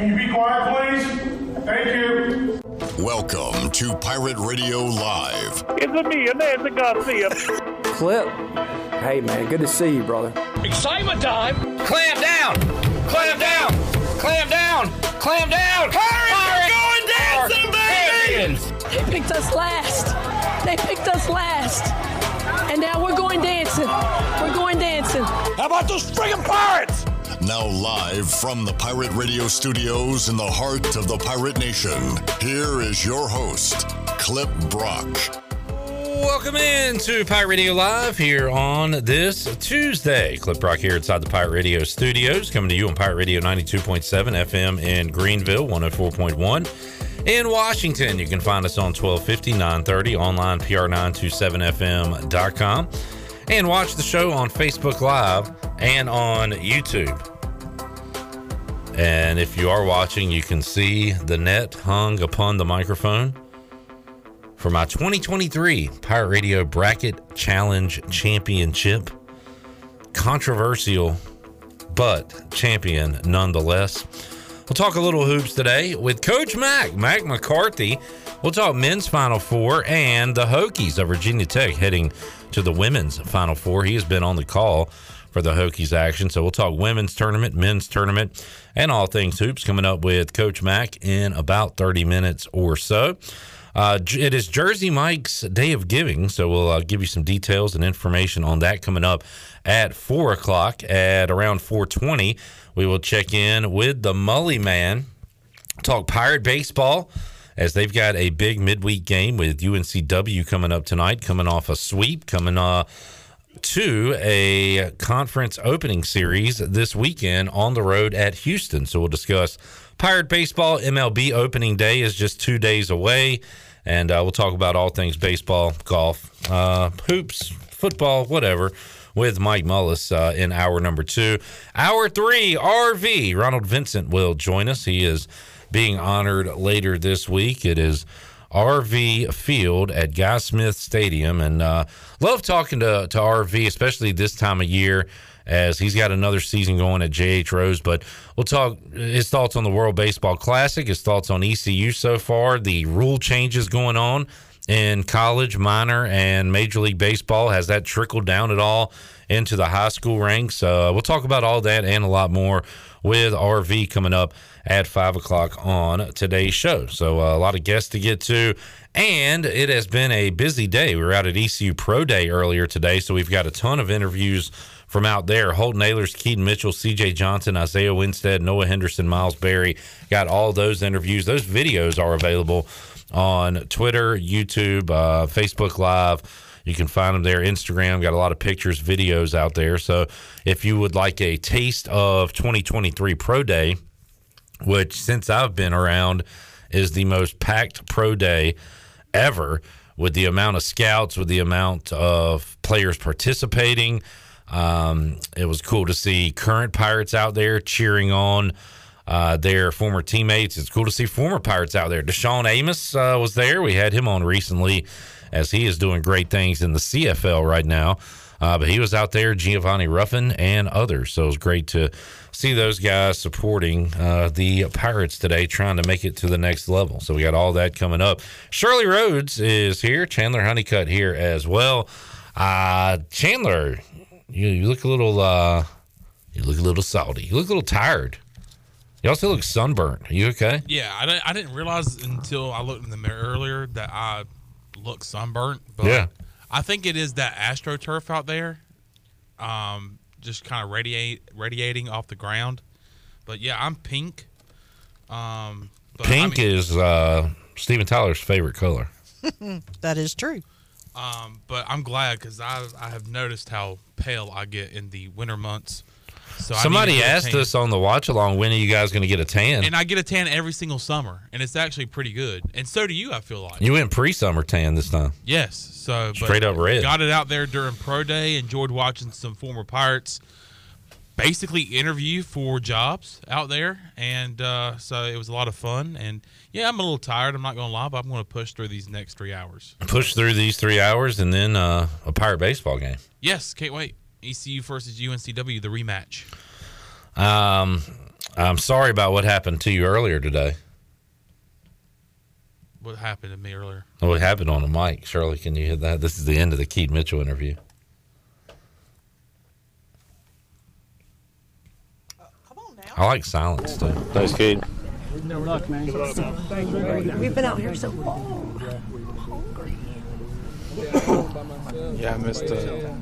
Can you be quiet, please? Thank you. Welcome to Pirate Radio Live. It's a me, Nancy Garcia. Clip. Hey, man, good to see you, brother. Excitement time! Clam down! Clam down! Clam down! Clam down! Pirates, going dancing, baby! They picked us last. They picked us last. And now we're going dancing. We're going dancing. How about those friggin' pirates? Now, live from the Pirate Radio studios in the heart of the Pirate Nation, here is your host, Clip Brock. Welcome in to Pirate Radio Live here on this Tuesday. Clip Brock here inside the Pirate Radio studios, coming to you on Pirate Radio 92.7 FM in Greenville, 104.1. In Washington, you can find us on 1250, 930, online, pr927fm.com, and watch the show on Facebook Live and on YouTube. And if you are watching, you can see the net hung upon the microphone for my 2023 Pirate Radio Bracket Challenge Championship. Controversial, but champion nonetheless. We'll talk a little hoops today with Coach Mack, Mack McCarthy. We'll talk men's Final Four and the Hokies of Virginia Tech heading to the women's Final Four. He has been on the call for the Hokies action. So we'll talk women's tournament, men's tournament, and all things hoops coming up with Coach Mack in about 30 minutes or so. Uh, it is Jersey Mike's Day of Giving, so we'll uh, give you some details and information on that coming up at four o'clock. At around four twenty, we will check in with the Mully Man, talk Pirate baseball as they've got a big midweek game with UNCW coming up tonight, coming off a sweep, coming uh, to a conference opening series this weekend on the road at Houston. So we'll discuss Pirate Baseball MLB opening day is just two days away. And uh, we'll talk about all things baseball, golf, uh, hoops, football, whatever, with Mike Mullis uh, in hour number two. Hour three, RV. Ronald Vincent will join us. He is being honored later this week. It is RV Field at Guy Smith Stadium. And uh, love talking to, to RV, especially this time of year as he's got another season going at JH Rose. But we'll talk his thoughts on the World Baseball Classic, his thoughts on ECU so far, the rule changes going on in college, minor, and Major League Baseball. Has that trickled down at all into the high school ranks? Uh, we'll talk about all that and a lot more with RV coming up at five o'clock on today's show. So uh, a lot of guests to get to. And it has been a busy day. We were out at ECU Pro Day earlier today, so we've got a ton of interviews from out there. Holton Ahlers, Keaton Mitchell, CJ Johnson, Isaiah Winstead, Noah Henderson, Miles Berry. Got all those interviews. Those videos are available on Twitter, YouTube, uh, Facebook Live. You can find them there. Instagram got a lot of pictures, videos out there. So if you would like a taste of 2023 Pro Day, which since I've been around is the most packed pro day ever with the amount of scouts, with the amount of players participating. Um, it was cool to see current Pirates out there cheering on uh, their former teammates. It's cool to see former Pirates out there. Deshaun Amos uh, was there. We had him on recently as he is doing great things in the CFL right now. Uh, but he was out there, Giavanni Ruffin and others. So it was great to see those guys supporting uh, the Pirates today, trying to make it to the next level. So we got all that coming up. Shirley Rhodes is here, Chandler Honeycutt here as well. Uh, Chandler, you, you look a little, uh, you look a little salty. You look a little tired. You also look sunburnt. Are you okay? Yeah, I didn't, I didn't realize until I looked in the mirror earlier that I look sunburnt. But Yeah. I think it is that astroturf out there, um, just kind of radiate radiating off the ground. But yeah, I'm pink. Um, but I Pink mean- is uh, Steven Tyler's favorite color. that is true. Um, but I'm glad because I I have noticed how pale I get in the winter months. So to Somebody asked us on the watch along, when are you guys going to get a tan? and I get a tan every single summer, and it's actually pretty good. And so do you. I feel like you went pre summer tan this time. Yes. So Straight up red. Got it out there during pro day. Enjoyed watching some former Pirates basically interview for jobs out there, and uh, so it was a lot of fun. And yeah, I'm a little tired. I'm not gonna lie, but I'm gonna push through these next three hours. Push through these three hours and then uh, a Pirate baseball game. Yes, can't wait. ECU versus UNCW, the rematch. Um, I'm sorry about what happened to you earlier today. What happened to me earlier? What happened on the mic? Shirley, can you hit that? This is the end of the Keith Mitchell interview. I like silence too. Thanks, Keith. No luck, man. We've been out here so long. Yeah, I missed the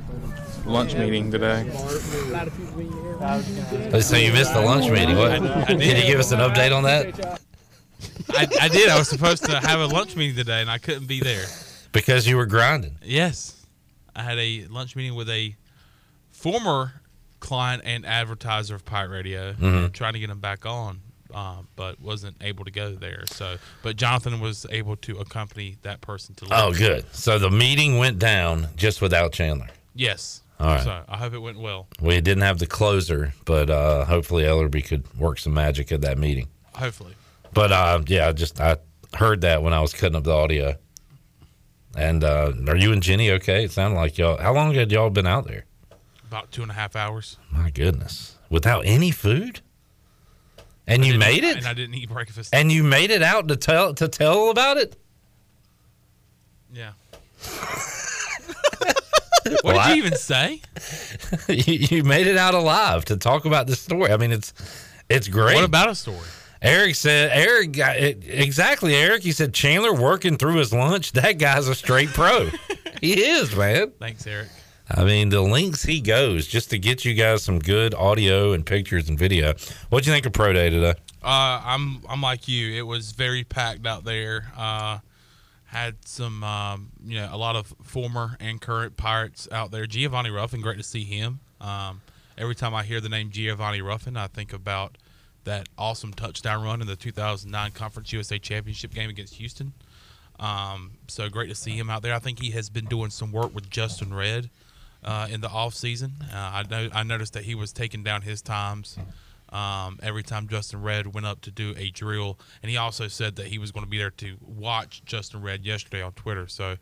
lunch meeting today. So you missed the lunch meeting. What? I- I can did. you give us an update on that? I, I did. I was supposed to have a lunch meeting today, and I couldn't be there. Because you were grinding. Yes, I had a lunch meeting with a former client and advertiser of Pirate Radio, Mhm. trying to get him back on, uh, but wasn't able to go there. So, but Jonathan was able to accompany that person to. Lunch. Oh, good. So the meeting went down just without Chandler. Yes. All right. So I hope it went well. We didn't have the closer, but uh, hopefully Ellerby could work some magic at that meeting. Hopefully. But uh, yeah, I just I heard that when I was cutting up the audio. And uh, are you and Jenny okay? It sounded like y'all. How long had y'all been out there? About two and a half hours. My goodness, without any food. And you made it. And I didn't eat breakfast. And you made it out to tell to tell about it. yeah. what did you even say? you, you made it out alive to talk about this story. I mean, it's it's great. What about a story? Eric said, Eric, got it, exactly, Eric. He said, Chandler working through his lunch. That guy's a straight pro. he is, man. Thanks, Eric. I mean, the links he goes just to get you guys some good audio and pictures and video. What'd you think of Pro Day today? Uh, I'm I'm like you. It was very packed out there. Uh, had some um, you know a lot of former and current Pirates out there. Giavanni Ruffin, great to see him. Um, every time I hear the name Giavanni Ruffin, I think about that awesome touchdown run in the 2009 Conference USA Championship game against Houston. Um, so great to see him out there. I think he has been doing some work with Justin Red uh, in the off season. Uh, I I noticed that he was taking down his times um, every time Justin Red went up to do a drill, and he also said that he was going to be there to watch Justin Red yesterday on Twitter. So,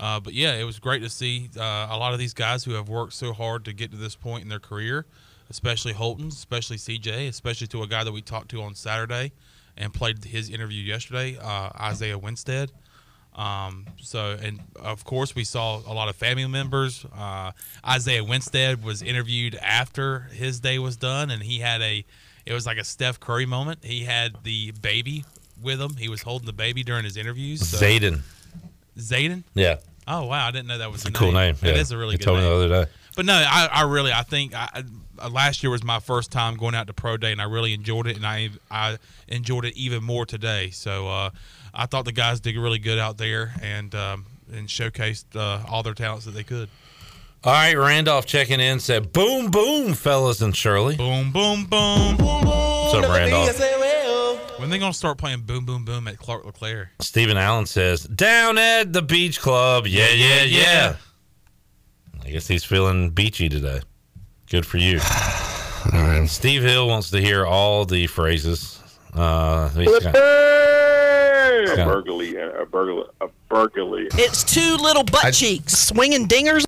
uh, but yeah, it was great to see uh, a lot of these guys who have worked so hard to get to this point in their career, especially Holton, especially CJ, especially to a guy that we talked to on Saturday and played his interview yesterday, uh, Isaiah Winstead. Um, so, and of course, we saw a lot of family members. Uh, Isaiah Winstead was interviewed after his day was done, and he had a, it was like a Steph Curry moment. He had the baby with him. He was holding the baby during his interviews. So. Zayden. Zayden? Yeah. Oh wow, I didn't know that was It's a cool name. Yeah. is a really you good told name. me the other day. But no, I, I really I think I, I, last year was my first time going out to pro day, and I really enjoyed it, and I I enjoyed it even more today. So uh, I thought the guys did really good out there and um, and showcased uh, all their talents that they could. All right, Randolph checking in said, "Boom, boom, fellas and Shirley." Boom, boom, boom. What's up, Randolph? When they gonna start playing boom, boom, boom at Clark LeClair? Stephen Allen says, "Down at the beach club, yeah, yeah, yeah." I guess he's feeling beachy today. Good for you. all right. Steve Hill wants to hear all the phrases. Uh, he's A Yeah. burglary, a burglary, a burglary. It's two little butt cheeks swinging dingers.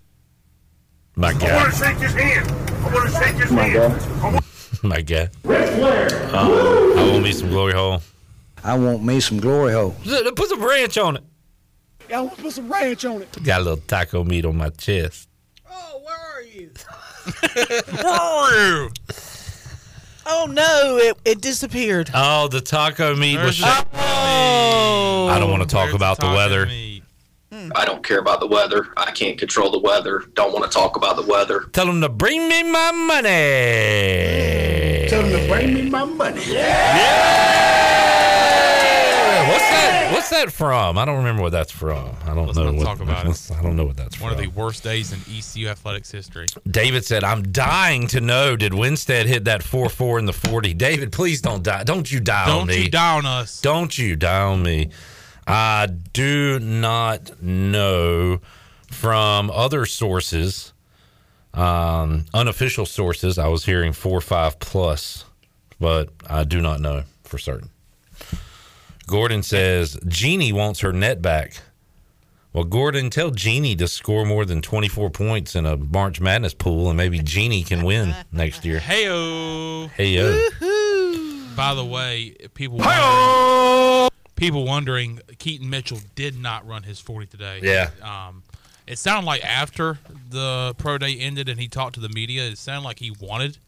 my God. I want to shake his hand. I want to shake his My hand. God. my God. Ric Flair. Uh, I want me some glory hole. I want me some glory hole. Put some ranch on it. I want to put some ranch on it. Got a little taco meat on my chest. Oh, where are you? Where are you? Oh no, it, it disappeared. Oh, the taco meat was. There's the- Oh. I don't oh, want to talk about the weather. I don't care about the weather. I can't control the weather. Don't want to talk about the weather. Tell them to bring me my money. Mm. Tell them to bring me my money. Yeah. What's that? What's that from? I don't remember what that's from. I don't Let's know. what, talk about it. let's- I don't know what that's One from. One of the worst days in ECU athletics history. David said, "I'm dying to know did Winstead hit that four four in the forty? David, please don't die. Don't you die on me. Don't you die on us. Don't you die on me. I do not know from other sources, um, unofficial sources. I was hearing four or five plus, but I do not know for certain. Gordon says Jeannie wants her net back. Well, Gordon, tell Jeannie to score more than 24 points in a March Madness pool, and maybe Jeannie can win next year. Heyo. Hey, yo. by the way, people wondering, people wondering, Keaton Mitchell did not run his 40 today. Yeah. Um, it sounded like after the pro day ended and he talked to the media, it sounded like he wanted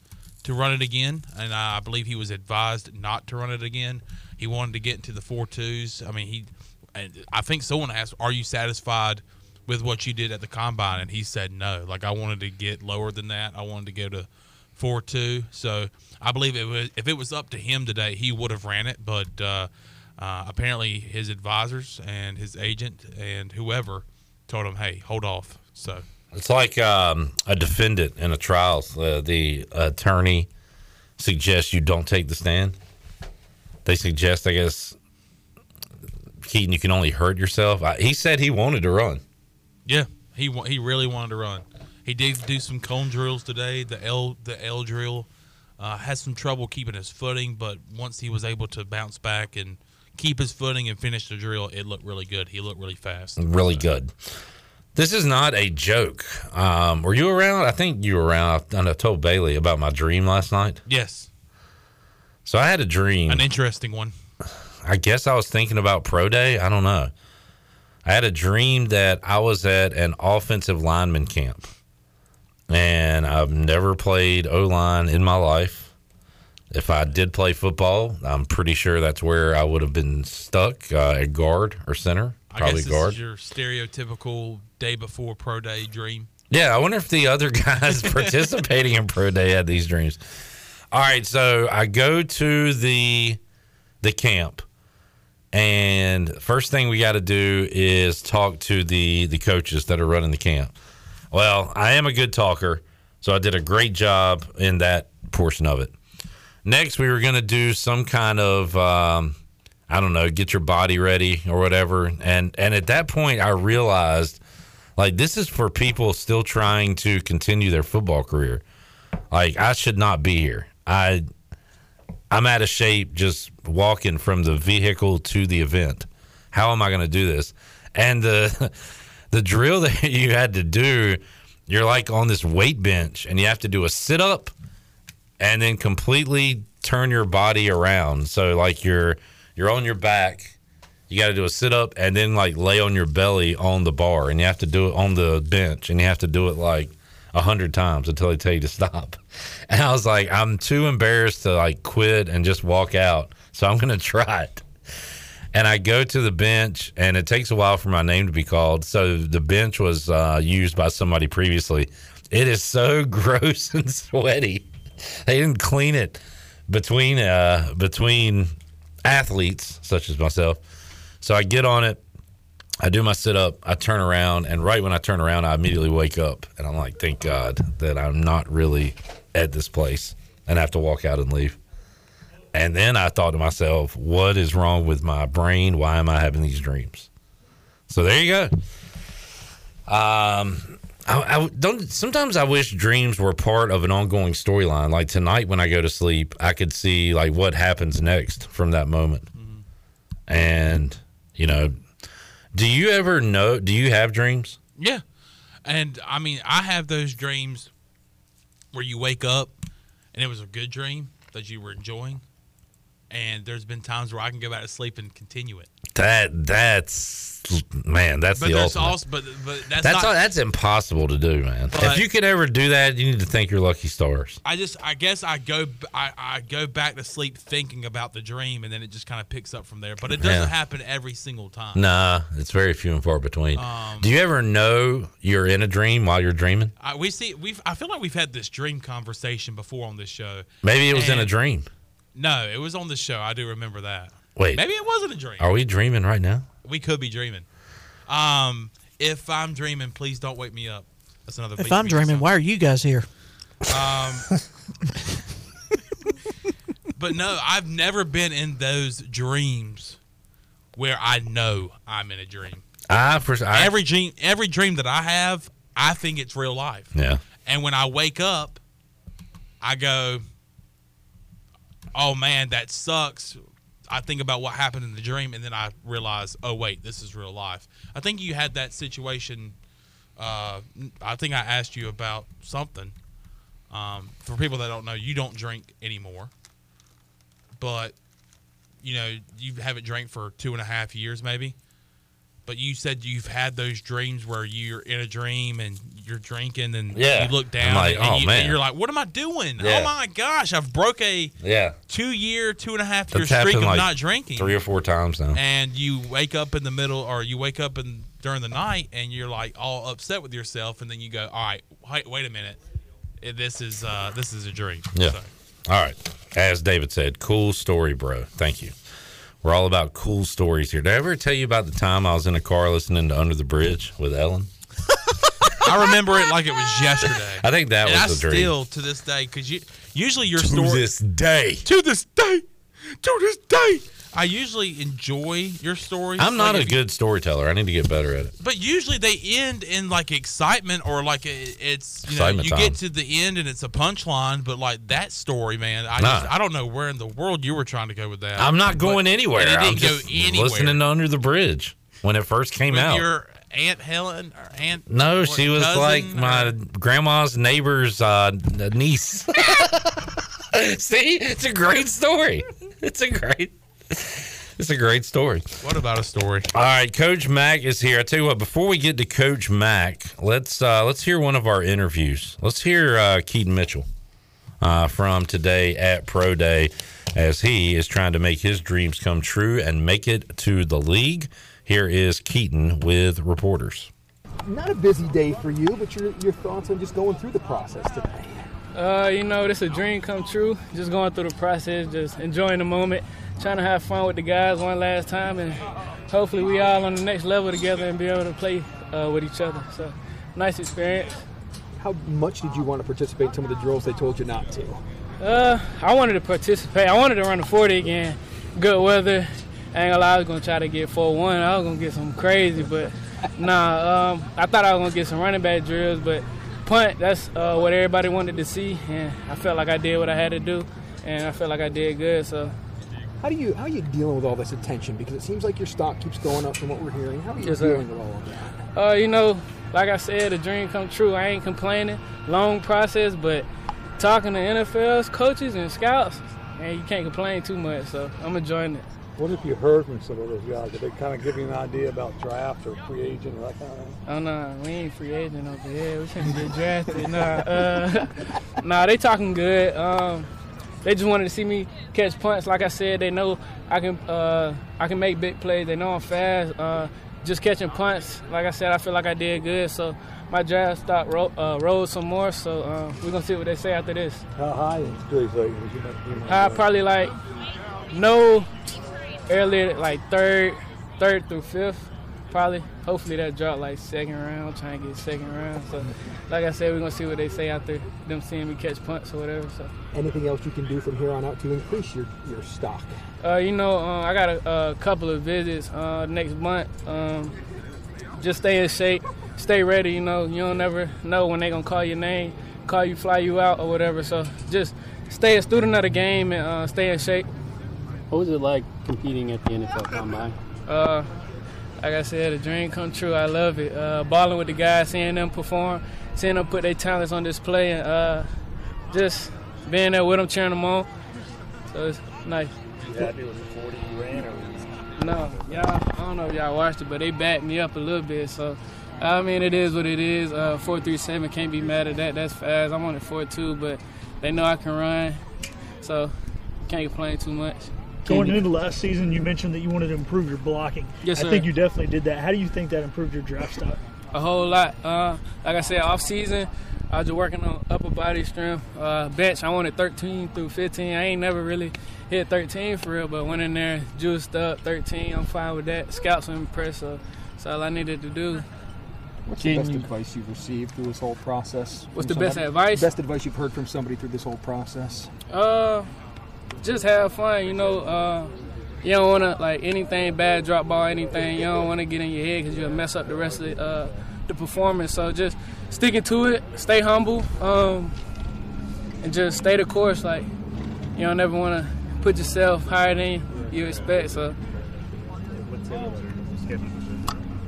to run it again, and I believe he was advised not to run it again. He wanted to get into the four twos. I mean, he, and I think someone asked, "Are you satisfied with what you did at the combine?" And he said, "No. Like I wanted to get lower than that. I wanted to go to four two. So I believe it was if it was up to him today, he would have ran it. But uh, uh, apparently, his advisors and his agent and whoever told him, "Hey, hold off." So It's like um, a defendant in a trial. Uh, the attorney suggests you don't take the stand. They suggest, I guess, Keaton, you can only hurt yourself. I, he said he wanted to run. Yeah, he he really wanted to run. He did do some cone drills today. The L the L drill uh, had some trouble keeping his footing, but once he was able to bounce back and keep his footing and finish the drill, it looked really good. He looked really fast. Really good. This is not a joke. Um, were you around? I think you were around. I I told Bailey about my dream last night. Yes, So I had a dream. an interesting one. I guess I was thinking about pro day. I don't know. I had a dream that I was at an offensive lineman camp, and I've never played O line in my life. If I did play football, I'm pretty sure that's where I would have been stuck uh, at guard or center, I probably guard. is your stereotypical day before pro day dream. Yeah, I wonder if the other guys participating in pro day had these dreams. All right, so I go to the the camp, and first thing we got to do is talk to the the coaches that are running the camp. Well, I am a good talker, so I did a great job in that portion of it. Next, we were going to do some kind of um, I don't know, get your body ready or whatever. And and at that point, I realized like this is for people still trying to continue their football career. Like I should not be here. I I'm out of shape just walking from the vehicle to the event. How am I going to do this? And the the drill that you had to do, you're like on this weight bench and you have to do a sit up and then completely turn your body around. So like you're you're on your back. You got to do a sit up and then like lay on your belly on the bar, and you have to do it on the bench, and you have to do it like a hundred times until they tell you to stop. And I was like, I'm too embarrassed to like quit and just walk out, so I'm gonna try it. And I go to the bench, and it takes a while for my name to be called. So the bench was uh, used by somebody previously. It is so gross and sweaty. They didn't clean it between uh, between athletes such as myself. So I get on it, I do my sit up, I turn around, and right when I turn around, I immediately wake up, and I'm like, thank God that I'm not really at this place, and I have to walk out and leave. And then I thought to myself, what is wrong with my brain? Why am I having these dreams? So there you go. Um, I, I don't. Sometimes I wish dreams were part of an ongoing storyline. Like tonight, when I go to sleep, I could see like what happens next from that moment. Mm-hmm. And you know, do you ever know? Do you have dreams? Yeah. And I mean, I have those dreams where you wake up and it was a good dream that you were enjoying. And there's been times where I can go back to sleep and continue it. That that's man. That's but the ultimate. also, but but that's, that's not. that's impossible to do, man. If you could ever do that, you need to thank your lucky stars. I just, I guess, I go, I, I go back to sleep thinking about the dream, and then it just kind of picks up from there. But it doesn't Yeah. happen every single time. Nah, it's very few and far between. Um, do you ever know you're in a dream while you're dreaming? I, we see, we've. I feel like we've had this dream conversation before on this show. Maybe it was in a dream. No, it was on the show. I do remember that. Wait. maybe it wasn't a dream. Are we dreaming right now? We could be dreaming. Um, if I'm dreaming, please don't wake me up. That's another. If I'm dreaming, song. why are you guys here? Um, but no, I've never been in those dreams where I know I'm in a dream. I for I, every dream, every dream that I have, I think it's real life. Yeah. And when I wake up, I go, "Oh man, that sucks." I think about what happened in the dream, and then I realize, "Oh wait, this is real life." I think you had that situation. Uh, I think I asked you about something. Um, for people that don't know, you don't drink anymore, but you know you haven't drank for two and a half years maybe. But you said you've had those dreams where you're in a dream and you're drinking and Yeah. you look down like, and, oh, you, man. are like, what am I doing? Yeah. Oh my gosh, I've broke a Yeah. two year, two and a half year That's streak of like not drinking three or four times now. and you wake up in the middle or you wake up in during the night and you're like all upset with yourself and then you go all right wait, wait a minute Eh, this is uh this is a dream Yeah. So, All right. As David said, cool story, bro. Thank you. We're all about cool stories here. Did I ever tell you about the time I was in a car listening to Under the Bridge with Ellen? i remember it like it was yesterday I think that and was I the dream. still to this day because you usually your To story this day. to this day to this day i usually enjoy your stories I'm not Like, a if you- good storyteller. I need to get better at it. But usually they end in like excitement or like it- it's you know Excitement you time. get to the end and it's a punchline. But like that story, man, I Nah. just, I don't know where in the world you were trying to go with that. I'm not But- going anywhere. and It I'm didn't go just anywhere. listening to Under the Bridge when it first came out. your aunt Helen or aunt. No, what, she was like or- my grandma's neighbor's uh, niece. See, it's a great story. It's a great, it's a great story. What about a story? All right, Coach Mack is here. I tell you what, before we get to Coach Mack, let's uh, let's hear one of our interviews. Let's hear uh, Keaton Mitchell uh, from today at Pro Day, as he is trying to make his dreams come true and make it to the league. Here is Keaton with reporters. Not a busy day for you, but your, your thoughts on just going through the process today. Uh, you know, this a dream come true. Just going through the process, just enjoying the moment, trying to have fun with the guys one last time, and hopefully we all on the next level together and be able to play uh, with each other. So, nice experience. How much did you want to participate in some of the drills they told you not to? Uh, I wanted to participate. I wanted to run the 40 again. Good weather. I ain't gonna lie, I was gonna try to get 4-1. I was gonna get some crazy, but nah. Um, I thought I was gonna get some running back drills, but punt. That's uh, what everybody wanted to see, and I felt like I did what I had to do, and I felt like I did good. So How do you how are you dealing with all this attention? Because it seems like your stock keeps going up from what we're hearing. How are you Yes, sir. dealing with all of that? Uh, you know, like I said, the dream come true. I ain't complaining. Long process, but talking to NFL's coaches and scouts, and you can't complain too much. So I'm enjoying it. What have you heard from some of those guys? Did they kind of give you an idea about draft or free agent or that kind of thing? Oh no, we ain't free agent over here. We can't get drafted. Nah, uh, nah, they talking good. Um, they just wanted to see me catch punts. Like I said, they know I can. Uh, I can make big plays. They know I'm fast. Uh, just catching punts. Like I said, I feel like I did good. So my draft stock ro- uh, rose some more. So uh, we're gonna see what they say after this. How high in three seconds? You might- you might I go? probably like no earlier, like third, third through fifth, probably. Hopefully that drop like second round. Trying to get second round. So, like I said, we're gonna see what they say after them seeing me catch punts or whatever. So, Anything else you can do from here on out to increase your, your stock? uh, you know, uh, I got a, a couple of visits uh, next month. Um, just stay in shape, stay ready. You know, you don't never know when they gonna call your name, call you, fly you out or whatever. So, just stay a student of the game and uh, stay in shape. What was it like competing at the NFL Combine? Uh, like I said, a dream come true. I love it. Uh, balling with the guys, seeing them perform, seeing them put their talents on display, and uh, just being there with them, cheering them on. So it's nice. You happy with the 40 you ran? Or No, y'all. I don't know if y'all watched it, but they backed me up a little bit. So, I mean, it is what it is. Uh, four three seven can't be mad at that. That's fast. I'm on it four two, but they know I can run, so can't complain too much. Going into last season, you mentioned that you wanted to improve your blocking. Yes, sir. I think you definitely did that. How do you think that improved your draft stock? a whole lot. Uh, like I said, off season, I was just working on upper body strength. Uh, bench, I wanted 13 through 15. I ain't never really hit 13 for real, but went in there, juiced up 13. I'm fine with that. Scouts were impressed, so that's all I needed to do. What's the best you- advice you've received through this whole process? What's from the best advice? Best advice you've heard from somebody through this whole process? Uh, just have fun. You know, uh, you don't want to like anything bad, drop ball, anything. You don't want to get in your head because you'll mess up the rest of the, uh, the performance. So just sticking to it, stay humble, um, and just stay the course. Like you don't ever want to put yourself higher than you expect. So.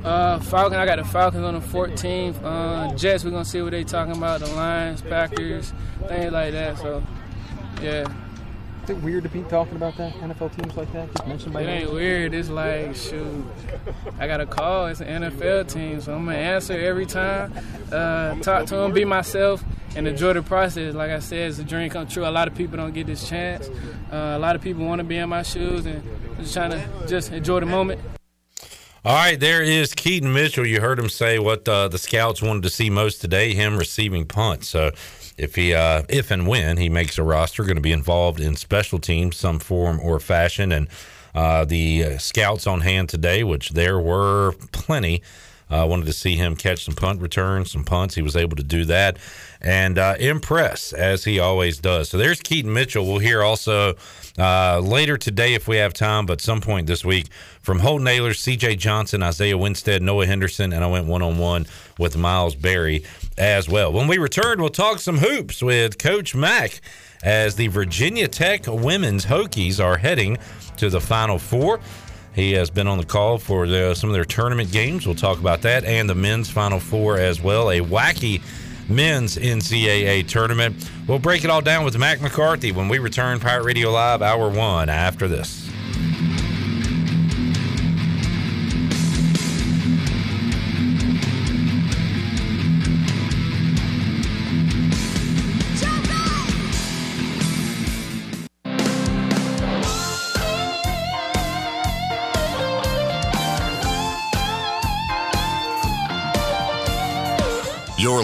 Uh, Falcon, I got the Falcons on the 14th. Uh, Jets, we're gonna see what they talking about. The Lions, Packers, things like that. So, yeah. Is it weird to be talking about that NFL teams like that? Just mention by It ain't weird. It's like, shoot, I got a call. It's an NFL team, so I'm gonna answer every time. Uh, talk to them, be myself, and enjoy the process. Like I said, it's a dream come true. A lot of people don't get this chance. Uh, a lot of people want to be in my shoes, and just trying to just enjoy the moment. All right, there is Keaton Mitchell. You heard him say what uh, the scouts wanted to see most today: him receiving punts. So, if he, uh, if and when he makes a roster, going to be involved in special teams, some form or fashion. And uh, the uh, scouts on hand today, which there were plenty, uh, wanted to see him catch some punt returns, some punts. He was able to do that and uh, impress as he always does. So there's Keaton Mitchell. We'll hear also uh, later today if we have time, but some point this week from Holton Ahlers, C.J. Johnson, Isaiah Winstead, Noah Henderson, and I went one on one with Miles Berry as well. When we return, we'll talk some hoops with Coach Mack as the Virginia Tech women's Hokies are heading to the Final Four. He has been on the call for the, some of their tournament games. We'll talk about that and the men's Final Four as well. A wacky men's NCAA tournament. We'll break it all down with Mack McCarthy when we return Pirate Radio Live, Hour One, after this.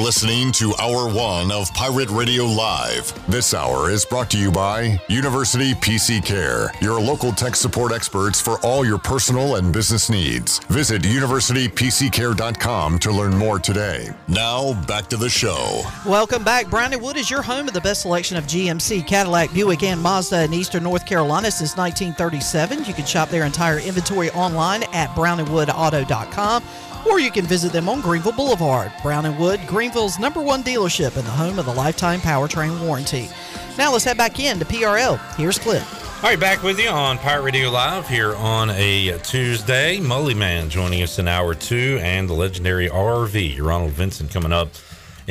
Listening to Hour One of Pirate Radio Live. This hour is brought to you by University PC Care, your local tech support experts for all your personal and business needs. Visit universitypccare.com to learn more today. Now, back to the show. Welcome back. Brownwood is your home of the best selection of GMC, Cadillac, Buick, and Mazda in Eastern North Carolina since 1937. You can shop their entire inventory online at brownandwoodauto.com or you can visit them on Greenville Boulevard. Brown and Wood, Greenville's number one dealership and the home of the lifetime powertrain warranty. Now let's head back in to PRL. Here's Clip. All right, back with you on Pirate Radio Live here on a Tuesday. Mully Man joining us in hour two, and the legendary RV, Ronald Vincent, coming up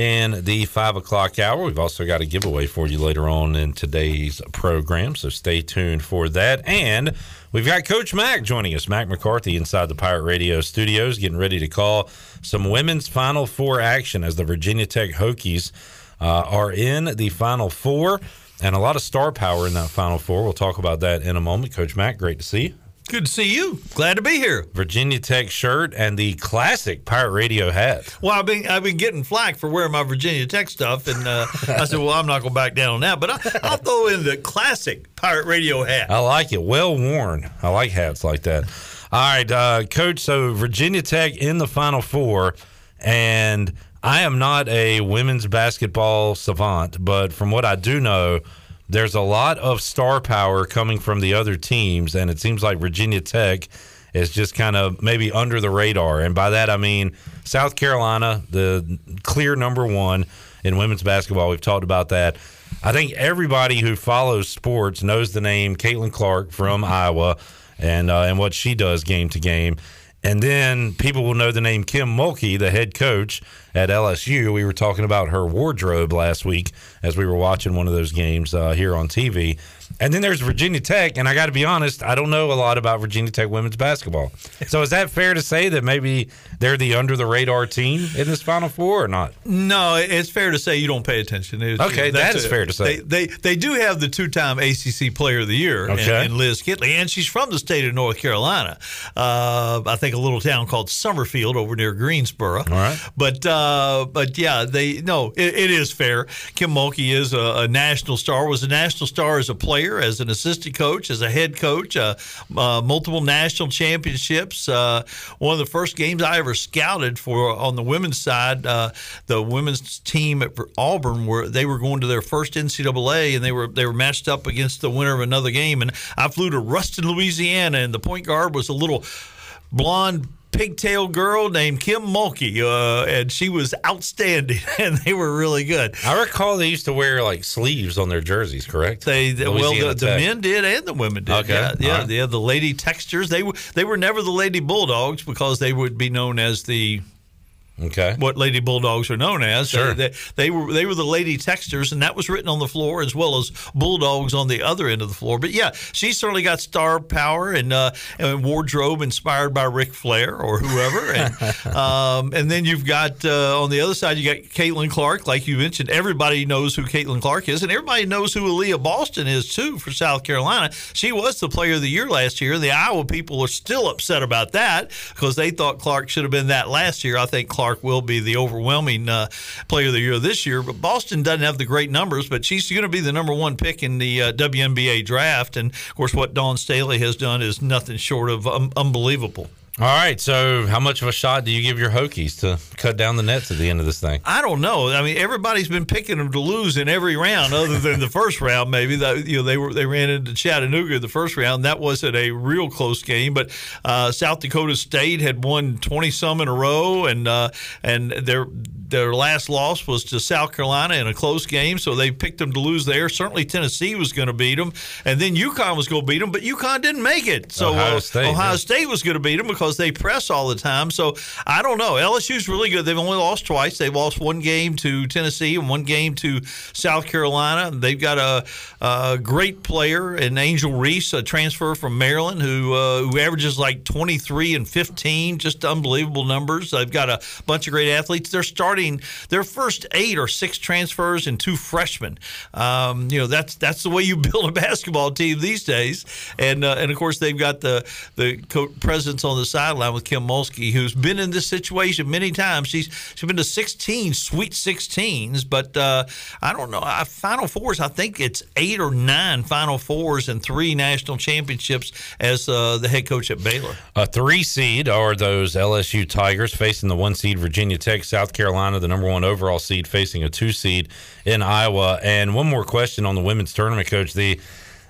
in the five o'clock hour. We've also got a giveaway for you later on in today's program, so stay tuned for that. And we've got Coach Mack joining us, Mack McCarthy, inside the Pirate Radio studios, getting ready to call some women's Final Four action as the Virginia Tech Hokies uh, are in the Final Four. And a lot of star power in that Final Four. We'll talk about that in a moment. Coach Mack, great to see you. Good to see you. Glad to be here. Virginia Tech shirt and the classic Pirate Radio hat. Well, I've been I've been getting flack for wearing my Virginia Tech stuff, and uh, I said, well, I'm not going to back down on that, but I, I'll throw in the classic Pirate Radio hat. I like it. Well worn. I like hats like that. All right, uh, Coach. So Virginia Tech in the Final Four, and I am not a women's basketball savant, but from what I do know, there's a lot of star power coming from the other teams, and it seems like Virginia Tech is just kind of maybe under the radar. And by that, I mean South Carolina, the clear number one in women's basketball. We've talked about that. I think everybody who follows sports knows the name Caitlin Clark from Iowa and uh, and what she does game to game. And then people will know the name Kim Mulkey, the head coach at LSU. We were talking about her wardrobe last week as we were watching one of those games uh, here on TV. And then there's Virginia Tech, and I got to be honest, I don't know a lot about Virginia Tech women's basketball. So is that fair to say that maybe they're the under the radar team in this Final Four or not? No, it's fair to say you don't pay attention. It's, Okay, that is a- fair to say. They, they they do have the two time ACC Player of the Year, Okay. in, Liz Kitley, and she's from the state of North Carolina. Uh, I think a little town called Summerfield over near Greensboro. All right, but uh, but yeah, they no, it, it is fair. Kim Mulkey is a, a national star. Was a national star as a player, as an assistant coach, as a head coach, uh, uh, multiple national championships. Uh, one of the first games I ever scouted for on the women's side, uh, the women's team at Auburn were they were going to their first NCAA and they were they were matched up against the winner of another game. And I flew to Ruston, Louisiana, and the point guard was a little blonde pigtail girl named Kim Mulkey, uh, and she was outstanding, and they were really good. I recall they used to wear like sleeves on their jerseys, correct? They, well, the, the men did and the women did. Okay. Yeah, yeah, right. yeah. The Lady Techsters. They were they were never the lady bulldogs because they would be known as the Okay. What Lady Bulldogs are known as. Sure. They, they were they were the Lady Techsters, and that was written on the floor as well as Bulldogs on the other end of the floor. But yeah, she certainly got star power and, uh, and wardrobe inspired by Ric Flair or whoever. And, um, and then you've got uh, on the other side, you got Caitlin Clark, like you mentioned. Everybody knows who Caitlin Clark is, and everybody knows who Aaliyah Boston is too for South Carolina. She was the Player of the Year last year. The Iowa people are still upset about that because they thought Clark should have been that last year. I think Clark will be the overwhelming uh, Player of the Year this year. But Boston doesn't have the great numbers, but she's going to be the number one pick in the uh, WNBA draft. And of course, what Dawn Staley has done is nothing short of um, unbelievable. All right. So, how much of a shot do you give your Hokies to cut down the nets at the end of this thing? I don't know. I mean, everybody's been picking them to lose in every round, other than the first round. Maybe that you know they were they ran into Chattanooga the first round. That wasn't a real close game, but uh, South Dakota State had won twenty some in a row, and uh, and their their last loss was to South Carolina in a close game, so they picked them to lose there. Certainly Tennessee was going to beat them, and then UConn was going to beat them, but UConn didn't make it. So Ohio uh, State, Ohio yeah. State was going to beat them because they press all the time. So I don't know. LSU's really good. They've only lost twice. They've lost one game to Tennessee and one game to South Carolina. They've got a, a great player in Angel Reese, a transfer from Maryland, who uh, who averages like 23 and 15, just unbelievable numbers. They've got a bunch of great athletes. They're starting their first eight or six transfers and two freshmen. Um, you know that's that's the way you build a basketball team these days. And uh, and of course they've got the the co- presence on the sideline with Kim Mulkey, who's been in this situation many times. She's she's been to 16 Sweet 16s, but uh, I don't know. I, Final Fours. I think it's eight or nine Final Fours and three national championships as uh, the head coach at Baylor. A three seed are those LSU Tigers facing the one seed Virginia Tech, South Carolina, the number one overall seed facing a two seed in Iowa. And one more question on the women's tournament, coach. The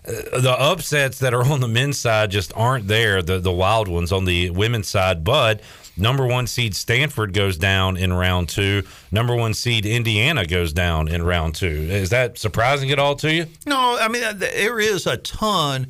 uh, the upsets that are on the men's side just aren't there. The the wild ones on the women's side, but number one seed Stanford goes down in round two. Number one seed Indiana goes down in round two. Is that surprising at all to you? No, I mean uh, there is a ton.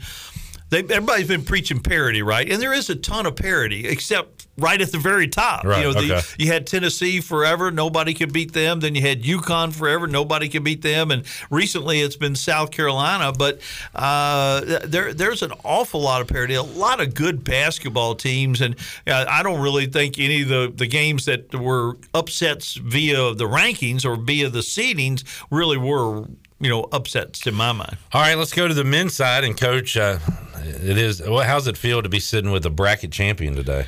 They, everybody's been preaching parity, right? And there is a ton of parity, except right at the very top. Right, You know, the, okay. you had Tennessee forever, nobody could beat them. Then you had UConn forever, nobody could beat them. And recently, it's been South Carolina. But uh, there, there's an awful lot of parity, a lot of good basketball teams, and uh, I don't really think any of the the games that were upsets via the rankings or via the seedings really were. You know, upsets in my mind. All right, let's go to the men's side and coach. Uh, it is. Well, how's it feel to be sitting with the bracket champion today,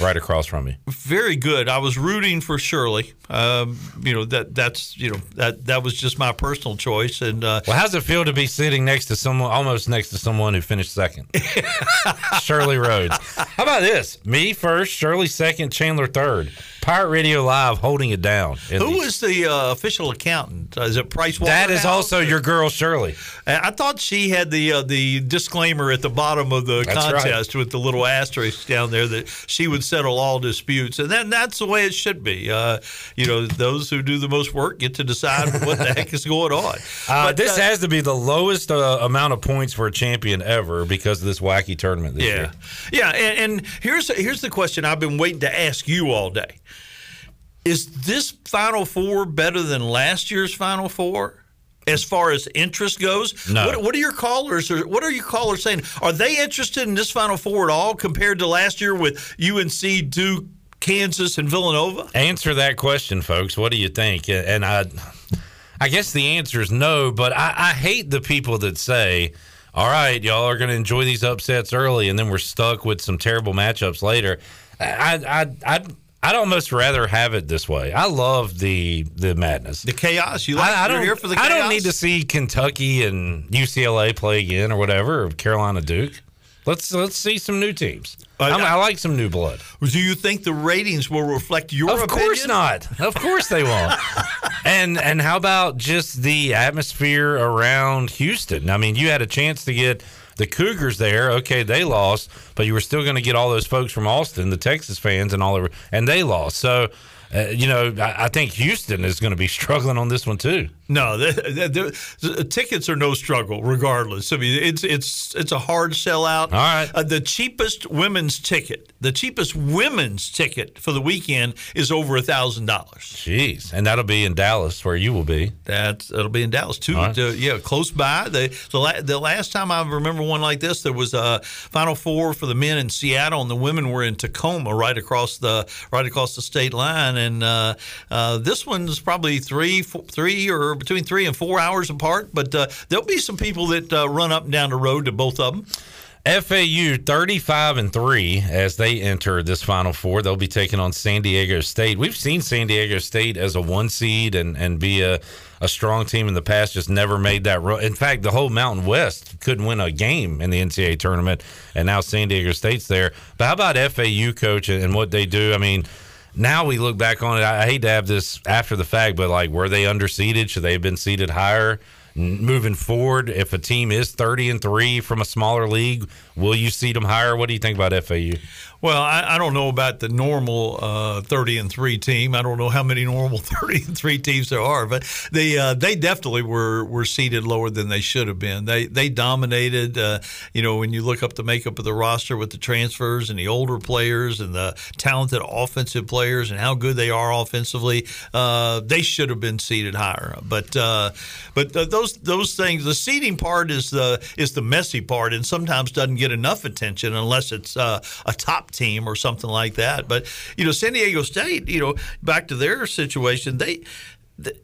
right across from me. Very good. I was rooting for Shirley. Um, you know that that's you know that that was just my personal choice. And uh, Well, how's it feel to be sitting next to someone, almost next to someone who finished second? Shirley Rhodes. How about this? Me first, Shirley second, Chandler third. Pirate Radio Live holding it down. who the- was the uh, official accountant? Uh, is it Price? That is also your girl Shirley. I thought she had the uh, the disclaimer at the bottom of the That's right. contest with the little asterisk down there that she would settle all disputes, and then that's the way it should be. Uh, you know, those who do the most work get to decide what the heck is going on. Uh, But, this uh, has to be the lowest uh, amount of points for a champion ever because of this wacky tournament this yeah, year. yeah, and, and here's here's the question I've been waiting to ask you all day: Is this Final Four better than last year's Final Four? As far as interest goes, No. What, what are your callers? Or what are your callers saying? Are they interested in this Final Four at all compared to last year with UNC, Duke, Kansas, and Villanova? Answer that question, folks. What do you think? And I, I guess the answer is no. But I, I hate the people that say, "All right, y'all are going to enjoy these upsets early, and then we're stuck with some terrible matchups later." I, I, I, I'd almost rather have it this way. I love the the madness, the chaos. You like? I, I don't. here for the I don't need to see Kentucky and UCLA play again or whatever, or Carolina Duke. Let's let's see some new teams. Uh, I'm- I like some new blood. Do you think the ratings will reflect your Of opinion? course not. Of course they won't. and and how about just the atmosphere around Houston? I mean, you had a chance to get the Cougars there. Okay, they lost, but you were still going to get all those folks from Austin, the Texas fans, and all over, and they lost. So uh, you know, I, I think Houston is going to be struggling on this one too. No, the, the, the, tickets are no struggle, regardless. I mean, it's it's it's a hard sellout. All right. Uh, the cheapest women's ticket, the cheapest women's ticket for the weekend is over a thousand dollars. Jeez, and that'll be in Dallas, where you will be. That's that'll be in Dallas too. Right. Uh, yeah, close by. The the, la- the last time I remember one like this, there was a Final Four for the men in Seattle, and the women were in Tacoma, right across the right across the state line. And uh, uh, this one's probably three four, three or between three and four hours apart. But uh, there'll be some people that uh, run up and down the road to both of them. FAU 35 and 3 as they enter this Final Four. They'll be taking on San Diego State. We've seen San Diego State as a one seed and, and be a, a strong team in the past, just never made that run. In fact, the whole Mountain West couldn't win a game in the NCAA tournament, and now San Diego State's there. But how about FAU, coach, and what they do? I mean, now we look back on it. I hate to have this after the fact, but like, were they underseeded? Should they have been seeded higher? moving forward, if a team is 30 and 3 from a smaller league, will you seed them higher? What do you think about FAU? Well, I, I don't know about the normal uh, 30 and 3 team. I don't know how many normal 30 and 3 teams there are, but they uh, they definitely were were seeded lower than they should have been. They they dominated. Uh, you know, when you look up the makeup of the roster with the transfers and the older players and the talented offensive players and how good they are offensively, uh, they should have been seeded higher. But uh, but those those things, the seeding part is the is the messy part, and sometimes doesn't get enough attention unless it's uh, a top team or something like that. But you know, San Diego State, you know, back to their situation, they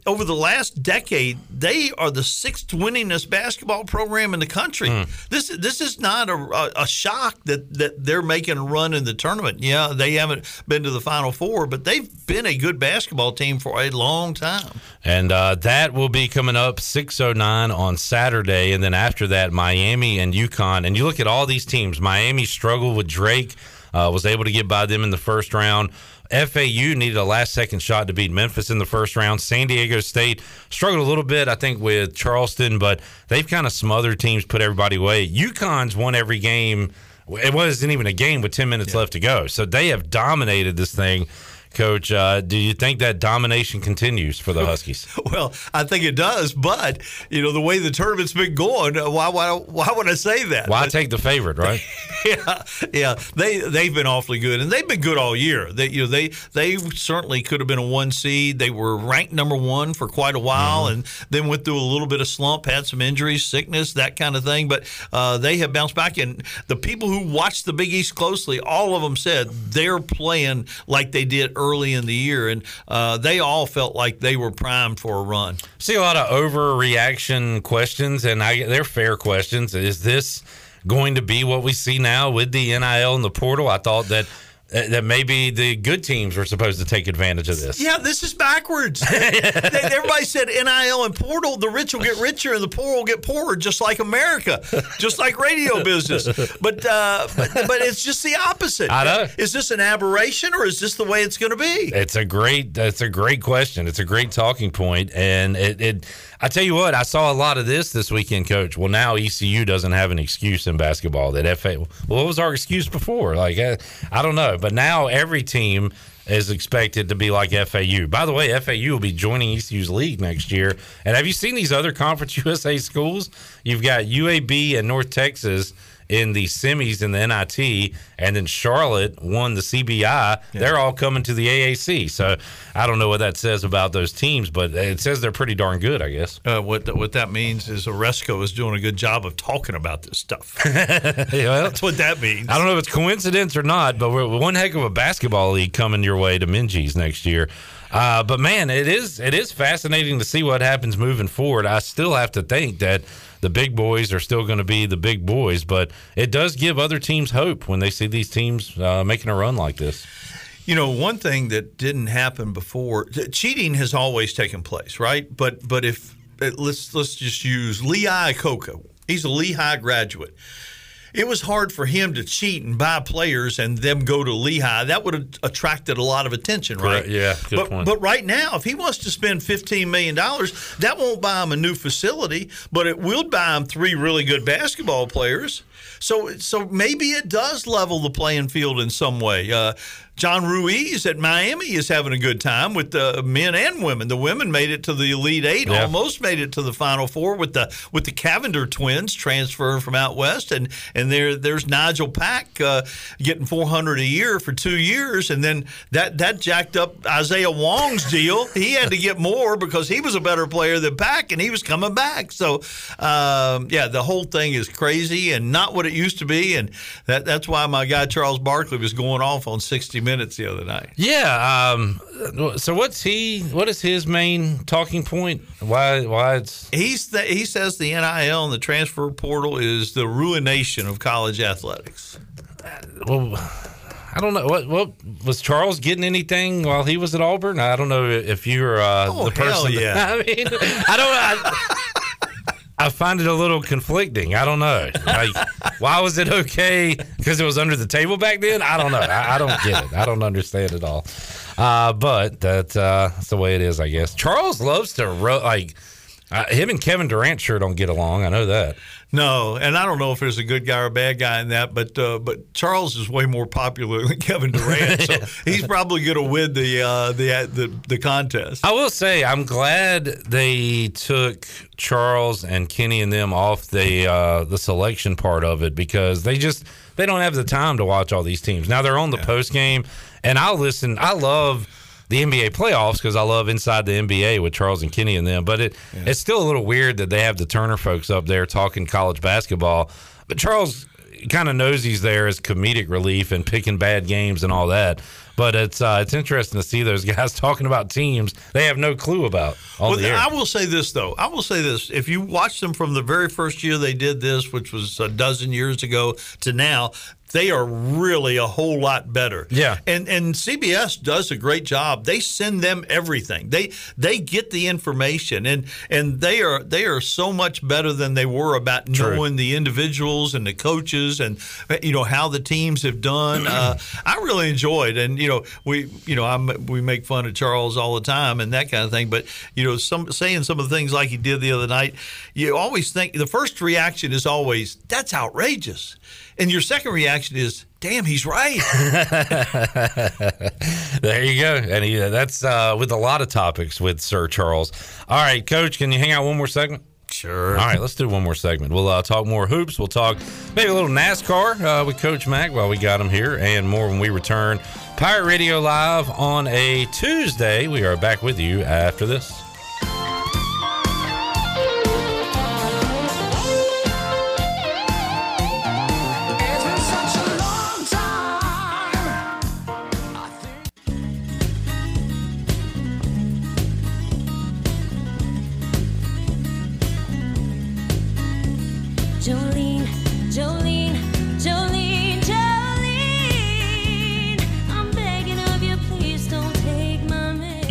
over the last decade, they are the sixth winningest basketball program in the country. Mm. This this is not a, a, shock that, that they're making a run in the tournament. Yeah, they haven't been to the Final Four, but they've been a good basketball team for a long time. And uh, that will be coming up 609 on Saturday. And then after that, Miami and UConn. And you look at all these teams. Miami struggled with Drake, uh, was able to get by them in the first round. FAU needed a last second shot to beat Memphis in the first round. San Diego State struggled a little bit, I think, with Charleston, but they've kind of smothered teams, put everybody away. UConn's won every game. It wasn't even a game with 10 minutes yeah. left to go. So they have dominated this thing. Coach, uh, do you think that domination continues for the Huskies? well, I think it does, but you know the way the tournament's been going, uh, why why, why would I say that? Why but, take the favorite, right? yeah, yeah. They they've been awfully good, and they've been good all year. They you know they they certainly could have been a one seed. They were ranked number one for quite a while, mm-hmm. and then went through a little bit of slump, had some injuries, sickness, that kind of thing. But uh, they have bounced back, and the people who watched the Big East closely, all of them said they're playing like they did early early in the year, and uh, they all felt like they were primed for a run. See a lot of overreaction questions, and I, they're fair questions. Is this going to be what we see now with the NIL and the portal? I thought that that maybe the good teams were supposed to take advantage of this. Yeah, this is backwards. Everybody said NIL and portal, the rich will get richer and the poor will get poorer, just like America, just like radio business. But uh, but, but it's just the opposite. I know. Is this an aberration or is this the way it's going to be? It's a great. It's a great question. It's a great talking point, and it, it I tell you what, I saw a lot of this this weekend, Coach. Well, now ECU doesn't have an excuse in basketball. That FA. Well, what was our excuse before? Like, I, I don't know, but now every team is expected to be like FAU. By the way, FAU will be joining ECU's league next year. And have you seen these other Conference USA schools? You've got UAB and North Texas in the semis in the NIT, and then Charlotte won the CBI. Yeah. They're all coming to the AAC. So I don't know what that says about those teams, but it says they're pretty darn good, I guess. Uh, what what that means is Aresco is doing a good job of talking about this stuff. well, That's what that means. I don't know if it's coincidence or not, but we're one heck of a basketball league coming your way to Minges next year. Uh, but man, it is it is fascinating to see what happens moving forward. I still have to think that the big boys are still going to be the big boys, but it does give other teams hope when they see these teams uh, making a run like this. You know, one thing that didn't happen before, cheating has always taken place, right? But but if let's let's just use Lee Iacocca. He's a Lehigh graduate it was hard for him to cheat and buy players and them go to Lehigh. That would have attracted a lot of attention, right? Correct. Yeah, good but, point. But right now, if he wants to spend $15 million, that won't buy him a new facility, but it will buy him three really good basketball players. So so maybe it does level the playing field in some way. Uh, John Ruiz at Miami is having a good time with the men and women. The women made it to the Elite Eight, Yeah. almost made it to the Final Four with the with the Cavinder twins transferring from out west, and and there there's Nigel Pack uh, getting 400 a year for two years, and then that that jacked up Isaiah Wong's deal. He had to get more because he was a better player than Pack, and he was coming back. So um, yeah, the whole thing is crazy and not what it used to be, and that that's why my guy Charles Barkley was going off on 60 Minutes the other night. Yeah. Um, so what's he? What is his main talking point? Why? Why it's He's the, he says the NIL and the transfer portal is the ruination of college athletics. well. I don't know what what was Charles getting anything while he was at Auburn. I don't know if you're uh, Oh, the person. hell yeah. I mean, I don't. I, I find it a little conflicting. I don't know. Like, why was it okay? Because it was under the table back then. I don't know. I, I don't get it. I don't understand it all. Uh, but that, uh, that's the way it is, I guess. Charles loves to ro- like uh, him and Kevin Durant sure don't get along. I know that. No, and I don't know if there's a good guy or a bad guy in that, but uh, but Charles is way more popular than Kevin Durant, so he's probably going to win the, uh, the the the contest. I will say I'm glad they took Charles and Kenny and them off the uh, the selection part of it because they just they don't have the time to watch all these teams. Now they're on the post game, and I'll listen. I love the NBA playoffs because I love inside the NBA with Charles and Kenny and them. But it it's still a little weird that they have the Turner folks up there talking college basketball. But Charles kind of knows he's there as comedic relief and picking bad games and all that. But it's uh, it's interesting to see those guys talking about teams they have no clue about Well. I will say this though. I will say this: if you watch them from the very first year they did this, which was a dozen years ago, to now, they are really a whole lot better. Yeah. And and CBS does a great job. They send them everything. They they get the information and and they are they are so much better than they were about True. knowing the individuals and the coaches and you know how the teams have done. uh, I really enjoyed and you know we you know I'm, we make fun of Charles all the time and that kind of thing, but you know some saying some of the things like he did the other night, you always think the first reaction is always that's outrageous, and your second reaction is damn he's right. there you go. And he, that's uh, with a lot of topics with Sir Charles. All right, Coach, can you hang out one more segment? Sure. All right, let's do one more segment. We'll uh, talk more hoops. We'll talk maybe a little NASCAR uh, with Coach Mack while we got him here, and more when we return. Pirate Radio Live on a Tuesday. We are back with you after this.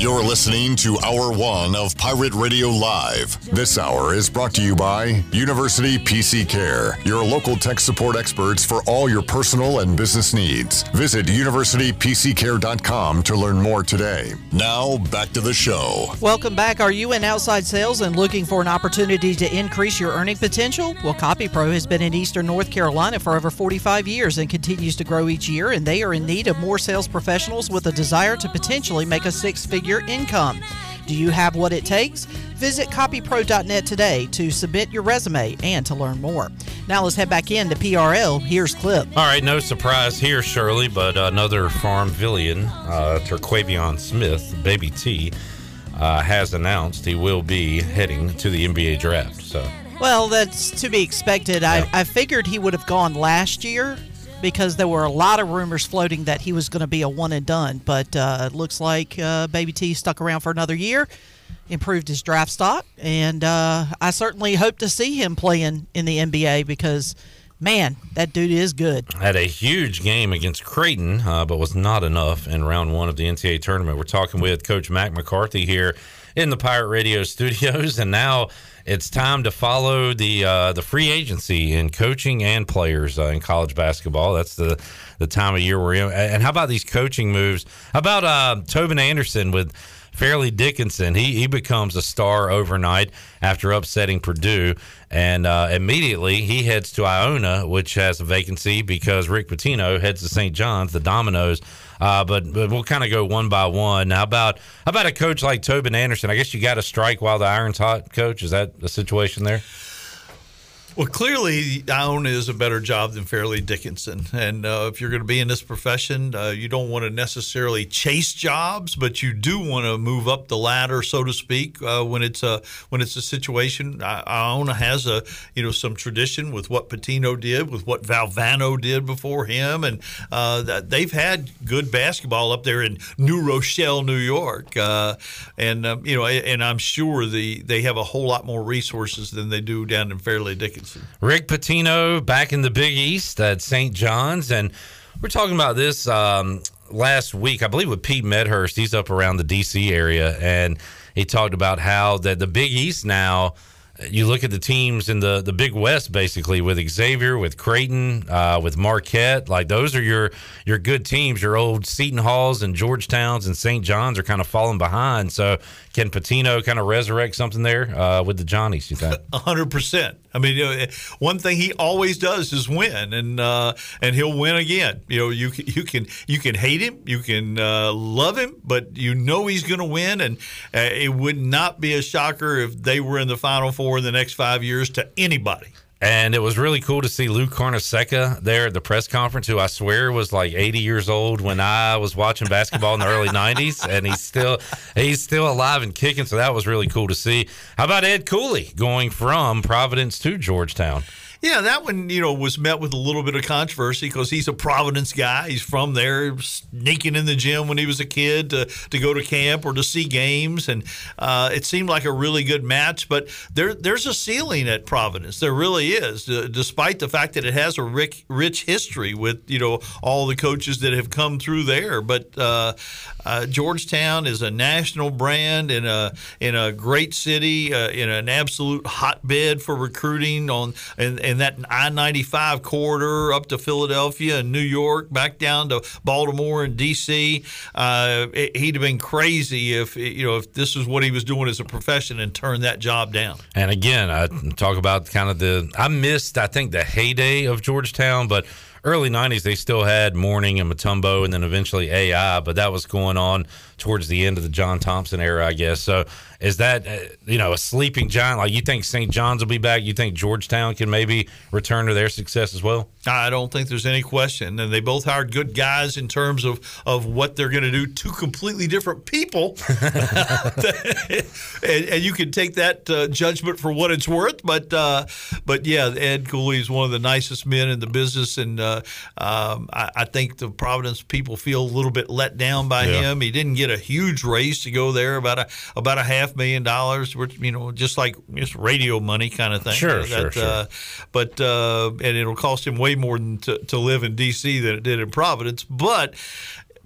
You're listening to Hour One of Pirate Radio Live. This hour is brought to you by University PC Care, your local tech support experts for all your personal and business needs. Visit universitypccare.com to learn more today. Now, back to the show. Welcome back. Are you in outside sales and looking for an opportunity to increase your earning potential? Well, CopyPro has been in Eastern North Carolina for over 45 years and continues to grow each year, and they are in need of more sales professionals with a desire to potentially make a six figure income. Do you have what it takes? Visit copypro.net today to submit your resume and to learn more. Now let's head back in to PRL. Here's Clip. All right, no surprise here, Shirley, but another Farmvillian, uh, Terquavion Smith, Baby T, uh, has announced he will be heading to the NBA draft. So Well, that's to be expected. I, I figured he would have gone last year because there were a lot of rumors floating that he was going to be a one and done. But uh, it looks like uh, Baby T stuck around for another year, improved his draft stock, and uh, I certainly hope to see him playing in the NBA because, man, that dude is good. had a huge game against Creighton, uh, but was not enough in round one of the NCAA tournament. We're talking with Coach Mack McCarthy here in the Pirate Radio studios, and now it's time to follow the uh, the free agency in coaching and players uh, in college basketball. That's the the time of year we're in. And how about these coaching moves? How about uh, Tobin Anderson with Fairleigh Dickinson, he he becomes a star overnight after upsetting Purdue, and uh, immediately he heads to Iona, which has a vacancy because Rick Pitino heads to St. John's, the Dominoes. Uh, but, but we'll kind of go one by one. How about how about a coach like Tobin Anderson? I guess you got to strike while the iron's hot. Coach, is that the situation there? Well, clearly, Iona is a better job than Fairleigh Dickinson. And uh, if you're going to be in this profession, uh, you don't want to necessarily chase jobs, but you do want to move up the ladder, so to speak, uh, when it's a when it's a situation. Iona has a you know some tradition with what Pitino did, with what Valvano did before him, and uh, they've had good basketball up there in New Rochelle, New York. Uh, and um, you know, and I'm sure the they have a whole lot more resources than they do down in Fairleigh Dickinson. Rick Pitino back in the Big East at St. John's, and we're talking about this um, last week, I believe, with Pete Medhurst. He's up around the D.C. area, and he talked about how that the Big East now. You look at the teams in the the Big West, basically with Xavier, with Creighton, uh, with Marquette. Like those are your your good teams. Your old Seton Halls and Georgetowns and St. John's are kind of falling behind. So can Pitino kind of resurrect something there uh, with the Johnnies? You think? Hundred percent. I mean, you know, one thing he always does is win, and uh, and he'll win again. You know, you you can you can hate him, you can uh, love him, but you know he's going to win, and uh, it would not be a shocker if they were in the Final Four in the next five years to anybody. And it was really cool to see Lou Carnesecca there at the press conference, who I swear was like 80 years old when I was watching basketball in the early 90s, and he's still he's still alive and kicking. So that was really cool to see. How about Ed Cooley going from Providence to Georgetown? Yeah, that one, you know, was met with a little bit of controversy because he's a Providence guy. He's from there, sneaking in the gym when he was a kid to, to go to camp or to see games, and uh, it seemed like a really good match. But there, there's a ceiling at Providence. There really is, despite the fact that it has a rich, rich history with you know all the coaches that have come through there. But uh, uh, Georgetown is a national brand in a in a great city, uh, in an absolute hotbed for recruiting on and that I ninety five corridor up to Philadelphia and New York, back down to Baltimore and D.C. Uh, it- he'd have been crazy if you know if this was what he was doing as a profession and turned that job down. And again, I talk about kind of the I missed I think the heyday of Georgetown, but early '90s they still had Mourning and Mutombo, and then eventually AI. But that was going on towards the end of the John Thompson era, I guess. So is that uh, you know a sleeping giant? Like you think St. John's will be back? You think Georgetown can maybe return to their success as well? I don't think there's any question. And they both hired good guys in terms of, of what they're going to do. Two completely different people. and, and you can take that uh, judgment for what it's worth. But uh, but yeah, Ed Cooley is one of the nicest men in the business. And uh, um, I, I think the Providence people feel a little bit let down by Yeah. him. He didn't get a huge raise to go there, about a about a half million dollars, which, you know, just like just radio money kind of thing. Sure, That, sure, sure. uh, but uh, and it'll cost him way more than to, to live in D.C. than it did in Providence. But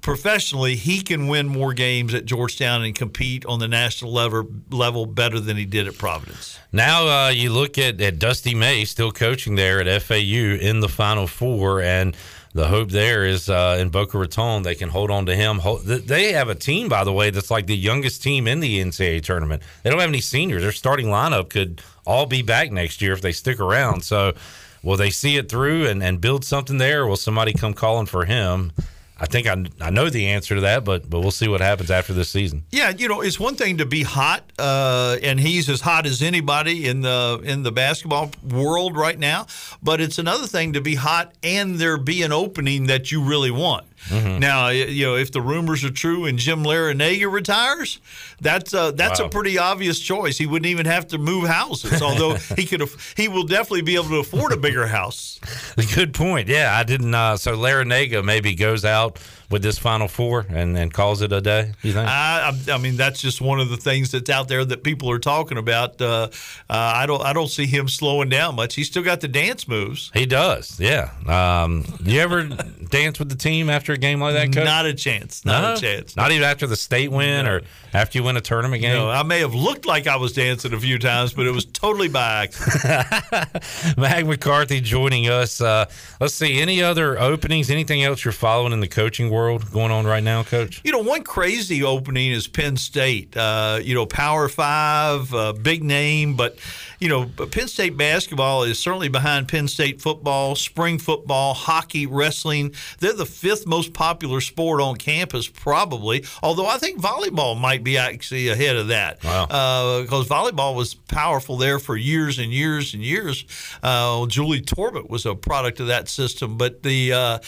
professionally, he can win more games at Georgetown and compete on the national level level better than he did at Providence. Now uh, you look at, at Dusty May still coaching there at FAU in the Final Four, and the hope there is uh, in Boca Raton they can hold on to him. They have a team, by the way, that's like the youngest team in the NCAA tournament. They don't have any seniors. Their starting lineup could all be back next year if they stick around. So, will they see it through and, and build something there? Will somebody come calling for him? I think I, I know the answer to that, but but we'll see what happens after this season. Yeah, you know, it's one thing to be hot, uh, and he's as hot as anybody in the in the basketball world right now. But it's another thing to be hot and there be an opening that you really want. Now, you know, if the rumors are true and Jim Larrañaga retires, that's uh, that's Wow. a pretty obvious choice. He wouldn't even have to move houses, although he could. He will definitely be able to afford a bigger house. Good point. Yeah, I didn't. Uh, so Larrañaga maybe goes out with this Final Four and, and calls it a day. You think? I, I I mean, that's just one of the things that's out there that people are talking about. Uh, uh, I don't, I don't see him slowing down much. He's still got the dance moves. He does. Yeah. Um, you ever dance with the team after a game like that, Coach? Not a chance. Not No? a chance. Not even after the state win or after you win a tournament game. No, I may have looked like I was dancing a few times, but it was totally by accident. Mack McCarthy joining us. Uh, let's see any other openings. Anything else you're following in the coaching world going on right now, Coach? You know, one crazy opening is Penn State. Uh, you know, Power Five, uh, big name, but you know, Penn State basketball is certainly behind Penn State football, spring football, hockey, wrestling. They're the fifth most popular sport on campus, probably. Although I think volleyball might be actually ahead of that. Wow. Because volleyball was powerful there for years and years and years. Uh, Julie Torbett was a product of that system, but the uh,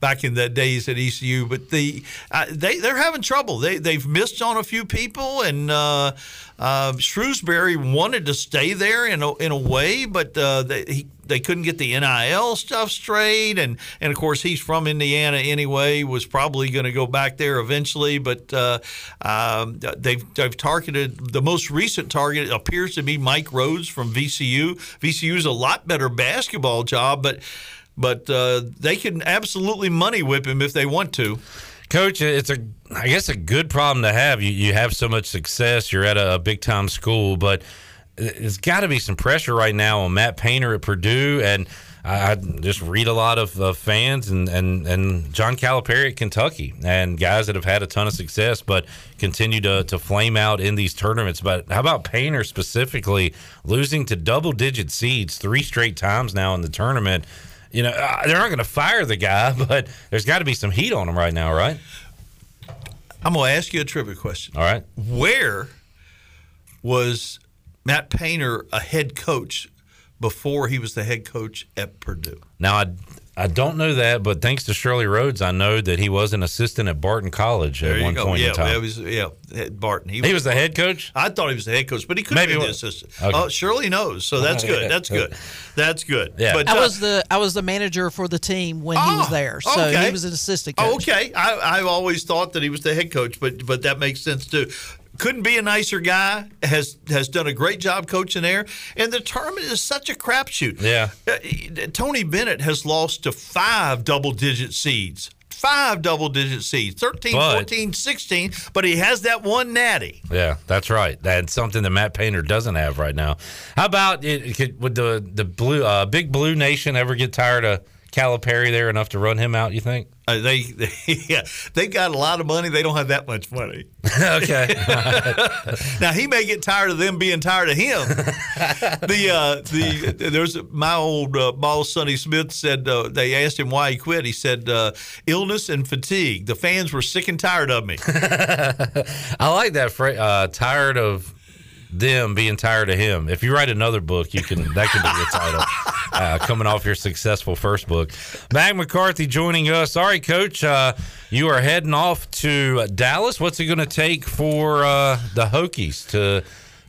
back in the days at ECU. But the uh, they they're having trouble. They they've missed on a few people, and uh, uh, Shrewsberry wanted to stay there in a, in a way, but uh, they he, they couldn't get the NIL stuff straight, and and of course he's from Indiana anyway. Was probably going to go back there eventually, but uh, um, they've they've targeted the most recent target appears to be Mike Rhoades from VCU. VCU is a lot better basketball job, but but uh, they can absolutely money whip him if they want to. Coach, it's a I guess a good problem to have. You you have so much success. You're at a, a big time school, but there's got to be some pressure right now on Matt Painter at Purdue, and I, just read a lot of uh, fans and, and and John Calipari at Kentucky, and guys that have had a ton of success, but continue to to flame out in these tournaments. But how about Painter specifically losing to double digit seeds three straight times now in the tournament? You know, uh, they're not going to fire the guy, but there's got to be some heat on him right now, right? I'm going to ask you a trivia question. All right. Where was Matt Painter a head coach before he was the head coach at Purdue? Now I I don't know that, but thanks to Shirley Rhodes, I know that he was an assistant at Barton College There at one go. point yeah, in time. it was yeah, Barton. He was the head coach. I thought he was the head coach, but he could Maybe be the assistant. Okay. Oh, Shirley knows, so that's good. That's good. That's good. Yeah. but I uh, was the I was the manager for the team when he was there, so okay. he was an assistant coach. Oh, okay. I, I've always thought that he was the head coach, but but that makes sense too. Couldn't be a nicer guy. Has has done a great job coaching there, and the tournament is such a crapshoot. Yeah. Uh, Tony Bennett has lost to five double digit seeds. Five double digit seeds 13, But- 14, 16, but he has that one natty. Yeah, that's right. That's something that Matt Painter doesn't have right now. How about it? Could, would the the blue uh, big blue nation ever get tired of Calipari there enough to run him out? You think? Uh, they, they yeah, they got a lot of money. They don't have that much money. okay. now he may get tired of them being tired of him. the uh, the there's my old uh, boss Sonny Smith said uh, they asked him why he quit. He said uh, illness and fatigue. The fans were sick and tired of me. I like that phrase. Uh, tired of them being tired of him. If you write another book, you can that could be your title. Uh, coming off your successful first book, Mack McCarthy joining us. All right, Coach, uh, you are heading off to Dallas. What's it going to take for uh, the Hokies to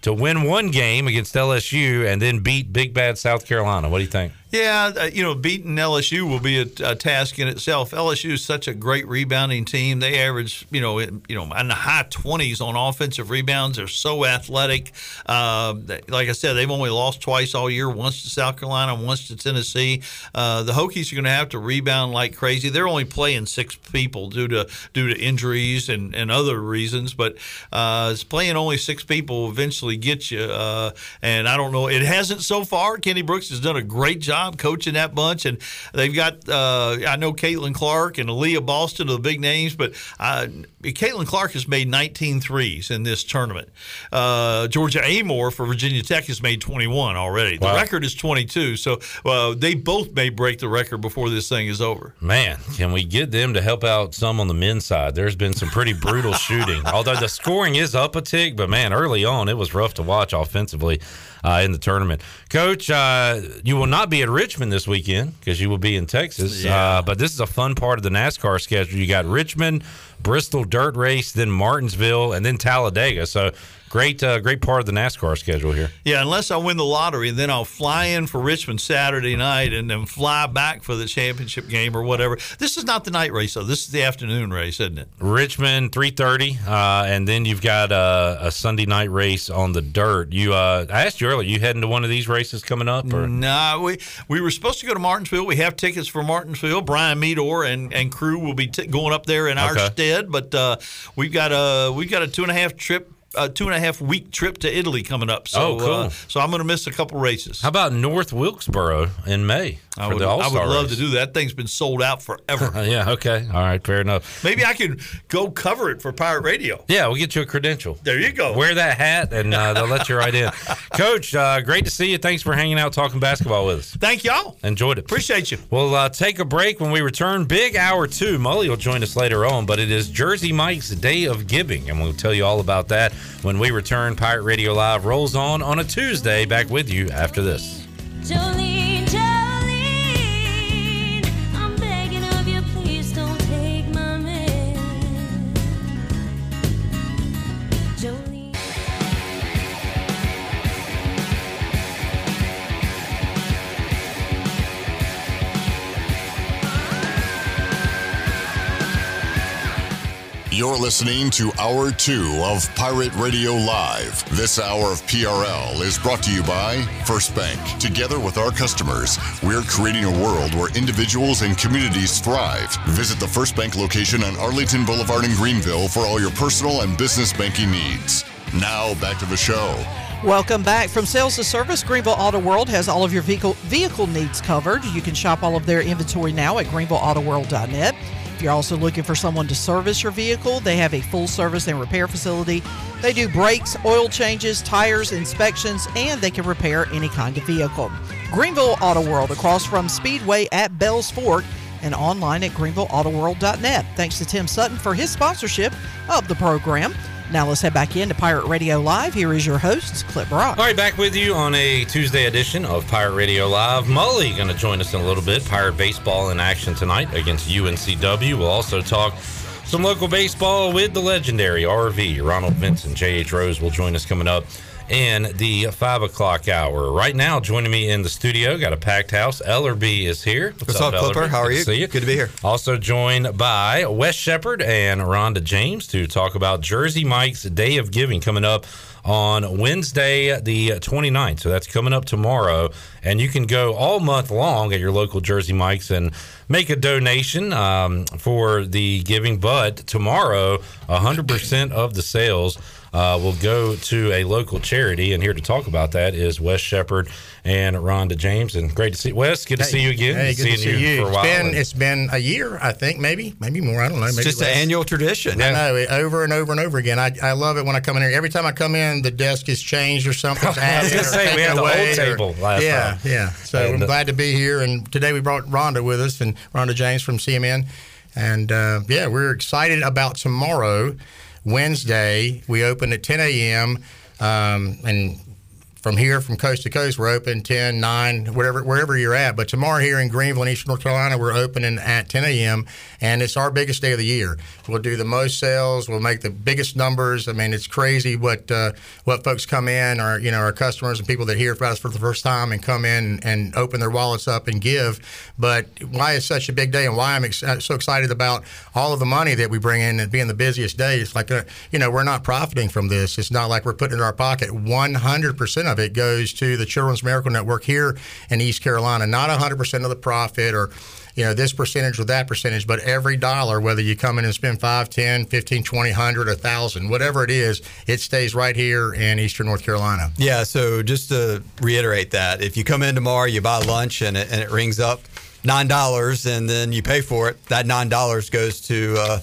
to win one game against LSU and then beat Big Bad South Carolina? What do you think? Yeah, uh, you know, beating LSU will be a, a task in itself. LSU is such a great rebounding team. They average, you know, in, you know, in the high twenties on offensive rebounds. They're so athletic. Uh, like I said, they've only lost twice all year: once to South Carolina, once to Tennessee. Uh, the Hokies are going to have to rebound like crazy. They're only playing six people due to due to injuries and, and other reasons, but uh, playing only six people will eventually get you. Uh, and I don't know, it hasn't so far. Kenny Brooks has done a great job coaching that bunch, and they've got uh, I know Caitlin Clark and Aaliyah Boston are the big names, but uh, Caitlin Clark has made 19 threes in this tournament. Uh, Georgia Amoore for Virginia Tech has made 21 already. The Wow. record is 22, so uh, they both may break the record before this thing is over. Man, can we get them to help out some on the men's side? There's been some pretty brutal shooting. Although the scoring is up a tick, but man, early on it was rough to watch offensively uh, in the tournament. Coach, uh, you will not be at Richmond this weekend because you will be in Texas. Uh, but this is a fun part of the NASCAR schedule. You got Richmond, Bristol Dirt Race, then Martinsville, and then Talladega. So Great, uh, great part of the NASCAR schedule here. Yeah, unless I win the lottery, then I'll fly in for Richmond Saturday night and then fly back for the championship game or whatever. This is not the night race, though. This is the afternoon race, isn't it? Richmond three thirty, uh, and then you've got uh, a Sunday night race on the dirt. You, uh, I asked you earlier, you heading to one of these races coming up? No, Nah, we we were supposed to go to Martinsville. We have tickets for Martinsville. Brian Meador and, and crew will be t- going up there in our stead. But uh, we've got a we've got a two and a half trip. A two and a half week trip to Italy coming up. So, Oh, cool. uh, so I'm going to miss a couple races. How about North Wilkesboro in May I would, I would love race? to do that. Thing's been sold out forever. yeah. Okay. All right. Fair enough. Maybe I could go cover it for Pirate Radio. Yeah, we'll get you a credential. There you go. Wear that hat, and uh, they'll let you right in. Coach, uh, great to see you. Thanks for hanging out, talking basketball with us. Thank y'all. Enjoyed it. Appreciate you. We'll uh, take a break when we return. Big hour two. Mully will join us later on, but it is Jersey Mike's Day of Giving, and we'll tell you all about that when we return. Pirate Radio Live rolls on on a Tuesday. Back with you after this. Jolene, Jolene, You're listening to Hour 2 of Pirate Radio Live. This hour of PRL is brought to you by First Bank. Together with our customers, we're creating a world where individuals and communities thrive. Visit the First Bank location on Arlington Boulevard in Greenville for all your personal and business banking needs. Now, back to the show. Welcome back from Sales to Service. Greenville Auto World has all of your vehicle vehicle needs covered. You can shop all of their inventory now at greenvilleautoworld.net. If you're also looking for someone to service your vehicle, they have a full service and repair facility. They do brakes, oil changes, tires, inspections, and they can repair any kind of vehicle. Greenville Auto World across from Speedway at Bells Fork and online at greenvilleautoworld.net. Thanks to Tim Sutton for his sponsorship of the program. Now let's head back into Pirate Radio Live. Here is your host, Clip Brock. All right, back with you on a Tuesday edition of Pirate Radio Live. Mully going to join us in a little bit. Pirate baseball in action tonight against UNCW. We'll also talk some local baseball with the legendary RV. Ronald Vincent, J.H. Rose will join us coming up in the five o'clock hour. Right now, joining me in the studio, got a packed house. Ellerby is here. What's up, Clipper? How are you? See you. Good to be here. Also joined by Wes Shepard and Rhonda James to talk about Jersey Mike's Day of Giving coming up on Wednesday, the 29th. So that's coming up tomorrow. And you can go all month long at your local Jersey Mike's and make a donation um, for the giving. But tomorrow, 100% of the sales uh, will go to a local charity. And here to talk about that is Wes Shepard and Rhonda James. And great to see Wes. Good to see you again. Hey, good Seeing to see you. for a while. It's been, it's been a year, I think, maybe, maybe more. I don't know. It's maybe just an annual tradition. I know over and over and over again. I, I love it when I come in here. Every time I come in, the desk is changed or something's I was gonna say, we taken had the old away or- table last yeah, time. Yeah, So And, I'm glad to be here. And today we brought Rhonda with us and Rhonda James from CMN. And uh, yeah, we're excited about tomorrow, Wednesday. We open at 10 a.m. Um, and from here, from coast to coast, we're open 10, 9, whatever, wherever you're at. But tomorrow here in Greenville, in Eastern North Carolina, we're opening at 10 a.m. and it's our biggest day of the year. We'll do the most sales. We'll make the biggest numbers. I mean, it's crazy what uh, what folks come in, our you know our customers and people that hear about us for the first time and come in and open their wallets up and give. But why it's such a big day and why I'm ex- so excited about all of the money that we bring in and being the busiest day. It's like uh, you know we're not profiting from this. It's not like we're putting it in our pocket. 100% of it goes to the Children's Miracle Network here in East Carolina. Not 100% of the profit or you know this percentage or that percentage, but every dollar, whether you come in and spend 5, 10, 15, 20, 100, 1,000, whatever it is, it stays right here in Eastern North Carolina. Yeah, so just to reiterate that, if you come in tomorrow, you buy lunch and it, and it rings up $9 and then you pay for it, that $9 goes to uh,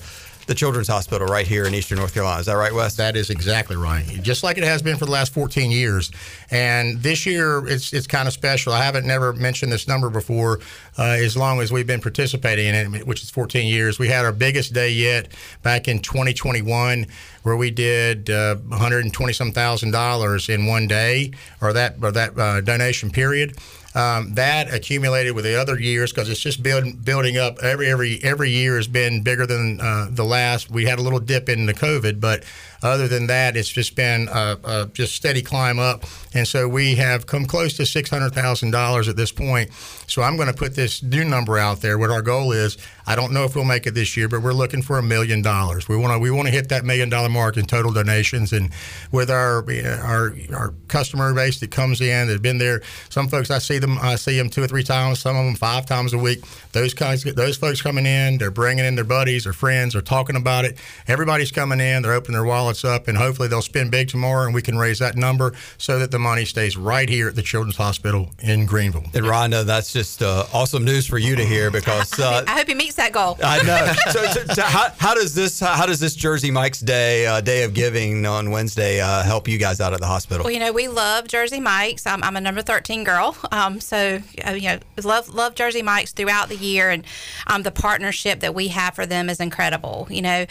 the Children's Hospital right here in Eastern North Carolina. Is that right, Wes? That is exactly right. Just like it has been for the last 14 years. And this year, it's it's kind of special. I haven't never mentioned this number before, uh, as long as we've been participating in it, which is 14 years. We had our biggest day yet back in 2021, where we did uh, 120 some thousand dollars in one day, or that or that uh, donation period. Um, that accumulated with the other years because it's just build, building up. Every every every year has been bigger than uh, the last. We had a little dip in the COVID, but other than that, it's just been a, a just steady climb up. And so we have come close to six hundred thousand dollars at this point. So I'm going to put this new number out there. What our goal is, I don't know if we'll make it this year, but we're looking for a million dollars. We want to we want to hit that million dollar mark in total donations. And with our our our customer base that comes in, that've been there. Some folks I see them I see them two or three times. Some of them five times a week. Those kinds those folks coming in, they're bringing in their buddies or friends, or talking about it. Everybody's coming in. They're opening their wallets up, and hopefully they'll spend big tomorrow, and we can raise that number so that the money stays right here at the Children's Hospital in Greenville. And Rhonda, that's just uh, awesome news for you to hear because uh, I hope he meets that goal. I know. So, so, so how, how does this how does this Jersey Mike's Day uh, Day of Giving on Wednesday uh, help you guys out at the hospital? Well, you know, we love Jersey Mike's. I'm, I'm a number 13 girl, um, so uh, you know, love love Jersey Mike's throughout the year, and um, the partnership that we have for them is incredible. You know,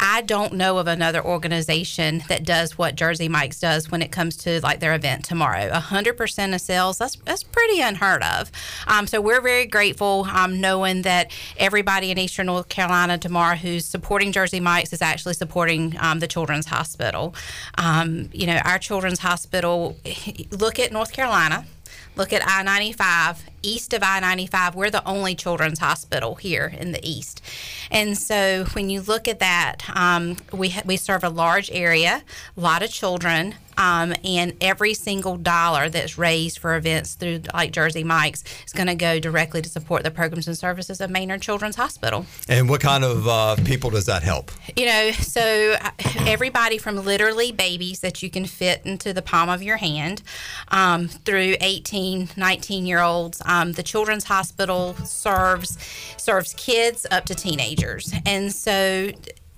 I don't know of another organization that does what Jersey Mike's does when it comes to like their event tomorrow. 100% of sales, that's that's pretty unheard of. Um, so we're very grateful um, knowing that everybody in Eastern North Carolina tomorrow who's supporting Jersey Mike's is actually supporting um, the Children's Hospital. Um, you know, our Children's Hospital, look at North Carolina. Look at I 95, east of I 95. We're the only children's hospital here in the east. And so when you look at that, um, we, ha- we serve a large area, a lot of children, um, and every single dollar that's raised for events through like Jersey Mike's is going to go directly to support the programs and services of Maynard Children's Hospital. And what kind of uh, people does that help? You know, so uh, everybody from literally babies that you can fit into the palm of your hand um, through 18, 19 year olds. Um, the Children's Hospital serves serves kids up to teenagers, and so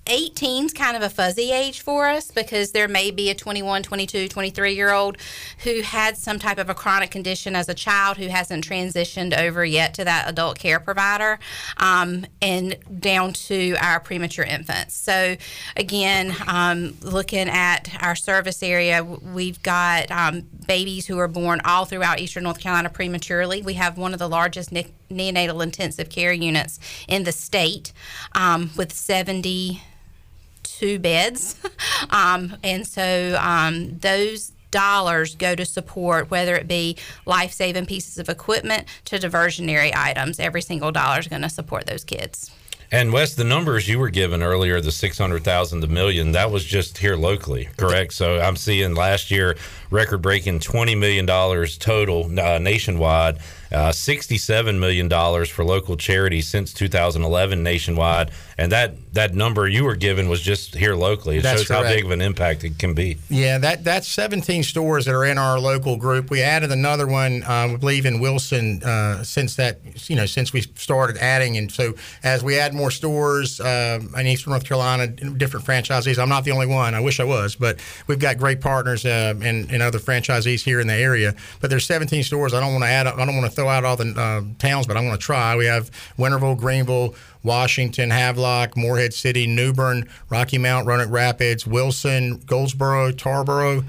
18 is kind of a fuzzy age for us because there may be a 21, 22, 23 year old who had some type of a chronic condition as a child who hasn't transitioned over yet to that adult care provider um, and down to our premature infants. So, again, um, looking at our service area, we've got um, babies who are born all throughout Eastern North Carolina prematurely. We have one of the largest ne- neonatal intensive care units in the state um, with 70 two beds. um, and so um, those dollars go to support whether it be life-saving pieces of equipment to diversionary items every single dollar is going to support those kids And Wes, the numbers you were given earlier, the six hundred thousand, the million, that was just here locally, correct? So I'm seeing last year record-breaking twenty million dollars total uh, nationwide, uh, sixty-seven million dollars for local charities since 2011 nationwide, and that that number you were given was just here locally. It That's shows how big of an impact it can be. Yeah, that that's 17 stores that are in our local group. We added another one, uh, I believe, in Wilson uh, since that you know since we started adding, and so as we add more stores um in Eastern North Carolina, different franchisees. I'm not the only one. I wish I was, but we've got great partners uh, and, and other franchisees here in the area. But there's 17 stores. I don't want to add. I don't want to throw out all the uh, towns, but I'm going to try. We have Winterville, Greenville. Washington, Havelock, Morehead City, New Bern, Rocky Mount, Roanoke Rapids, Wilson, Goldsboro, Tarboro,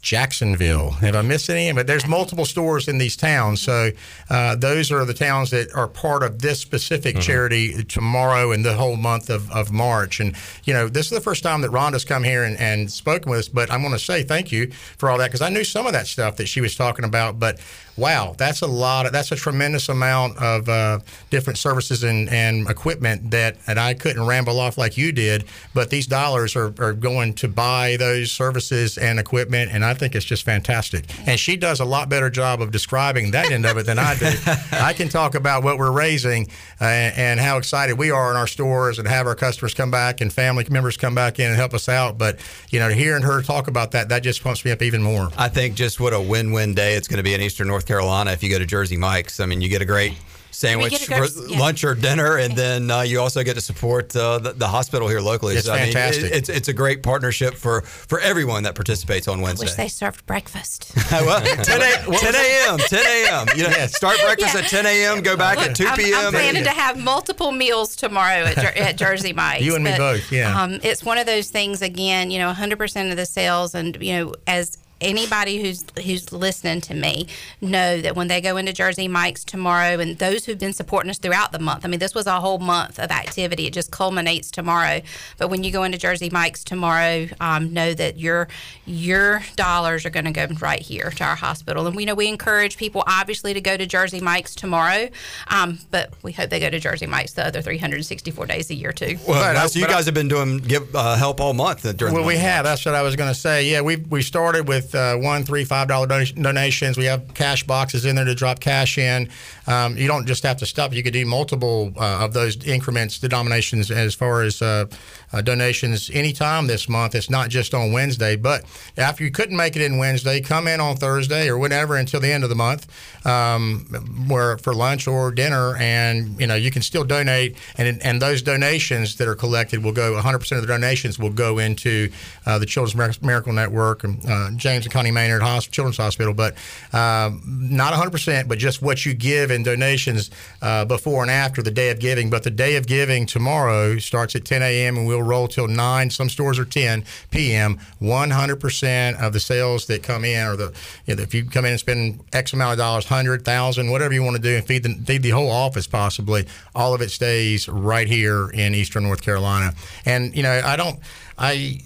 Jacksonville. Have I missed any? But there's multiple stores in these towns. So uh, those are the towns that are part of this specific charity tomorrow and the whole month of, of March. And, you know, this is the first time that Rhonda's come here and, and spoken with us. But I want to say thank you for all that because I knew some of that stuff that she was talking about. But wow, that's a lot. Of, that's a tremendous amount of uh, different services and, and equipment that, and I couldn't ramble off like you did. But these dollars are, are going to buy those services and equipment, and I think it's just fantastic. And she does a lot better job of describing that end of it than I do. I can talk about what we're raising uh, and how excited we are in our stores and have our customers come back and family members come back in and help us out. But you know, hearing her talk about that, that just pumps me up even more. I think just what a win-win day it's going to be in Eastern North Carolina if you go to Jersey Mike's. I mean, you get a great sandwich get a for yeah. lunch or dinner, and then uh, you also get to support uh, the, the hospital here locally. It's I mean, fantastic. it- it's it's a great partnership for for everyone that participates on wish Wednesday. they served breakfast well, 10 a- 10 a.m. 10 a.m. You know, start breakfast Yeah. at 10 a.m. Go back at 2 I'm, p.m. I'm planning to have multiple meals tomorrow at, Jer- at Jersey Mike's. You and me both, yeah. Um, it's one of those things. Again, you know, 100% of the sales, and you know, as anybody who's who's listening to me know that when they go into Jersey Mike's tomorrow, and those who've been supporting us throughout the month. I mean, this was a whole month of activity. It just culminates tomorrow. But when you go into Jersey Mike's tomorrow, um, know that your your dollars are going to go right here to our hospital. And we know we encourage people obviously to go to Jersey Mike's tomorrow, um, but we hope they go to Jersey Mike's the other 364 days a year too. Well, But I- so you but I- guys have been doing give uh, help all month during Well, the we month. have. That's what I was going to say. Yeah, we we started with uh, one, three, five dollar donation- donations. We have cash boxes in there to drop cash in. Um, you don't just have to stop. You could do multiple uh, of those increments, denominations, as far as uh, uh, donations anytime this month. It's not just on Wednesday. But after you couldn't make it in Wednesday, come in on Thursday or whenever until the end of the month, um, where for lunch or dinner, and you know you can still donate. And and those donations that are collected will go 100 percent of the donations will go into uh, the Children's Miracle Network, and, uh, James and Connie Maynard Hosp- Children's Hospital. But um, not 100 percent, but just what you give in donations uh, before and after the day of giving. But the day of giving tomorrow starts at 10 a.m. and we'll roll till 9. Some stores are 10 p.m. 100 percent of the sales that come in, or the you know, if you come in and spend X amount of dollars, hundred thousand, whatever you want to do, and feed the feed the whole office possibly, all of it stays right here in Eastern North Carolina. And you know, I don't, I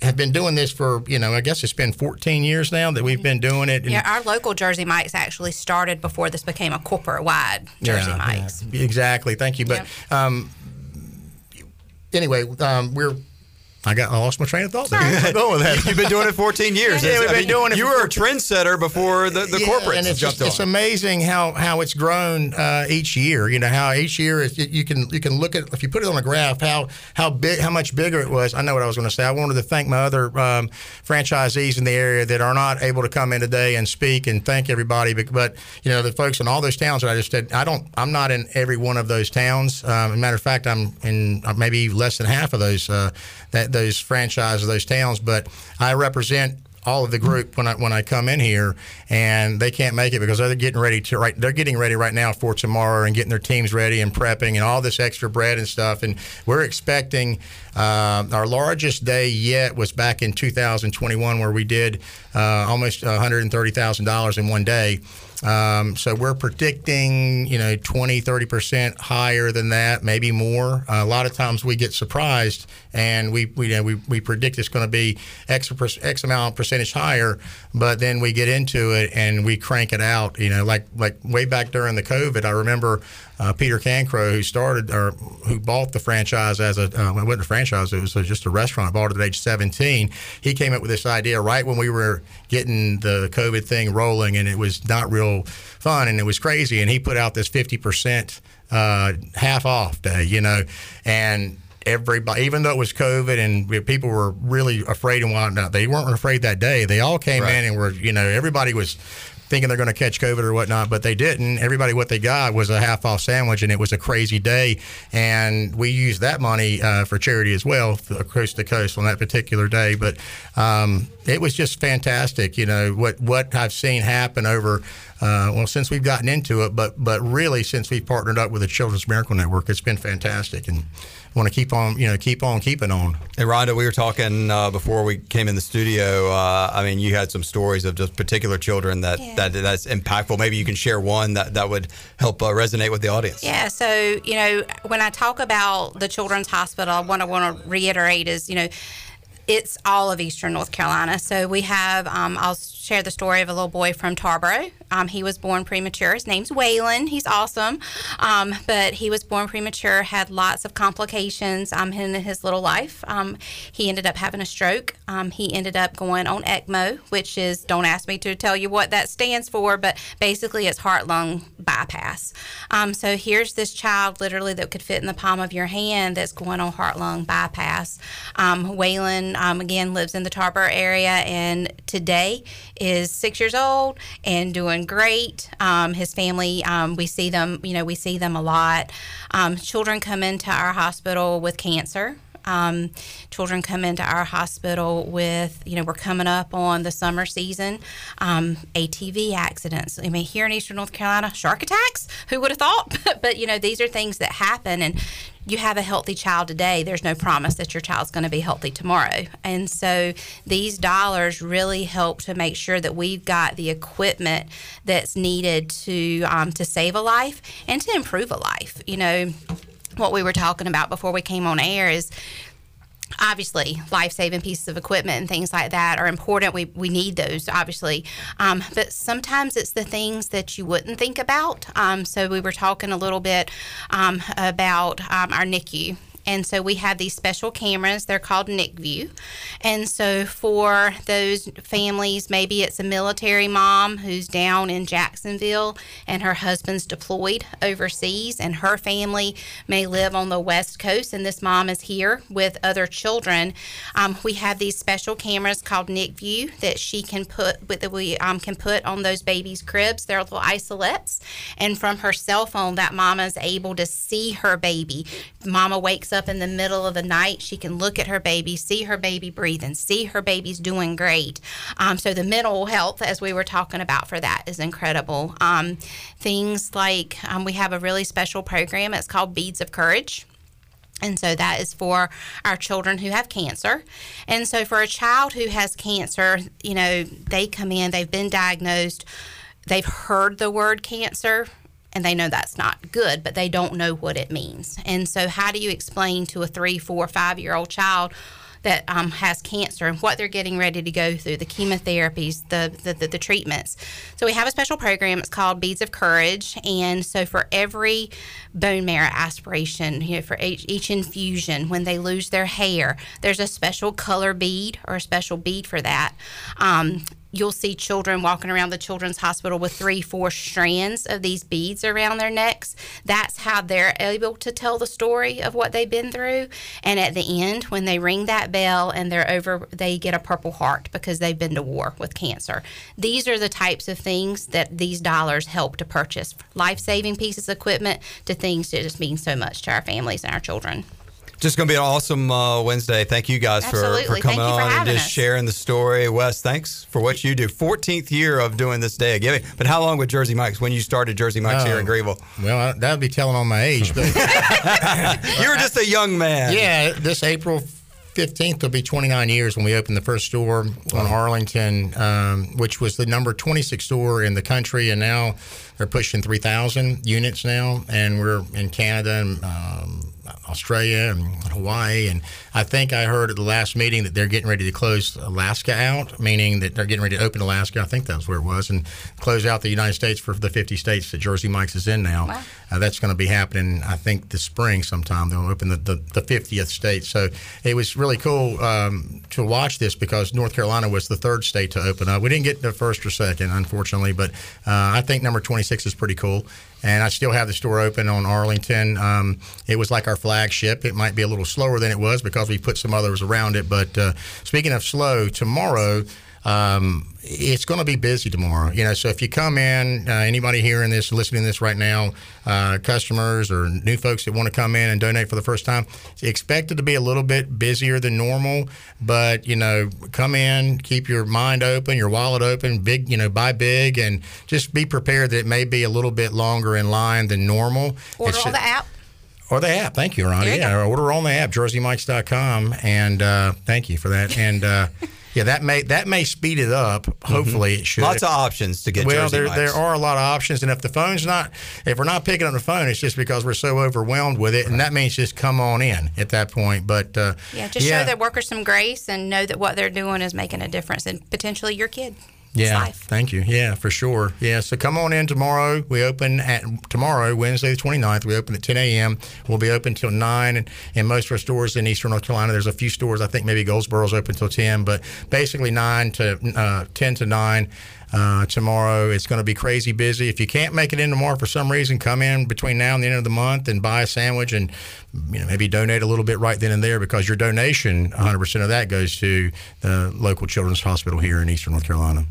have been doing this for you know, I guess it's been 14 years now that we've been doing it. Yeah, our local Jersey Mike's actually started before this became a corporate wide Jersey Yeah, Mike's. yeah, exactly. Thank you. But um, anyway, um, we're. I got I lost my train of thought. there. I'm going with that. You've been doing it 14 years. Yeah, we've I been mean, doing it You were a trendsetter before the, the Yeah, corporates and it's jumped just, it's amazing how how it's grown uh, each year. You know how each year is, you can you can look at if you put it on a graph how how big how much bigger it was. I know what I was going to say. I wanted to thank my other um, franchisees in the area that are not able to come in today and speak and thank everybody. But, but you know the folks in all those towns that I just said. I don't. I'm not in every one of those towns. Um, as a matter of fact, I'm in uh, maybe less than half of those uh, that those franchises, those towns. But I represent all of the group when I when I come in here, and they can't make it because they're getting ready to right. They're getting ready right now for tomorrow and getting their teams ready and prepping and all this extra bread and stuff. And we're expecting uh, our largest day yet was back in 2021 where we did uh, almost 130 thousand dollars in one day. Um, so we're predicting, you know, 20, 30% higher than that, maybe more. Uh, a lot of times we get surprised and we, we, you know, we, we predict it's going to be X, X amount percentage higher, but then we get into it and we crank it out, you know, like, like way back during the COVID, I remember uh, Peter Cancro, who started or who bought the franchise as a uh, well, it wasn't a franchise, it was just a restaurant. I Bought it at age 17. He came up with this idea right when we were getting the COVID thing rolling, and it was not real fun, and it was crazy. And he put out this 50 percent uh, half off day, you know, and everybody, even though it was COVID and people were really afraid and whatnot, they weren't afraid that day. They all came Right. in and were, you know, everybody was thinking they're going to catch COVID or whatnot, but they didn't. Everybody, what they got was a half off sandwich, and it was a crazy day. And we used that money uh, for charity as well, th- coast to coast on that particular day. But um, it was just fantastic. You know what what I've seen happen over. Uh, well, since we've gotten into it, but but really since we've partnered up with the Children's Miracle Network, it's been fantastic, and want to keep on, you know, keep on keeping on. Hey, Rhonda, we were talking uh, before we came in the studio. Uh, I mean, you had some stories of just particular children that, that that's impactful. Maybe you can share one that, that would help uh, resonate with the audience. Yeah, so you know, when I talk about the Children's Hospital, what I want to reiterate is, you know, it's all of Eastern North Carolina. So we have, um, I'll share the story of a little boy from Tarboro. Um, he was born premature. His name's Waylon. He's awesome, um, but he was born premature. Had lots of complications um, in his little life. Um, he ended up having a stroke. Um, he ended up going on ECMO, which is don't ask me to tell you what that stands for, but basically it's heart lung bypass. So here's this child literally that could fit in the palm of your hand that's going on heart lung bypass. Waylon um, again lives in the Tarboro area and today is six years old and doing great. Um, his family, um, we see them, you know, we see them a lot. Um, children come into our hospital with cancer. Um, children come into our hospital with, you know, we're coming up on the summer season, um, ATV accidents. I mean, here in Eastern North Carolina, shark attacks. Who would have thought? but you know, these are things that happen, and you have a healthy child today, there's no promise that your child's going to be healthy tomorrow. And so these dollars really help to make sure that we've got the equipment that's needed to um, to save a life and to improve a life. You know, what we were talking about before we came on air is obviously life-saving pieces of equipment and things like that are important. We, we need those obviously. Um, but sometimes it's the things that you wouldn't think about. Um, so we were talking a little bit um, about um, our nicu and so we have these special cameras. They're called NICView. And so for those families, maybe it's a military mom who's down in Jacksonville and her husband's deployed overseas, and her family may live on the West Coast, and this mom is here with other children. Um, we have these special cameras called NICView that she can put that we um, can put on those babies' cribs. They're little isolettes, and from her cell phone, that mama is able to see her baby. Mama wakes up in the middle of the night, she can look at her baby, see her baby breathing, see her baby's doing great. Um, so the mental health, as we were talking about for that, is incredible. Um, things like um, we have a really special program. It's called Beads of Courage. And so that is for our children who have cancer. And so for a child who has cancer, you know, they come in, they've been diagnosed, they've heard the word cancer, and they know that's not good, but they don't know what it means. And so, how do you explain to a three, four, five year old child? That um, has cancer and what they're getting ready to go through, the chemotherapies, the, the, the, the treatments. So, we have a special program. It's called Beads of Courage. And so, for every bone marrow aspiration, you know, for each, each infusion, when they lose their hair, there's a special color bead or a special bead for that. Um, you'll see children walking around the children's hospital with three, four strands of these beads around their necks. That's how they're able to tell the story of what they've been through. And at the end, when they ring that bell and they're over, they get a purple heart because they've been to war with cancer. These are the types of things that these dollars help to purchase life saving pieces of equipment to things that just mean so much to our families and our children. Just going to be an awesome uh, Wednesday. Thank you guys for, Absolutely. for coming Thank you for on and just us. sharing the story. Wes, thanks for what you do. 14th year of doing this day of giving. But how long with Jersey Mike's? When you started Jersey Mike's here in Oh, Greenville? Well, that would be telling on my age. But you were just a young man. Yeah, this April 15th will be 29 years when we opened the first store on Arlington, um, which was the number 26 store in the country, and now they're pushing 3,000 units now, and we're in Canada and um, Australia and Hawaii, and I think I heard at the last meeting that they're getting ready to close Alaska out, meaning that they're getting ready to open Alaska. I think that's where it was, and close out the United States for the 50 states that Jersey Mike's is in now. Uh, that's going to be happening, I think, this spring sometime. They'll open the, the, the 50th state. So it was really cool um, to watch this because North Carolina was the third state to open up. We didn't get the first or second, unfortunately, but uh, I think number 26 is pretty cool. And I still have the store open on Arlington. Um, it was like our flagship. It might be a little slower than it was because we put some others around it. But uh, speaking of slow, tomorrow um, it's going to be busy tomorrow. You know, so if you come in, uh, anybody hearing this, listening to this right now, uh, customers or new folks that want to come in and donate for the first time, expect it to be a little bit busier than normal. But you know, come in, keep your mind open, your wallet open, big, you know, buy big, and just be prepared that it may be a little bit longer in line than normal. Order It's- on the app. or the app. Thank you, Ronnie. You Yeah, order on the app, jerseymikes.com. And uh, thank you for that. And uh, yeah, that may that may speed it up. Hopefully, it should. Mm-hmm. Lots of options to get well, Jersey there, Mike's. there are a lot of options, and if the phone's not, if we're not picking up the phone, it's just because we're so overwhelmed with it, and that means just come on in at that point. But uh, Yeah, just show the workers some grace and know that what they're doing is making a difference in potentially your kid. Yeah, thank you. Yeah, for sure. Yeah, so come on in tomorrow. We open at tomorrow, Wednesday the 29th. We open at 10 a.m. We'll be open till 9. And in most of our stores in Eastern North Carolina, there's a few stores. I think maybe Goldsboro's open till 10, but basically 9 to uh, 10 to 9. Uh, tomorrow it's going to be crazy busy. If you can't make it in tomorrow for some reason, come in between now and the end of the month and buy a sandwich and you know maybe donate a little bit right then and there because your donation, 100% of that goes to the local children's hospital here in Eastern North Carolina.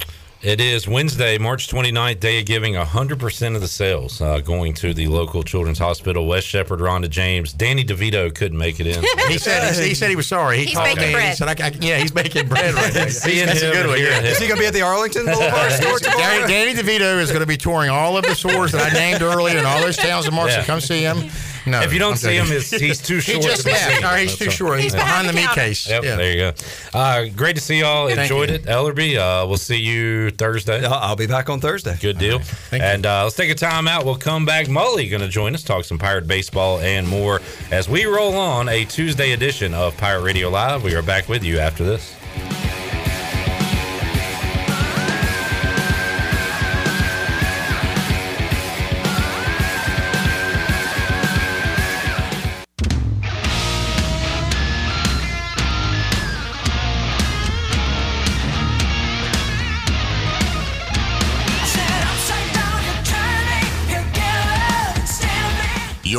It is Wednesday, March 29th, day of giving 100% of the sales uh, going to the local children's hospital. Wes Shepherd, Rhonda James. Danny DeVito couldn't make it in. He said he, he said he was sorry. He He's called making me. and He bread. said, I, I, "Yeah, he's making bread right now." Seeing That's a good and one. hearing Yeah. Is he going to be at the Arlington Boulevard store tomorrow? Danny, Danny DeVito is going to be touring all of the stores that I named earlier in all those towns and markets. Yeah. So come see him. No, If you don't I'm see joking. him, it's- he's too He short just to be left. seen. All right, he's That's too short. He's, He's behind, behind the the meat case. Yep, Yeah. there you go. Uh, great to see y'all. Thank Enjoyed you. it. Ellerby, uh, we'll see you Thursday. I'll I'll be back on Thursday. Good deal. And uh, let's take a time out. We'll come back. Mully going to join us, talk some Pirate baseball and more as we roll on a Tuesday edition of Pirate Radio Live. We are back with you after this.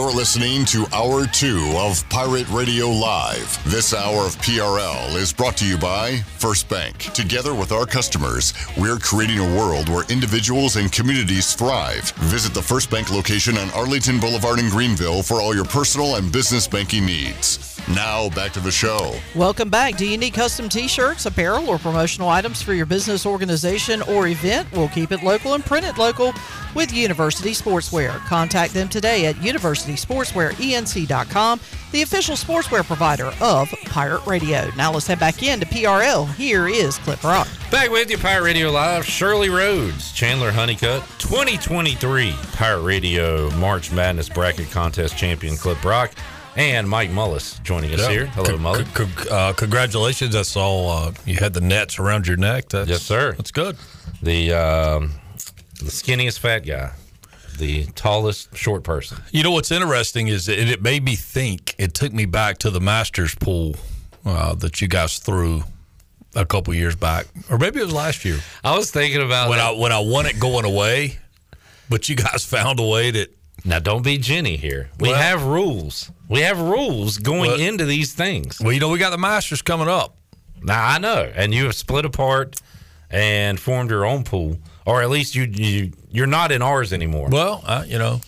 You're listening to Hour 2 of Pirate Radio Live. This hour of PRL is brought to you by First Bank. Together with our customers, we're creating a world where individuals and communities thrive. Visit the First Bank location on Arlington Boulevard in Greenville for all your personal and business banking needs. Now, back to the show. Welcome back. Do you need custom t shirts, apparel, or promotional items for your business, organization, or event? We'll keep it local and print it local with University Sportswear. Contact them today at universitysportswearenc.com, the official sportswear provider of Pirate Radio. Now let's head back into PRL. Here is Clip Rock. Back with you, Pirate Radio Live. Shirley Rhodes, Chandler Honeycutt, 2023 Pirate Radio March Madness Bracket Contest Champion Clip Rock, and Mike Mullis joining us Yeah. here. Hello, C- Mullis. c- c- uh, congratulations! I saw uh, you had the nets around your neck. That's, Yes, sir. That's good. The um, the skinniest fat guy, the tallest short person. You know what's interesting is that it made me think. It took me back to the Masters pool uh, that you guys threw a couple years back, or maybe it was last year. I was thinking about when that. I when I won it going away, but you guys found a way that. Now, don't be Jenny here. We Well- have rules. We have rules going Well- into these things. Well, you know we got the Masters coming up. Now I know, and you have split apart and formed your own pool, or at least you you you're not in ours anymore. Well, uh, you know,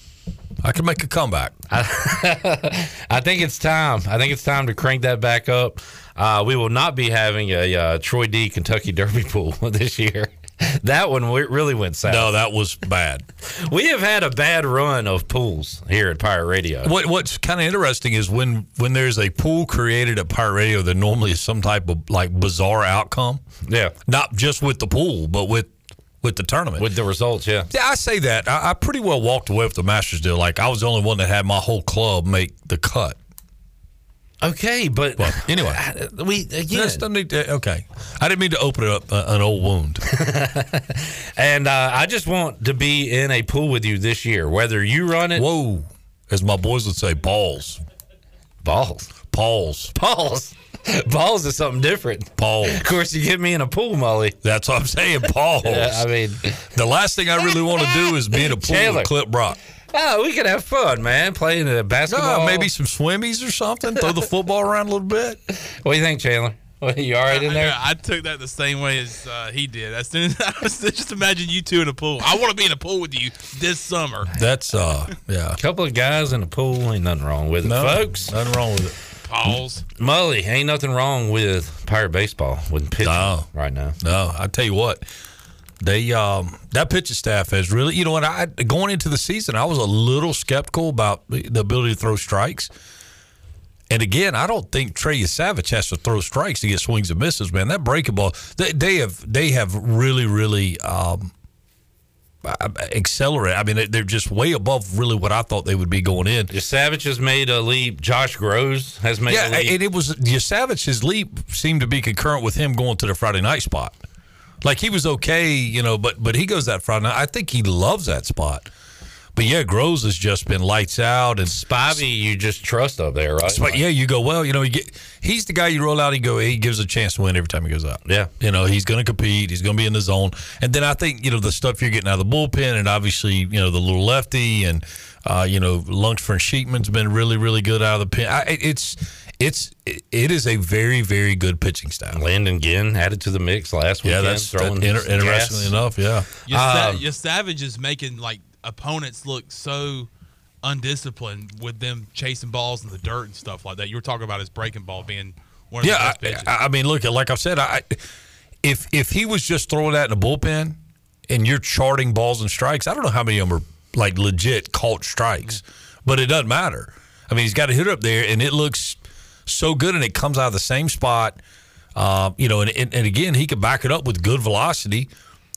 I can make a comeback. I think it's time. I think it's time to crank that back up. Uh, we will not be having a uh, Troy D Kentucky Derby pool this year. That one really went south. No, that was bad. We have had a bad run of pools here at Pirate Radio. What What's kind of interesting is when when there's a pool created at Pirate Radio, there normally is some type of like bizarre outcome. Yeah, not just with the pool, but with with the tournament, with the results. Yeah, yeah. I say that I, I pretty well walked away with the Masters deal. Like I was the only one that had my whole club make the cut. Okay, but well, anyway, we again. Just need to- okay, I didn't mean to open up uh, an old wound. and uh, I just want to be in a pool with you this year, whether you run it. Whoa, as my boys would say, balls, balls, balls, balls. Balls is something different. Paul. Of course, you get me in a pool, Mully. That's what I'm saying. Balls. Yeah, I mean, the last thing I really want to do is be in a pool Chandler. with Clip Brock. Oh, we could have fun, man. Playing the basketball. No, maybe some swimmies or something. Throw the football around a little bit. What do you think, Chandler? What, you all right in there? I, I took that the same way as uh, he did. As soon as I was just imagine you two in a pool. I want to be in a pool with you this summer. That's uh, yeah. A couple of guys in the pool ain't nothing wrong with it, No, folks. Nothing wrong with it. Pause. Mully, ain't nothing wrong with Pirate baseball with pitching No. right now. No, I tell you what, they um that pitching staff has really. You know what? I going into the season, I was a little skeptical about the ability to throw strikes. And again, I don't think Trey Yesavage has to throw strikes to get swings and misses. Man, that breaking ball, they, they have they have really really um, accelerated. I mean, they- they're just way above really what I thought they would be going in. Yesavage has made a leap. Josh Grosz has made yeah, a leap. and it was Yesavage's leap seemed to be concurrent with him going to the Friday night spot. Like he was okay, you know, but but he goes that Friday night. I think he loves that spot. But yeah, Grosz has just been lights out and Spivey, you just trust up there, right? But yeah, you go well. You know, you get, he's the guy you roll out. He go. He gives a chance to win every time he goes out. Yeah, you know, he's going to compete. He's going to be in the zone. And then I think you know the stuff you're getting out of the bullpen, and obviously you know the little lefty, and uh, you know Lungstrom Sheetman's been really really good out of the pen. I, it's it's it, it is a very very good pitching staff. Landon Ginn added to the mix last week. Yeah, weekend. that's that, throwing inter- interestingly enough. Yeah, Your, Um, Yesavage is making like opponents look so undisciplined with them chasing balls in the dirt and stuff like that. You were talking about his breaking ball being one of the yeah. best pitches. I, I mean, look, like I've said, I if if he was just throwing that in a bullpen and you're charting balls and strikes, I don't know how many of them are like legit caught strikes, but it doesn't matter. I mean, he's got a hit up there, and it looks so good, and it comes out of the same spot. Uh, you know, and, and, and again, he could back it up with good velocity.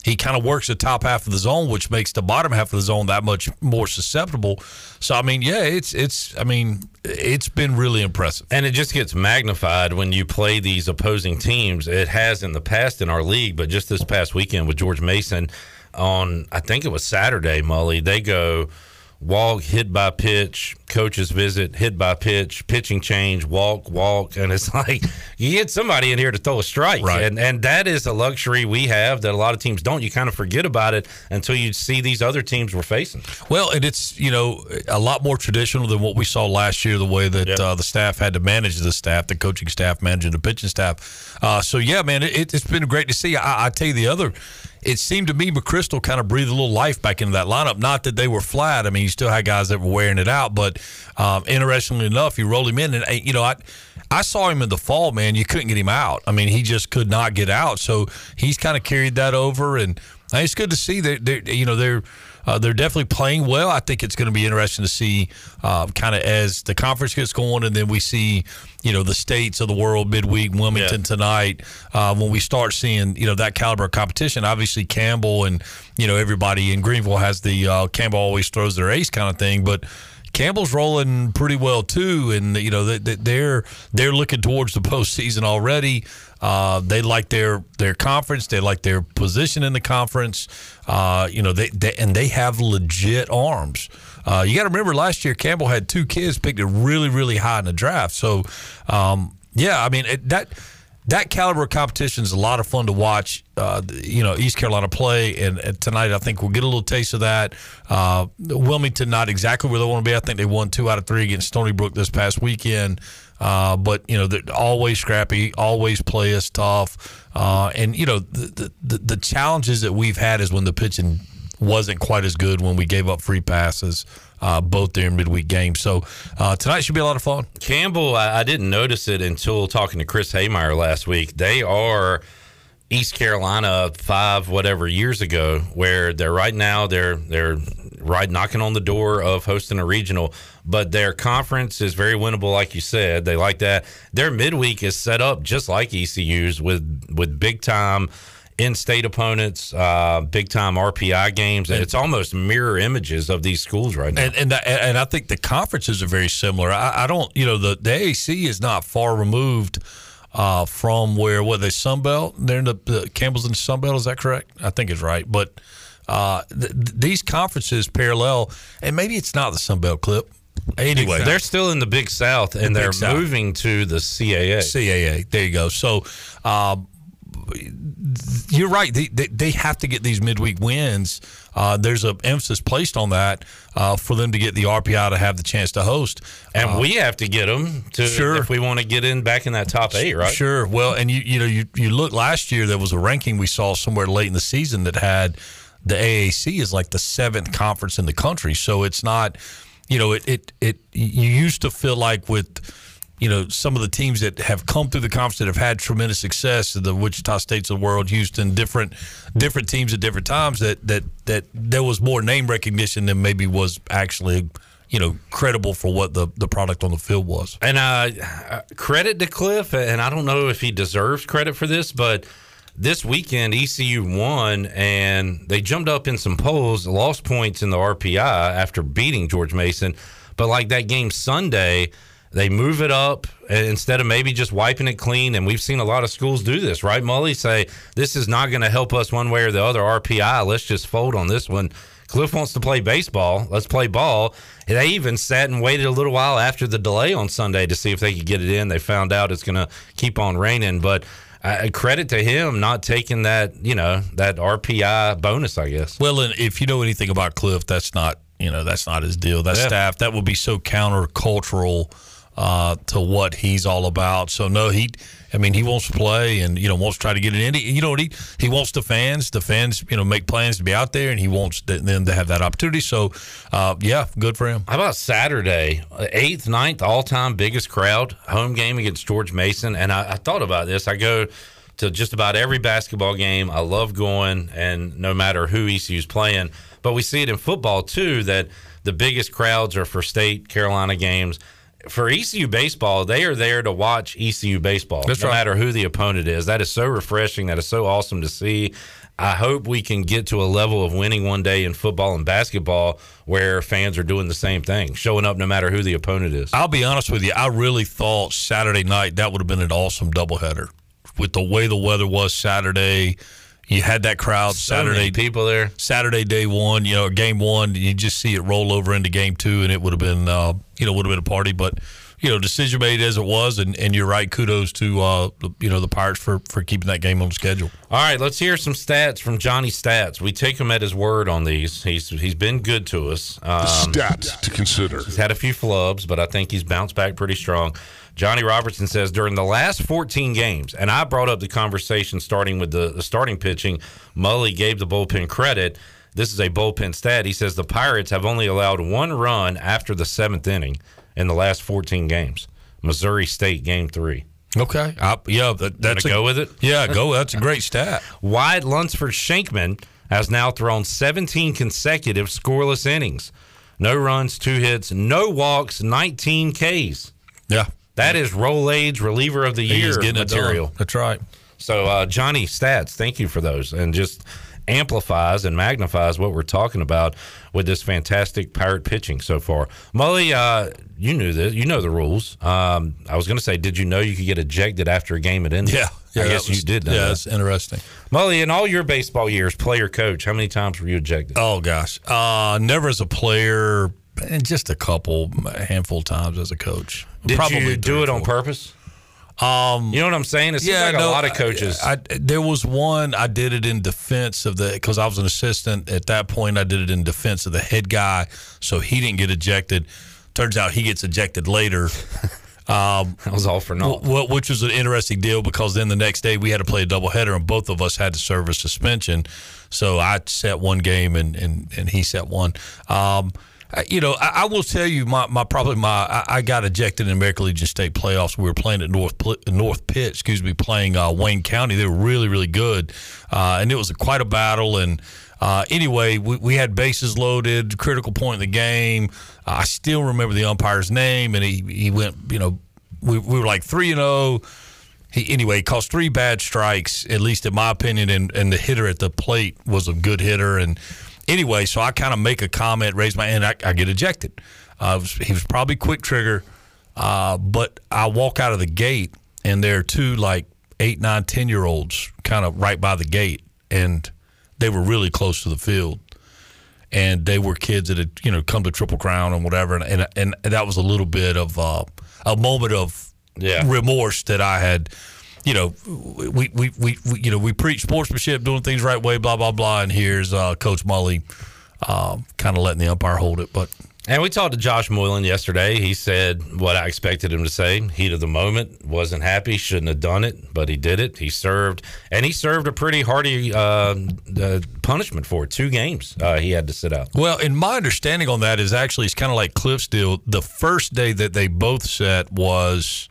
He kind of works the top half of the zone, which makes the bottom half of the zone that much more susceptible. So, I mean, yeah, it's it's. I mean, it's been really impressive. And it just gets magnified when you play these opposing teams. It has in the past in our league, but just this past weekend with George Mason on, I think it was Saturday, Mully, they go walk, hit by pitch, coaches visit, hit by pitch, pitching change, walk, walk. And it's like you get somebody in here to throw a strike. Right. And, and that is a luxury we have that a lot of teams don't. You kind of forget about it until you see these other teams we're facing. Well, and it's you know a lot more traditional than what we saw last year. The way that uh, the staff had to manage the staff, the coaching staff managing the pitching staff. Uh, so yeah, man, it, it's been great to see. I, I tell you the other. It seemed to me Makarewicz kind of breathed a little life back into that lineup. Not that they were flat. I mean, you still had guys that were wearing it out. But um, interestingly enough, you roll him in, and you know, I I saw him in the fall. Man, you couldn't get him out. I mean, he just could not get out. So he's kind of carried that over, and it's good to see that you know they're uh, they're definitely playing well. I think it's going to be interesting to see uh, kind of as the conference gets going, and then we see you know the states of the world midweek, Wilmington tonight. Uh, when we start seeing you know that caliber of competition, obviously Campbell and you know everybody in Greenville has the uh, Campbell always throws their ace kind of thing, but. Campbell's rolling pretty well too, and you know they- they- they're they're looking towards the postseason already. Uh, they like their their conference. They like their position in the conference. Uh, you know they, they and they have legit arms. Uh, you got to remember last year Campbell had two kids picked it really really high in the draft. So um, yeah, I mean it, that that caliber of competition is a lot of fun to watch. Uh, you know, East Carolina play, and, tonight I think we'll get a little taste of that. Uh, Wilmington not exactly where they want to be. I think they won two out of three against Stony Brook this past weekend. Uh, but you know, they're always scrappy, always play us tough, uh, and you know the, the the challenges that we've had is when the pitching wasn't quite as good when we gave up free passes, uh, both during midweek games. So uh, tonight should be a lot of fun. Campbell, I, I didn't notice it until talking to Chris Haymeyer last week. They are East Carolina five whatever years ago, where they're right now they're they're right knocking on the door of hosting a regional, but their conference is very winnable, like you said. They like that. Their midweek is set up just like ECU's with with big time in-state opponents, uh, big time RPI games, and it's almost mirror images of these schools right now. And and, and I think the conferences are very similar. I, I don't, you know, the, the AAC is not far removed uh, from where what they Sun Belt. They're in the, the Campbell's in the Sun Belt. Is that correct? I think it's right. But uh, th- th- these conferences parallel, and maybe it's not the Sun Belt clip. Anyway, they're still in the Big South, and The they're South. moving to the CAA. CAA. There you go. So. Um, you're right. They, they, they have to get these midweek wins. Uh, there's an emphasis placed on that uh, for them to get the RPI to have the chance to host. And Uh, we have to get them to Sure. if we want to get in back in that top eight, right? Sure. Well, and you you know you you look last year there was a ranking we saw somewhere late in the season that had the AAC is like the seventh conference in the country. So it's not, you know, it it it you used to feel like with you know some of the teams that have come through the conference that have had tremendous success, the Wichita States of the world, Houston, different different teams at different times that that that there was more name recognition than maybe was actually you know credible for what the the product on the field was. And uh, credit to Cliff, and I don't know if he deserves credit for this, but this weekend ECU won, and they jumped up in some polls, lost points in the RPI after beating George Mason. But like that game Sunday, they move it up uh, instead of maybe just wiping it clean. And we've seen a lot of schools do this, right? Mully say this is not going to help us one way or the other. RPI, let's just fold on this one. Cliff wants to play baseball. Let's play ball. And they even sat and waited a little while after the delay on Sunday to see if they could get it in. They found out it's going to keep on raining, but uh, credit to him not taking that, you know, that RPI bonus, I guess. Well, and if you know anything about Cliff, that's not you know that's not his deal. That Yeah. staff that would be so countercultural uh, to what he's all about. So no, he. I mean, he wants to play, and you know, wants to try to get an Indy. You know, he he wants the fans. The fans, you know, make plans to be out there, and he wants them to have that opportunity. So, uh, yeah, good for him. How about Saturday, eighth, ninth, all time biggest crowd home game against George Mason? And I, I thought about this. I go to just about every basketball game. I love going, and no matter who ECU's playing, but we see it in football too that the biggest crowds are for state Carolina games. For ECU baseball, they are there to watch ECU baseball, That's no right. matter who the opponent is. That is so refreshing. That is so awesome to see. I hope we can get to a level of winning one day in football and basketball where fans are doing the same thing, showing up no matter who the opponent is. I'll be honest with you. I really thought Saturday night that would have been an awesome doubleheader with the way the weather was Saturday. You had that crowd So Saturday many people there. Saturday day one, you know, game one. You just see it roll over into game two, and it would have been, uh, you know, would have been a party. But you know, decision made as it was, and, and you're right. Kudos to uh, you know the Pirates for for keeping that game on schedule. All right, let's hear some stats from Johnny Stats. We take him at his word on these. He's he's been good to us. Um, stats to consider. He's had a few flubs, but I think he's bounced back pretty strong. Johnny Robertson says during the last 14 games, and I brought up the conversation starting with the, the starting pitching. Mully gave the bullpen credit. This is a bullpen stat. He says the Pirates have only allowed one run after the seventh inning in the last 14 games. Missouri State game three. Okay, I, yeah, that, that's a- go with it. Yeah, go. That's a great stat. Wyatt Lunsford Shankman has now thrown 17 consecutive scoreless innings. No runs, two hits, no walks, 19 Ks. Yeah. That is roll age reliever of the He's year getting done. material. That's right. So uh, Johnny Stats, thank you for those, and just amplifies and magnifies what we're talking about with this fantastic pirate pitching so far. Mully, uh, you knew this. You know the rules. Um, I was going to say, did you know you could get ejected after a game at end? Yeah, yeah, I guess was- you did. Know yeah, that. that's interesting. Mully, in all your baseball years, player coach, how many times were you ejected? Oh gosh, uh, never as a player, and just a couple, a handful of times as a coach. Did Probably you do it on purpose? Um, You know what I'm saying? It seems like a lot of coaches. I, I- there was one I did it in defense of the because I was an assistant at that point. I did it in defense of the head guy, so he didn't get ejected. Turns out he gets ejected later. Um, that was all for naught. wh- which was an interesting deal because then the next day we had to play a doubleheader and both of us had to serve a suspension. So I set one game and and, and he set one. Um, you know, I, I will tell you, my, my probably my I, I got ejected in American Legion State playoffs. We were playing at North North Pitt, excuse me, playing uh, Wayne County. They were really really good, uh, and it was quite a battle. And uh, anyway, we, we had bases loaded, critical point in the game. I still remember the umpire's name, and he he went, you know, we, we were like three and zero. He anyway caused three bad strikes, at least in my opinion, and, and the hitter at the plate was a good hitter. And anyway, so I kind of make a comment, raise my hand, I, I get ejected. Uh, was- he was probably quick trigger, uh, but I walk out of the gate, and there are two like eight, nine, ten year olds kind of right by the gate, and they were really close to the field and they were kids that had you know come to Triple Crown and whatever, and and, and that was a little bit of uh, a moment of Yeah. remorse that I had. You know, we, we, we, we you know we preach sportsmanship, doing things right way, blah blah blah, and here's uh, Coach Mully um, kind of letting the umpire hold it, but And we talked to Josh Moylan yesterday. He said what I expected him to say. Heat of the moment, wasn't happy, shouldn't have done it, but he did it. He served, and he served a pretty hearty uh, uh, punishment for it. Two games uh, he had to sit out. Well, and my understanding on that is actually it's kind of like Cliff's deal. The first day that they both set was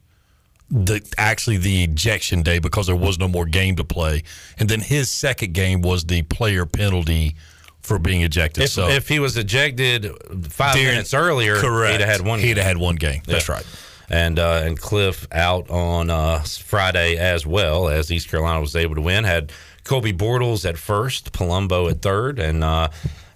the actually the ejection day because there was no more game to play, and then his second game was the player penalty for being ejected. If, so if he was ejected five During- minutes earlier, correct, he'd have had one. He'd game. have had one game. That's Yeah. right. And uh, and Cliff out on uh, Friday as well as East Carolina was able to win. Had Kobe Bortles at first, Palumbo at third, and uh,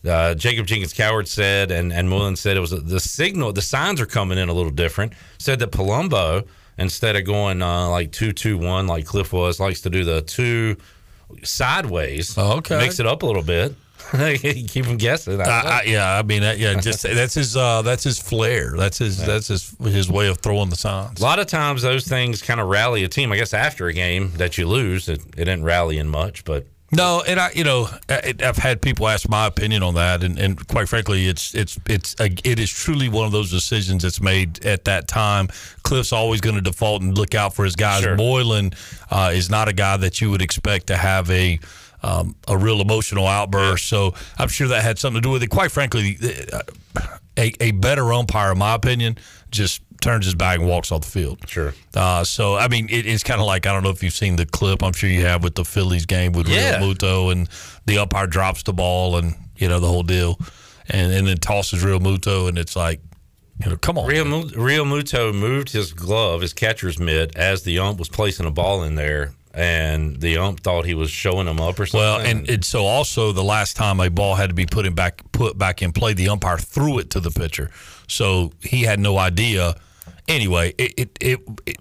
uh, Jacob Jenkins Coward said, and and Mullen said it was the signal. The signs are coming in a little different. Said that Palumbo instead of going uh, like two two one like Cliff was, likes to do the two sideways. Oh, okay. mix it up a little bit. Keep him guessing. I, I, yeah, I mean, yeah, just that's his uh, that's his flair. That's his that's his his way of throwing the signs. A lot of times those things kind of rally a team. I guess after a game that you lose, it, it didn't rally in much, but No, and I, you know, I, I've had people ask my opinion on that, and, and quite frankly, it's it's it's a, it is truly one of those decisions that's made at that time. Cliff's always going to default and look out for his guys. Sure. Moylan uh, is not a guy that you would expect to have a um, a real emotional outburst. So I'm sure that had something to do with it. Quite frankly, uh, a, a better umpire, in my opinion, just turns his back and walks off the field. Sure. Uh, so I mean, it, it's kind of like I don't know if you've seen the clip. I'm sure you have with the Phillies game with Yeah. Realmuto and the umpire drops the ball and you know the whole deal, and, and then tosses Realmuto and it's like, you know, come on. Real, Mu- Rio Muto moved his glove, his catcher's mitt, as the ump was placing a ball in there, and the ump thought he was showing him up or something. Well, and, and so also the last time a ball had to be put in back put back in play, the umpire threw it to the pitcher, so he had no idea. Anyway, it it, it, it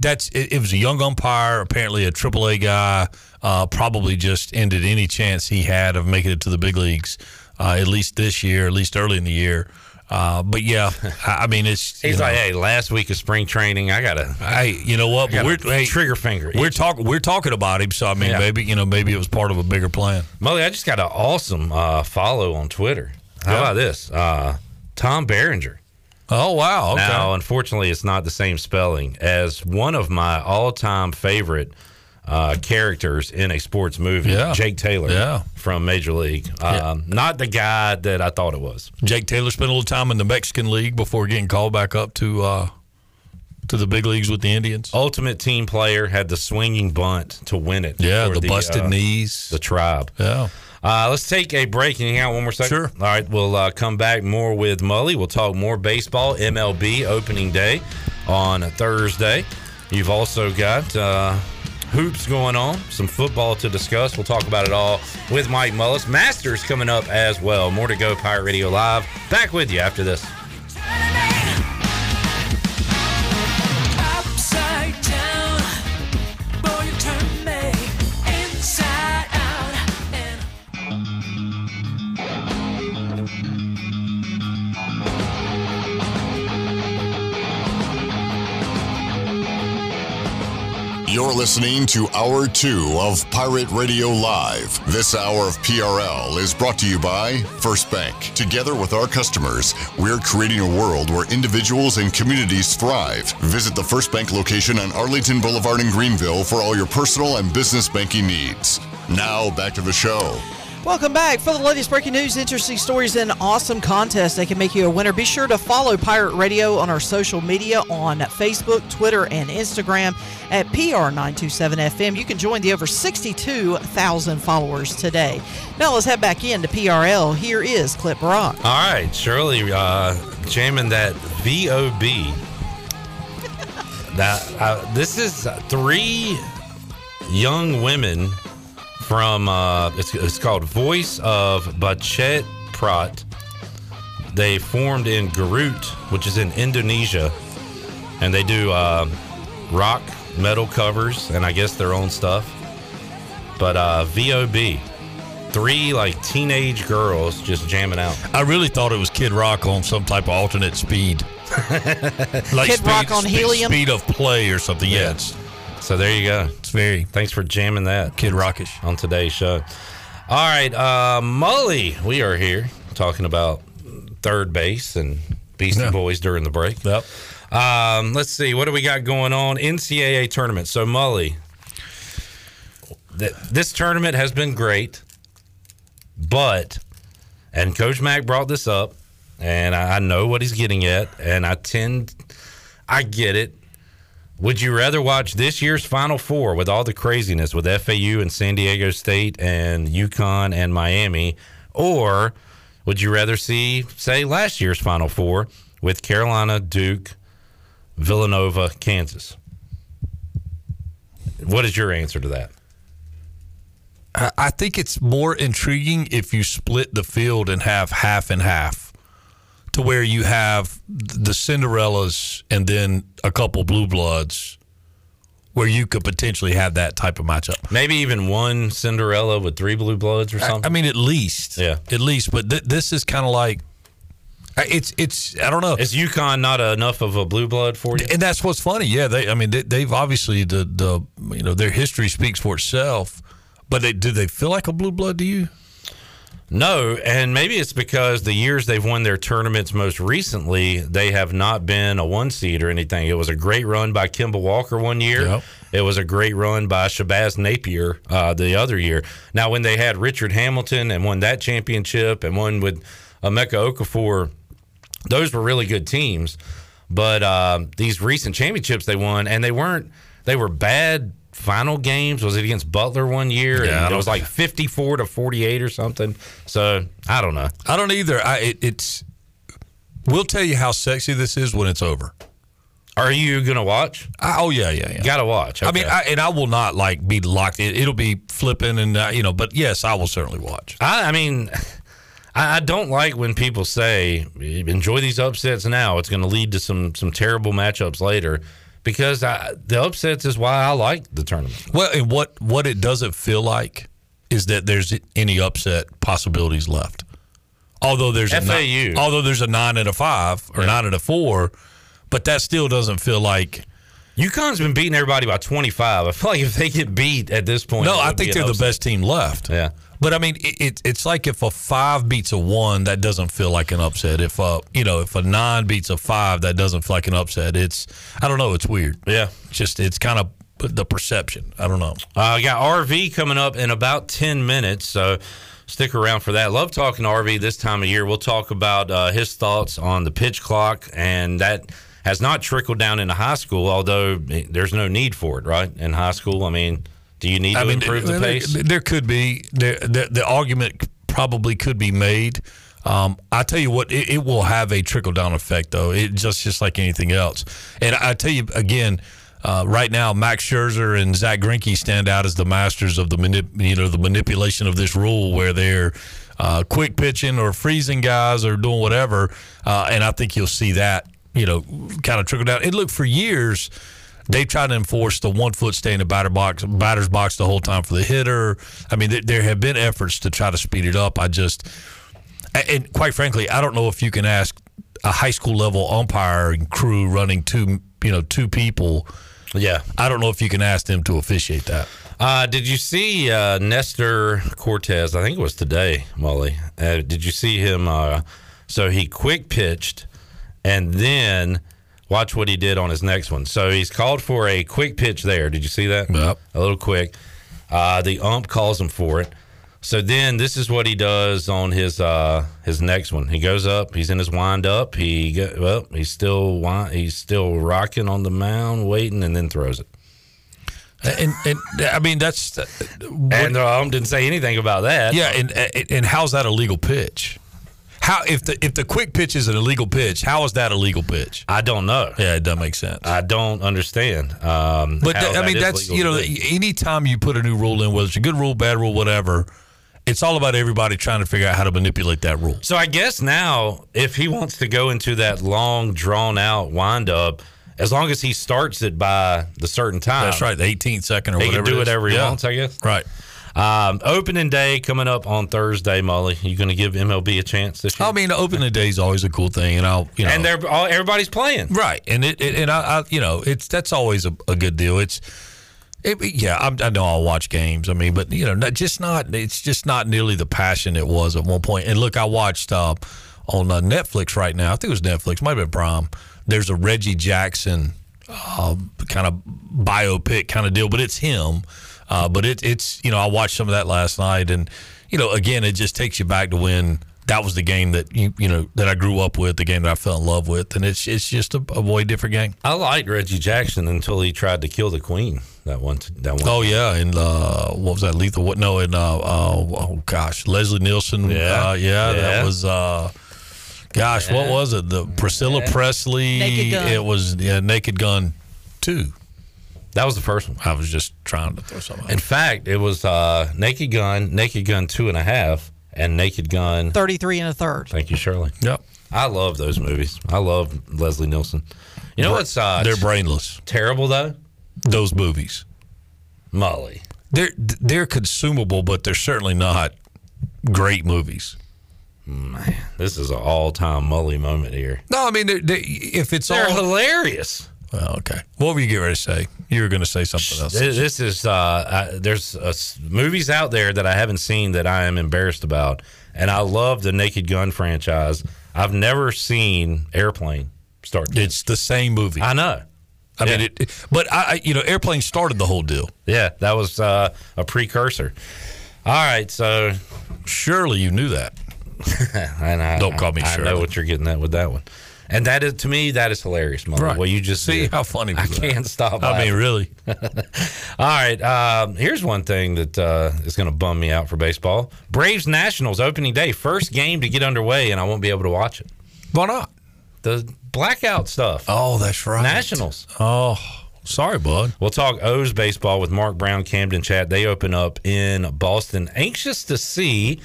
that's it, it was a young umpire, apparently a AAA guy, uh, probably just ended any chance he had of making it to the big leagues, uh, at least this year, at least early in the year. Uh, but yeah, I mean it's he's you like, "Hey, last week of spring training, I gotta, Hey, you know what? I But gotta we're hey, trigger finger. We're talking. We're talking about him. So I mean, Yeah. maybe you know, maybe it was part of a bigger plan. Mully, I just got an awesome uh, follow on Twitter. How Yeah. about this? Uh, Tom Berenger. Oh wow! Okay. Now, unfortunately, it's not the same spelling as one of my all-time favorite uh, characters in a sports movie, Yeah. Jake Taylor, Yeah. from Major League. Um, Not the guy that I thought it was. Jake Taylor spent a little time in the Mexican League before getting called back up to uh, to the big leagues with the Indians. Ultimate team player, had the swinging bunt to win it. Yeah, for the busted uh, knees. The tribe. Yeah. Uh, let's take a break and hang out one more second. Sure. All right, we'll uh, come back more with Mully. We'll talk more baseball, MLB opening day on Thursday. You've also got uh, hoops going on, some football to discuss. We'll talk about it all with Mike Mullis. Masters coming up as well. More to go, Pirate Radio Live. Back with you after this. You're listening to Hour 2 of Pirate Radio Live. This hour of PRL is brought to you by First Bank. Together with our customers, we're creating a world where individuals and communities thrive. Visit the First Bank location on Arlington Boulevard in Greenville for all your personal and business banking needs. Now, back to the show. Welcome back. For the latest breaking news, interesting stories, and awesome contests that can make you a winner, be sure to follow Pirate Radio on our social media on Facebook, Twitter, and Instagram at PR927FM. You can join the over 62,000 followers today. Now let's head back into PRL. Here is Clip Rock. All right, Shirley, uh, jamming that VOB. Now, uh, this is three young women from, uh, it's, it's called Voice of Bachet Prat. They formed in Garut, which is in Indonesia, and they do uh, rock metal covers and I guess their own stuff. But uh, VOB, three like teenage girls just jamming out. I really thought it was Kid Rock on some type of alternate speed, like Kid Rock on helium? speed of play or something. Yeah, it's, So there you go. it's very Thanks for jamming that Kid Rockish. on today's show. All right, uh, Mully, we are here talking about third base and Beastie Yeah. Boys during the break. Yep. Um, let's see, what do we got going on? NCAA tournament. So Mully, th- this tournament has been great, but and Coach Mack brought this up, and I, I know what he's getting at, and I tend, I get it. Would you rather watch this year's Final Four with all the craziness with FAU and San Diego State and UConn and Miami, or would you rather see, say, last year's Final Four with Carolina, Duke, Villanova, Kansas? What is your answer to that? I think it's more intriguing if you split the field and have half and half, to where you have the Cinderellas and then a couple blue bloods, where you could potentially have that type of matchup. Maybe even one Cinderella with three blue bloods or something. I mean, at least, Yeah. at least. But th- this is kind of like, it's it's. I don't know. is UConn not enough of a blue blood for you? and that's what's funny. Yeah, they. I mean, they, they've obviously the the you know their history speaks for itself, But they, do they feel like a blue blood to you? No, and maybe it's because the years they've won their tournaments most recently, they have not been a one seed or anything. It was a great run by Kemba Walker one year. It was a great run by Shabazz Napier uh, the other year. Now, when they had Richard Hamilton and won that championship and won with Emeka Okafor, those were really good teams. But um, these recent championships they won, and they weren't, they were bad final games. Was it against Butler one year? Yeah, and it was like 54 to 48 or something. So I don't know. I don't either. I it, it's. We'll tell you how sexy this is when it's over. Are you gonna watch? oh yeah, yeah, yeah. Gotta watch. I mean, I, and I will not like be locked. It, it'll be flipping and uh, you know, but yes, I will certainly watch. I, I mean, I, I don't like when people say enjoy these upsets now. It's going to lead to some some terrible matchups later because I, the upsets is why I like the tournament. Well, and what what it doesn't feel like is that there's any upset possibilities left. Although there's a nine, although there's a nine and a five or nine and a four, but that still doesn't feel like. UConn's been beating everybody by 25. I feel like if they get beat at this point, No, I think they're the best team left. Yeah. But I mean, it, it, it's like if a five beats a one, that doesn't feel like an upset. If a you know, if a nine beats a five, that doesn't feel like an upset. It's I don't know. It's weird. Yeah. It's just it's kind of the perception. I don't know. Uh, I got RV coming up in about 10 minutes, so stick around for that. Love talking to RV this time of year. We'll talk about uh, his thoughts on the pitch clock, and that has not trickled down into high school, although eh, there's no need for it, right? In high school, I mean, do you need to I mean, improve there, the pace? There, there could be there, the, the argument probably could be made. Um, I tell you what, it, it will have a trickle down effect, though. It just just like anything else. And I tell you again, uh, right now, Max Scherzer and Zack Greinke stand out as the masters of the manip- you know the manipulation of this rule, where they're uh, quick pitching or freezing guys or doing whatever. Uh, and I think you'll see that you know kind of trickle down. It looked for years they've tried to enforce the one foot stay in the batter box, batter's box the whole time for the hitter. I mean, there, there have been efforts to try to speed it up. I just, and quite frankly, I don't know if you can ask a high school level umpire and crew running two, you know, two people. Yeah, I don't know if you can ask them to officiate that. Uh, did you see uh, Nestor Cortes? I think it was today, Mully. Uh, did you see him? Uh, so he quick pitched, and then watch what he did on his next one. So he's called for a quick pitch there. Did you see that? Yep. A little quick. Uh, the ump calls him for it. So then this is what he does on his uh, his next one. He goes up. He's in his wind up. He go, well, he's still he's still rocking on the mound, waiting, and then throws it. And and I mean that's and the ump didn't say anything about that. Yeah, and- and how's that a legal pitch? How if the if the quick pitch is an illegal pitch, how is that a legal pitch? I don't know. Yeah, it doesn't make sense. I don't understand. Um, But I mean, that's you know, anytime you put a new rule in, whether it's a good rule, bad rule, whatever, it's all about everybody trying to figure out how to manipulate that rule. So I guess now, if he wants to go into that long, drawn out windup, as long as he starts it by the certain time, That's right, the 18th second or he whatever. can do whatever he Yeah. wants. I guess. Right. Um, opening day coming up on Thursday, Mully. You going to give MLB a chance this year? I mean, opening day is always a cool thing, and I'll you know, and they're all, everybody's playing. right, and it, it and I, I you know it's that's always a, a good deal. It's it, yeah, I'm, I know I'll watch games. I mean, but you know, not, just not. It's just not nearly the passion it was at one point. And look, I watched uh, on uh, Netflix right now. I think it was Netflix, might have been Prime. There's a Reggie Jackson uh, kind of biopic kind of deal, but it's him. Uh, but it, it's you know I watched some of that last night, and you know again it just takes you back to when that was the game that you you know that I grew up with, the game that I fell in love with, and it's it's just a, a way different game. I liked Reggie Jackson until he tried to kill the Queen. That one. That one. Oh yeah, and uh, what was that? Lethal? What? No, and uh, uh, oh gosh, Leslie Nielsen. Yeah. uh, yeah, Yeah. that was. Uh, gosh, what was it? The Priscilla Presley. Naked Gun. It was yeah, Naked Gun two. That was the first one. I was just trying to throw something. out. In fact, it was uh, Naked Gun, Naked Gun two and a half, and Naked Gun. 33 and a third. Thank you, Shirley. Yep. I love those movies. I love Leslie Nielsen. You know what's uh, They're brainless. terrible though? Those movies. Mully. They're they're consumable, but they're certainly not great movies. Man, this is an all-time Mully moment here. No, I mean, they're, they if it's They're all hilarious. Well, okay. What were you getting ready to say? You were going to say something else. This, this is uh, I, there's uh, movies out there that I haven't seen that I am embarrassed about, and I love the Naked Gun franchise. I've never seen Airplane start. It's the same movie. I know. I mean, it, it- but I, I, you know, airplane started the whole deal. Yeah, that was uh, a precursor. All right, so surely you knew that. I, Don't call me I Shirley. know what you're getting at with that one, and that is to me that is hilarious, Mo. Right. Well, you just See did. how funny I that? can't stop. I mean, really. All right. Um, here's one thing that uh, is going to bum me out for baseball: Braves Nationals opening day, first game to get underway, and I won't be able to watch it. Why not? The blackout stuff. Oh, that's right. Nationals. Oh, sorry, bud. We'll talk O's baseball with Mark Brown, Camden Chat. They open up in Boston. Anxious to see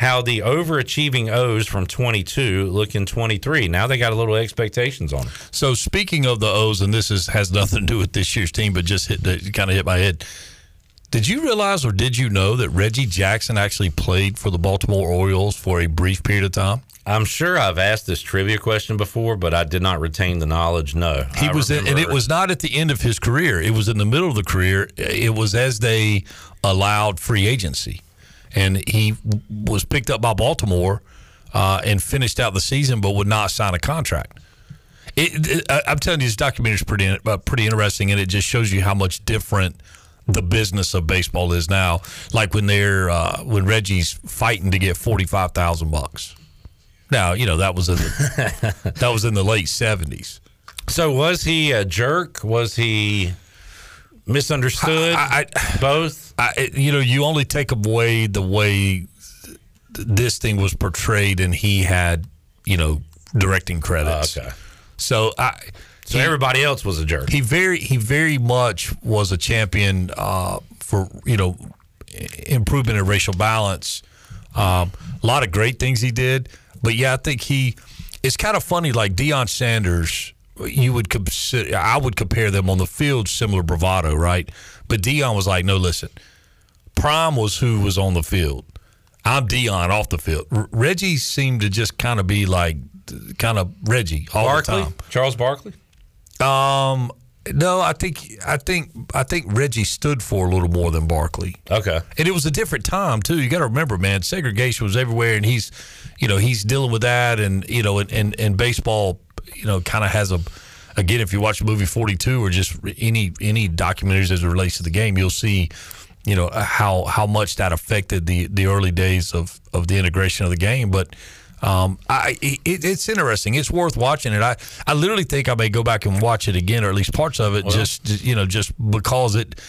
how the overachieving O's from 22 look in 23. Now they got a little expectations on them. So speaking of the O's, and this is has nothing to do with this year's team, but just hit kind of hit my head. Did you realize, or did you know that Reggie Jackson actually played for the Baltimore Orioles for a brief period of time? I'm sure I've asked this trivia question before, but I did not retain the knowledge. No, He I was, in, and it was not at the end of his career. It was in the middle of the career. It was as they allowed free agency, and he w- was picked up by Baltimore uh, and finished out the season, but would not sign a contract. It, it- I- I'm telling you, this documentary is pretty uh, pretty interesting, and it just shows you how much different the business of baseball is now. Like when they're uh, when Reggie's fighting to get forty five thousand bucks. Now you know that was in the, that was in the late seventies. So was he a jerk? Was he misunderstood? I, Both. I, you know, you only take away the way th- this thing was portrayed, and he had, you know, directing credits. Oh, okay. So I. So everybody else was a jerk. He very, he very much was a champion uh, for you know improvement in racial balance. Um, a lot of great things he did, but yeah, I think he. It's kind of funny, like Deion Sanders. You would consider, I would compare them on the field, similar bravado, right? But Deion was like, no, listen, Prime was who was on the field. I'm Deion off the field. R- Reggie seemed to just kind of be like, kind of Reggie all Barkley? the time. Charles Barkley. Um, no, I think I think I think Reggie stood for a little more than Barkley. Okay, and it was a different time too. You got to remember, man, segregation was everywhere, and he's, you know, he's dealing with that, and you know, and and, and baseball, you know, kind of has a. Again, if you watch the movie Forty Two or just any any documentaries as it relates to the game, you'll see, you know, how how much that affected the the early days of of the integration of the game. But um, I it, it's interesting. It's worth watching it. I I literally think I may go back and watch it again, or at least parts of it, Well. just you know, just because it,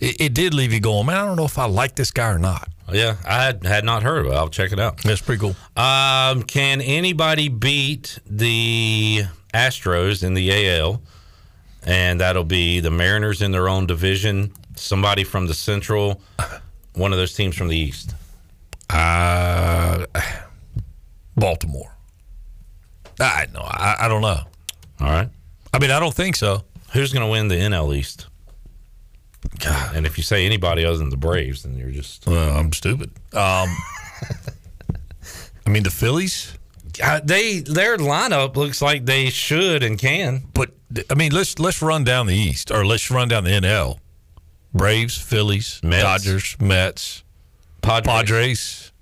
it it did leave you going, man. I don't know if I like this guy or not. Yeah, I had, had not heard of it. I'll check it out. That's pretty cool. Um, can anybody beat the Astros in the AL? And that'll be the Mariners in their own division, somebody from the Central, one of those teams from the East. Uh, Baltimore. I no, I, I don't know. All right. I mean, I don't think so. Who's going to win the NL East? God. And if you say anybody other than the Braves, then you're just. Well, I'm stupid. Um, I mean, the Phillies. Uh, they their lineup looks like they should and can. But I mean, let's let's run down the East, or let's run down the NL. Braves, Phillies, Mets. Dodgers, Mets, Padres. Padres.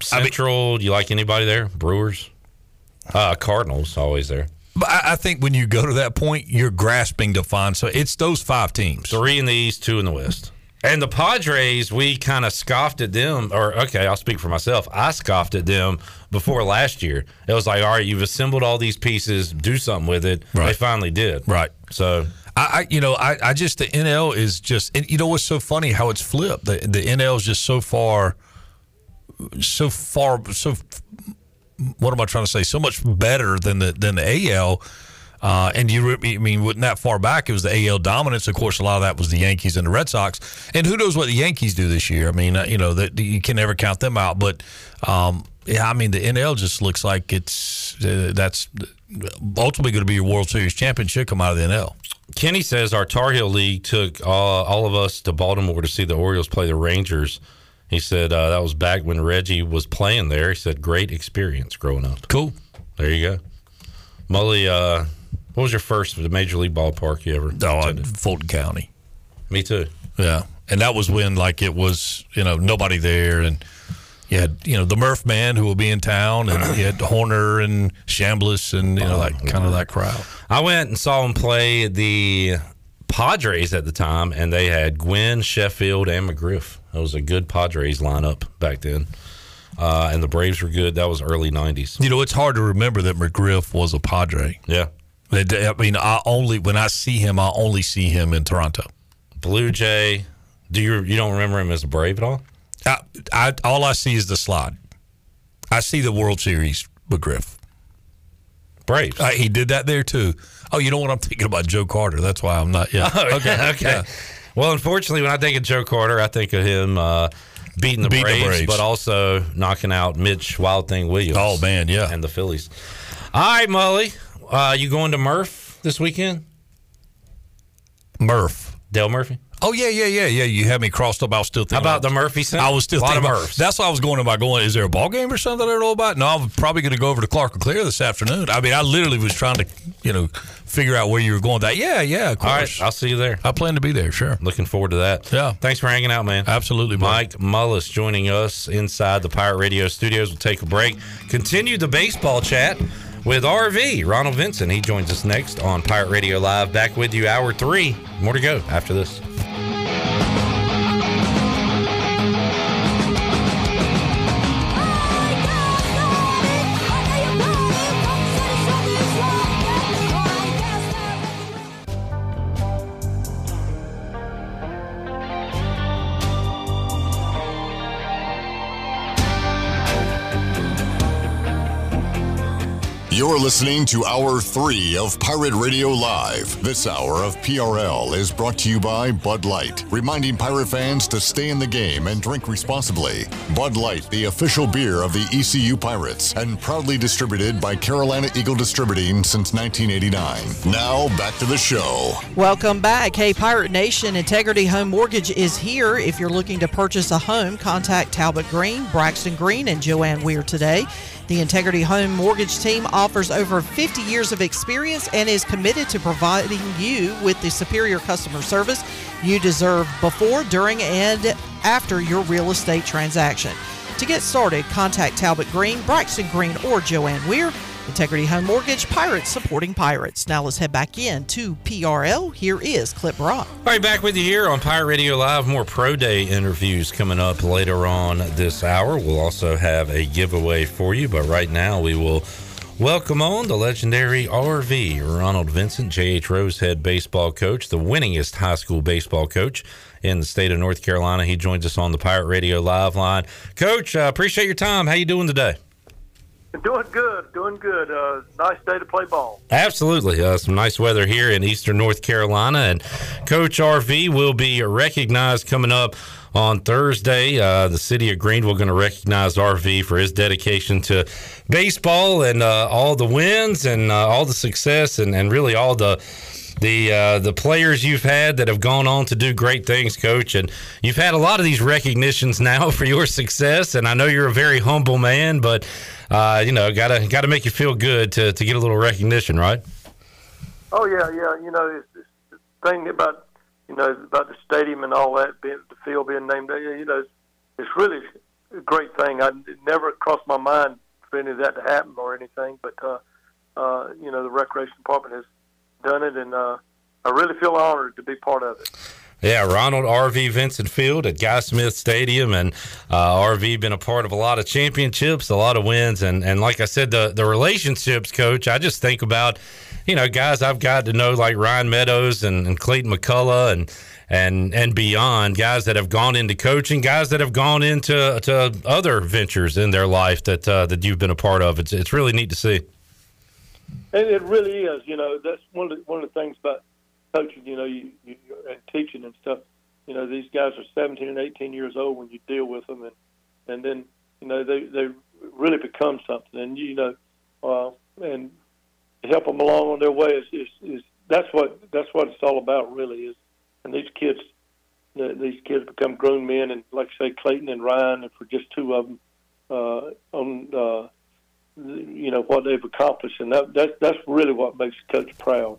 Central, do you like anybody there? Brewers, uh, Cardinals, always there. But I, I think when you go to that point, you're grasping to find. So it's those five teams. Three in the East, two in the West. And the Padres, we kind of scoffed at them, or okay, I'll speak for myself. I scoffed at them before last year. It was like, all right, you've assembled all these pieces, do something with it. They finally did. Right. So I, you know, I, I just the NL is just, and you know what's so funny how it's flipped. The the NL is just so far, so far, so. What am I trying to say? So much better than the than the AL. Uh, and you, I mean, wasn't that far back? It was the AL dominance. Of course, a lot of that was the Yankees and the Red Sox. And who knows what the Yankees do this year? I mean, uh, you know, that you can never count them out. But um, yeah, I mean, the NL just looks like it's uh, that's ultimately going to be your World Series champion. Should come out of the NL. Kenny says our Tar Heel League took all, all of us to Baltimore to see the Orioles play the Rangers. He said uh, that was back when Reggie was playing there. He said great experience growing up. Cool. There you go. Mully, uh, What was your first major league ballpark you ever? Oh, uh, Fulton County. Me too. Yeah, and that was when like it was you know nobody there, and you had you know the Murph man who will be in town, and you had Horner and Chambliss, and you know like kind of that crowd. I went and saw him play the Padres at the time, and they had Gwynn, Sheffield, and McGriff. That was a good Padres lineup back then. Uh, and the Braves were good. That was early '90s. You know, it's hard to remember that McGriff was a Padre. Yeah. I mean, I only when I see him, I only see him in Toronto. Blue Jay. Do you you don't remember him as a Brave at all? I, I all I see is the slide. I see the World Series McGriff. Braves. Uh, he did that there too. Oh, you know what? I'm thinking about Joe Carter. That's why I'm not. Yeah. Oh, okay. okay. Yeah. Well, unfortunately, when I think of Joe Carter, I think of him uh, beating, the, Beating the Braves, Braves. but also knocking out Mitch Wild Thing Williams. Oh man, yeah. and the Phillies. All right, Mully, uh, you going to Murph this weekend? Murph. Dale Murphy. Oh yeah, yeah, yeah, yeah. You had me crossed up. I was still thinking How about the Murphy Center? I was still thinking about, Murphs. That's why I was going about going. Is there a ball game or something I don't know about? No, I'm probably going to go over to Clark LeClair this afternoon. I mean, I literally was trying to, you know, figure out where you were going. That yeah, yeah. Of All right. I'll see you there. I plan to be there. Sure. Looking forward to that. Yeah. Thanks for hanging out, man. Absolutely, bud. Mike Mullis joining us inside the Pirate Radio studios. We'll take a break. Continue the baseball chat with RV, Ronald Vincent. He joins us next on Pirate Radio Live. Back with you, hour three. More to go after this. You're listening to Hour 3 of Pirate Radio Live. This hour of PRL is brought to you by Bud Light, reminding pirate fans to stay in the game and drink responsibly. Bud Light, the official beer of the ECU Pirates, and proudly distributed by Carolina Eagle Distributing since 1989. Now, back to the show. Welcome back. Hey, Pirate Nation, Integrity Home Mortgage is here. If you're looking to purchase a home, contact Talbot Green, Braxton Green, and Joanne Weir today. The Integrity Home Mortgage team offers over 50 years of experience and is committed to providing you with the superior customer service you deserve before, during, and after your real estate transaction. To get started, contact Talbot Green, Braxton Green, or Joanne Weir. Integrity Home Mortgage, Pirates supporting Pirates. Now let's head back in to PRL. Here is Cliff Brock. All right, back with you here on Pirate Radio Live. More Pro Day interviews coming up later on this hour. We'll also have a giveaway for you, but right now we will welcome on the legendary RV, Ronald Vincent, J.H. Rose head baseball coach, the winningest high school baseball coach in the state of North Carolina. He joins us on the Pirate Radio Live line. Coach, uh, appreciate your time. How you doing today? Doing good, doing good. Uh, nice day to play ball. Absolutely. Uh, some nice weather here in eastern North Carolina. And Coach RV will be recognized coming up on Thursday. Uh, the city of Greenville going to recognize RV for his dedication to baseball and uh, all the wins and uh, all the success and, and really all the the uh, the players you've had that have gone on to do great things, Coach. And you've had a lot of these recognitions now for your success. And I know you're a very humble man, but uh, you know, gotta gotta make you feel good to, to get a little recognition, right? Oh yeah, yeah. You know, the thing about you know about the stadium and all that, being, the field being named. You know, it's, it's really a great thing. I it never crossed my mind for any of that to happen or anything, but uh, uh, you know, the recreation department has done it, and uh, I really feel honored to be part of it. Yeah, Ronald RV Vincent Field at Guy Smith Stadium, and uh, RV been a part of a lot of championships, a lot of wins, and and like I said, the the relationships, Coach. I just think about, you know, guys I've got to know like Ryan Meadows and, and Clayton McCullough and and and beyond, guys that have gone into coaching, guys that have gone into to other ventures in their life that uh, that you've been a part of. It's it's really neat to see. And it really is. You know, that's one of the, one of the things about coaching. You know, you, you and teaching and stuff. You know, these guys are 17 and 18 years old when you deal with them, and and then you know they they really become something. And you know, uh, and help them along on their way is, is is that's what that's what it's all about. Really is. And these kids, these kids become grown men, and like I say, Clayton and Ryan, and for just two of them, uh, on uh, you know what they've accomplished, and that, that that's really what makes the coach proud.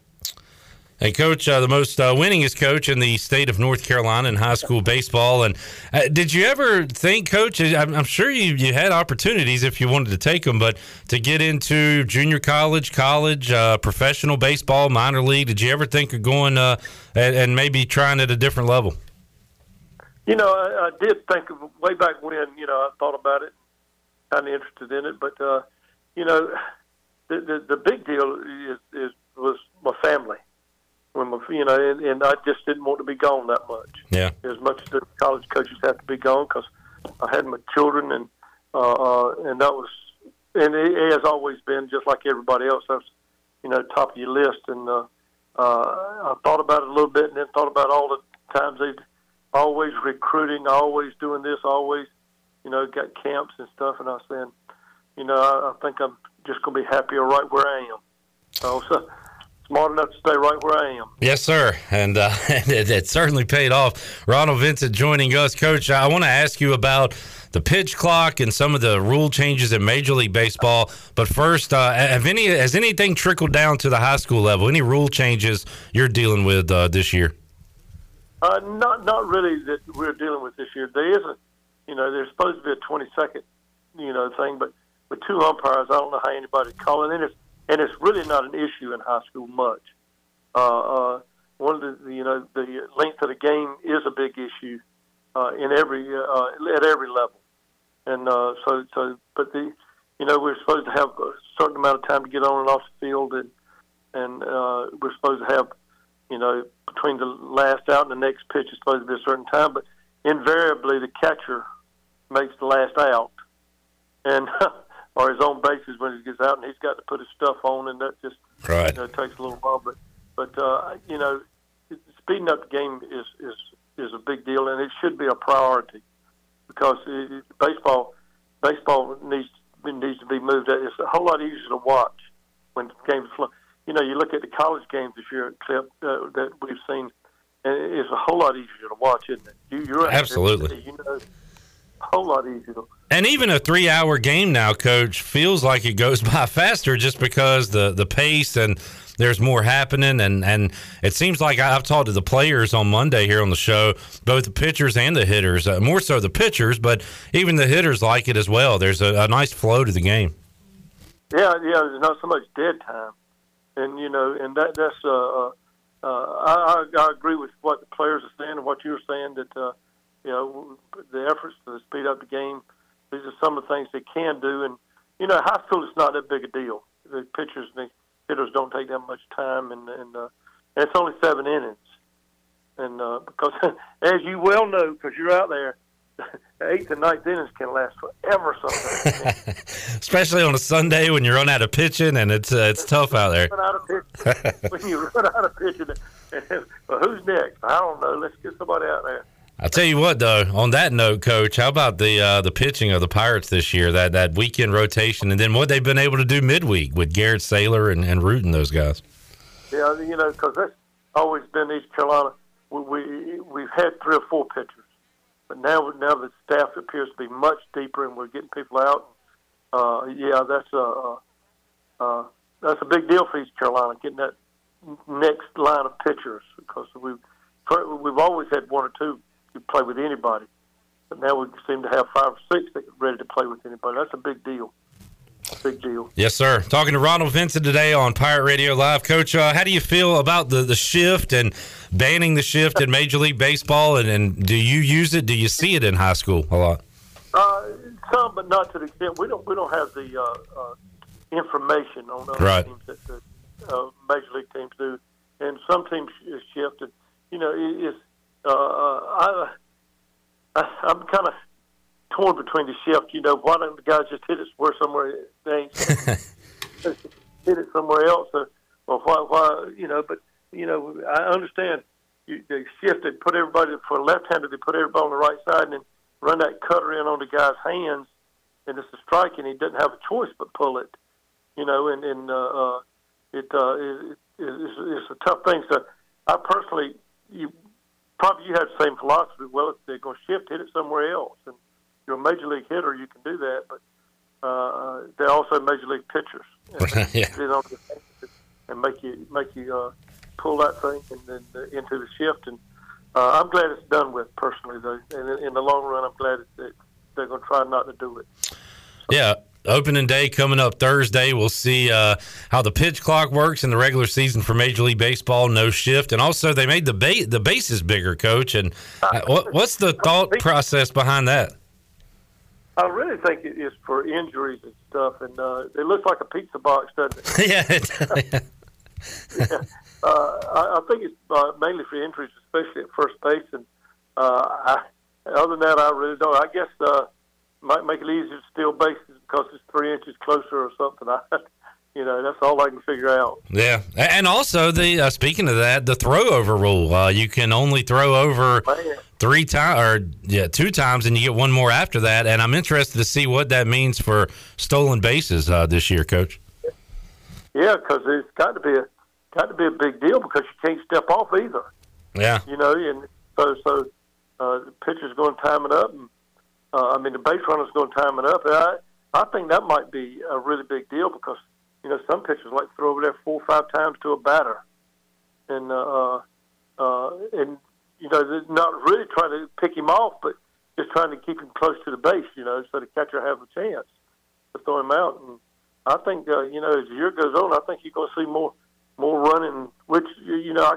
Hey, coach, uh, the most uh, winningest coach in the state of North Carolina in high school baseball. And uh, did you ever think, coach? I'm, I'm sure you, you had opportunities if you wanted to take them, but to get into junior college, college, uh, professional baseball, minor league, did you ever think of going uh, and, and maybe trying at a different level? You know, I, I did think of way back when. You know, I thought about it, kind of interested in it, but uh, you know, the, the the big deal is, is was my family. When my, you know, and, and I just didn't want to be gone that much. Yeah. As much as the college coaches have to be gone because I had my children, and uh, uh, and that was, and it, it has always been just like everybody else. That's you know top of your list, and uh, uh, I thought about it a little bit, and then thought about all the times they've always recruiting, always doing this, always, you know, got camps and stuff. And I was saying, you know, I, I think I'm just going to be happier right where I am. So, so smart enough to stay right where I am. Yes, sir, and uh, it, it certainly paid off. Ronald Vincent joining us, Coach. I want to ask you about the pitch clock and some of the rule changes in Major League Baseball. But first, uh, have any has anything trickled down to the high school level? Any rule changes you're dealing with uh, this year? Uh, not not really that we're dealing with this year. There isn't, you know, there's supposed to be a 20 second, you know, thing, but with two umpires, I don't know how anybody calling and it's and it's really not an issue in high school much. Uh, uh, one of the, you know, the length of the game is a big issue uh, in every uh, at every level, and uh, so so. But the, you know, we're supposed to have a certain amount of time to get on and off the field, and and uh, we're supposed to have you know, between the last out and the next pitch is supposed to be a certain time, but invariably the catcher makes the last out, and or his own bases when he gets out, and he's got to put his stuff on, and that just right. you know, takes a little while. But but uh, you know, speeding up the game is is is a big deal, and it should be a priority because it, baseball baseball needs needs to be moved. It's a whole lot easier to watch when games flow you know, you look at the college games this year, clip uh, that we've seen, and it's a whole lot easier to watch, isn't it? You, you're Absolutely. You know, a whole lot easier. To, And even a three hour game now, coach, feels like it goes by faster just because the, the pace and there's more happening. And, and it seems like I've talked to the players on Monday here on the show, both the pitchers and the hitters, uh, more so the pitchers, but even the hitters like it as well. There's a, a nice flow to the game. yeah, yeah. There's not so much dead time, and you know, and that that's. Uh, uh, uh, I, I agree with what the players are saying and what you were saying that uh, you know the efforts to speed up the game. These are some of the things they can do, and you know, high school is not that big a deal. The pitchers and the hitters don't take that much time, and and, uh, and it's only seven innings. And uh, because, as you well know, because you're out there, eighth and ninth innings can last forever. Sometimes Especially on a Sunday when you run out of pitching and it's uh, it's tough out there. run out of pitch. when you run out of pitching, well, who's next? I don't know. Let's get somebody out there. I'll tell you what, though. On that note, Coach, how about the uh, the pitching of the Pirates this year? That that weekend rotation, and then what they've been able to do midweek with Garrett Saylor and, and Root and those guys. Yeah, you know, because that's always been East Carolina. We, we we've had three or four pitchers, but now now the staff appears to be much deeper, and we're getting people out. Uh, yeah, that's a uh, that's a big deal for East Carolina getting that next line of pitchers because we've we've always had one or two who play with anybody, but now we seem to have five or six that are ready to play with anybody. That's a big deal. Big deal. Yes, sir. Talking to Ronald Vincent today on Pirate Radio Live. Coach, uh, how do you feel about the, the shift and banning the shift in Major League Baseball? And, and do you use it? Do you see it in high school a lot? Uh, some, but not to the extent we don't. We don't have the uh, uh, information on other Right. teams that the uh, major league teams do, and some teams shifted. You know, it, it's uh, I, I I'm kind of torn between the shift. You know, why don't the guys just hit it where somewhere they hit it somewhere else? Or, or why? Why? You know, but you know, I understand. You, they shifted, put everybody for left-handed. They put everybody on the right side, and then run that cutter in on the guy's hands, and it's a strike, and he doesn't have a choice but pull it. You know, and and uh, uh, it, uh, it, it it's, it's a tough thing. So I personally, you probably you have the same philosophy. Well, if they're going to shift, hit it somewhere else. And you're a major league hitter, you can do that. But uh, they're also major league pitchers. And Yeah. and make you make you uh, pull that thing and then uh, into the shift. And uh, I'm glad it's done with personally, though. And in, in the long run, I'm glad that they're going to try not to do it. Yeah. Opening day coming up Thursday. We'll see uh, how the pitch clock works in the regular season for Major League Baseball. No shift, and also they made the ba- the bases bigger, Coach. And uh, what, what's the thought process behind that? I really think it is for injuries and stuff, and uh, it looks like a pizza box, doesn't it? yeah. yeah. Uh, I, I think it's uh, mainly for injuries, especially at first base. And uh, I, other than that, I really don't. I guess uh, might make it easier to steal bases because it's three inches closer or something. I, you know, that's all I can figure out. Yeah, and also the uh, speaking of that, the throw over rule. Uh, you can only throw over three times, or yeah, two times, and you get one more after that. And I'm interested to see what that means for stolen bases uh, this year, Coach. Yeah, because it's got to be a got to be a big deal because you can't step off either. Yeah, You know, and so so uh, the pitcher's going to time it up, and uh, I mean the base runner's going to time it up. I I think that might be a really big deal because you know some pitchers like to throw over there four or five times to a batter, and uh, uh, and you know not really trying to pick him off, but just trying to keep him close to the base. You know, so the catcher has a chance to throw him out. And I think uh, you know as the year goes on, I think you're going to see more more running, which you you know I,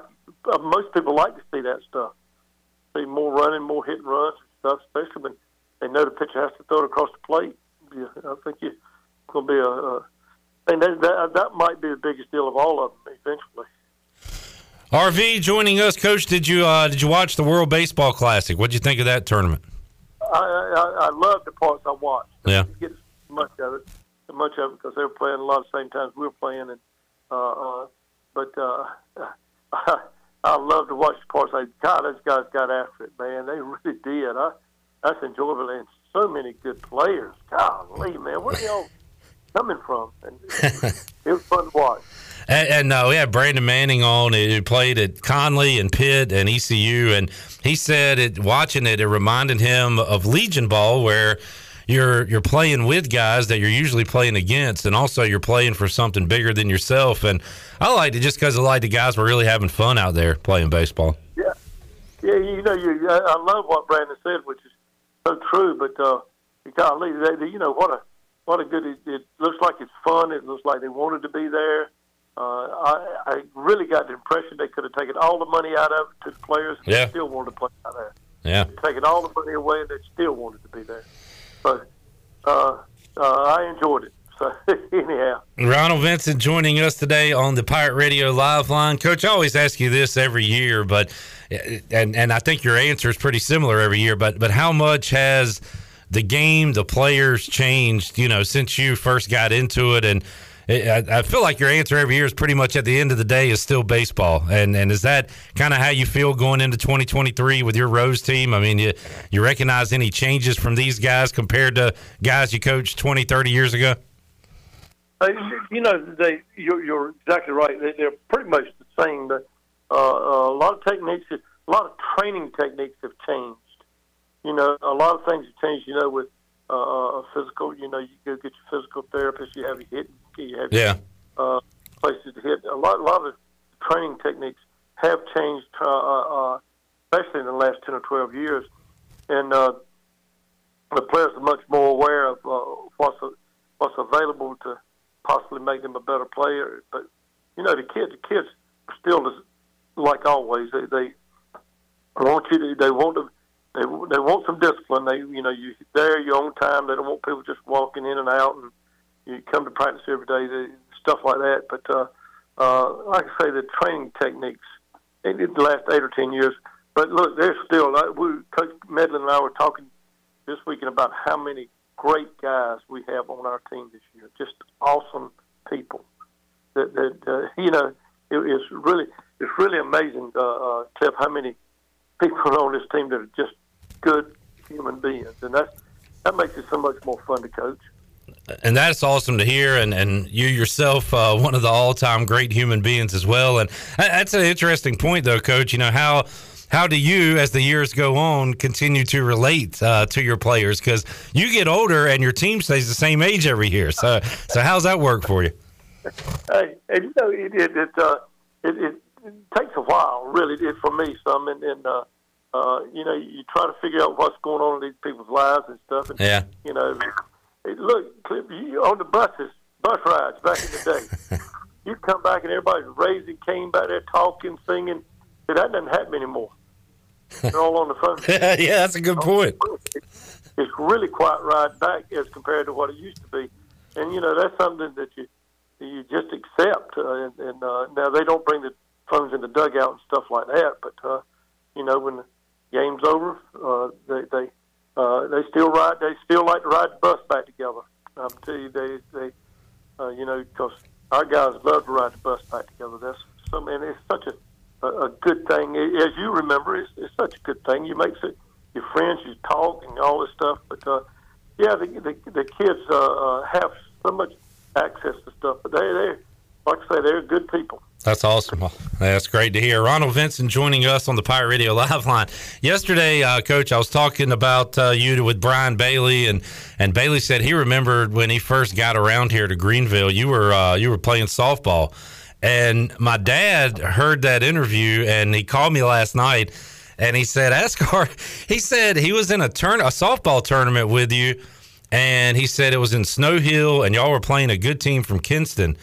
uh, most people like to see that stuff. See more running, more hit runs and stuff, especially when they know the pitcher has to throw it across the plate. Yeah, I think it's going to be a, a and that, that that might be the biggest deal of all of them eventually. RV joining us, Coach. Did you uh, did you watch the World Baseball Classic? What would you think of that tournament? I I, I love the parts I watched. Yeah. I get much of it, much of it because they were playing a lot of the same times we were playing, and uh, uh, but uh, I, I love to watch the parts. Like God, those guys got after it, man. They really did. I that's enjoyable and so many good players. Golly, man, where are y'all coming from? And it was fun to watch. And, and uh, we had Brandon Manning on who played at Conley and Pitt and ECU, and he said it watching it, it reminded him of Legion Ball, where you're you're playing with guys that you're usually playing against, and also you're playing for something bigger than yourself. And I liked it just because I like the guys were really having fun out there playing baseball. Yeah, yeah. You know, you. I, I love what Brandon said, which is so true. But uh, golly, they, they, you know what a what a good. It, it looks like it's fun. It looks like they wanted to be there. Uh, I, I really got the impression they could have taken all the money out of it to the players and Yeah. still wanted to play out there. Yeah. Taking all the money away and they still wanted to be there. But uh, uh, I enjoyed it. So anyhow, Ronald Vincent joining us today on the Pirate Radio Live Line. Coach, I always ask you this every year, but and and I think your answer is pretty similar every year. But but how much has the game, the players changed? You know, since you first got into it, and it, I, I feel like your answer every year is pretty much at the end of the day is still baseball. And and is that kind of how you feel going into 2023 with your Rose team? I mean, you you recognize any changes from these guys compared to guys you coached 20, 30 years ago? Uh, you know, they you're, you're exactly right. They, they're pretty much the same. But uh, uh, a lot of techniques, a lot of training techniques have changed. You know, a lot of things have changed. You know, with uh, uh, physical. You know, you go get your physical therapist. You have your hit. You have Yeah. uh, places to hit. A lot, a lot of training techniques have changed, uh, especially in the last ten or twelve years, and uh, the players are much more aware of uh, what's what's available to possibly make them a better player. But you know, the kids, the kids still as, like always. They they want you to. They want to. They they want some discipline. They you know you there your own time. They don't want people just walking in and out and you come to practice every day. They, stuff like that. But uh, uh, like I say, the training techniques in the last eight or ten years. But look, there's still. Like, we, Coach Medlin and I were talking this weekend about how many great guys we have on our team this year. Just awesome people. That, that uh, you know, it, it's really it's really amazing, uh, uh, Cliff, how many people on this team that are just good human beings, and that's that makes it so much more fun to coach. and that's awesome to hear. And, and you yourself, uh, one of the all time great human beings as well. And that's an interesting point, though, Coach. You know how how do you, as the years go on, continue to relate uh, to your players? Because you get older and your team stays the same age every year. So, so how's that work for you? Hey, and you know, it it it, uh, it it it takes a while, really, it, for me, some, and, and uh, uh, you know, you try to figure out what's going on in these people's lives and stuff. And, Yeah. You know, hey, look, Cliff, you on the buses, bus rides back in the day. you come back and everybody's raising cane back there, talking, singing. See, that doesn't happen anymore. They're all on the phone. yeah, that's a good point. It's really quite right back as compared to what it used to be, and you know that's something that you you just accept. Uh, and and uh, now they don't bring the phones in the dugout and stuff like that, but uh, you know when the game's over, uh, they they uh, they still ride. They still like to ride the bus back together. I'm tell you, they they uh, you know because our guys love to ride the bus back together. That's some, and it's such a a, a good thing. As you remember, it's, it's such a good thing. You make your friends, you talk and all this stuff. But uh, yeah, the the, the kids uh, uh, have so much access to stuff, but they they like I say, they're good people. That's awesome. That's great to hear. Ronald Vincent joining us on the Pirate Radio Live line. Yesterday, uh, Coach, I was talking about uh, you with Brian Bailey, and, and Bailey said he remembered when he first got around here to Greenville. You were uh, you were playing softball, and my dad heard that interview, and he called me last night, and he said, "Ascar," he said he was in a turn a softball tournament with you, and he said it was in Snow Hill, and y'all were playing a good team from Kinston.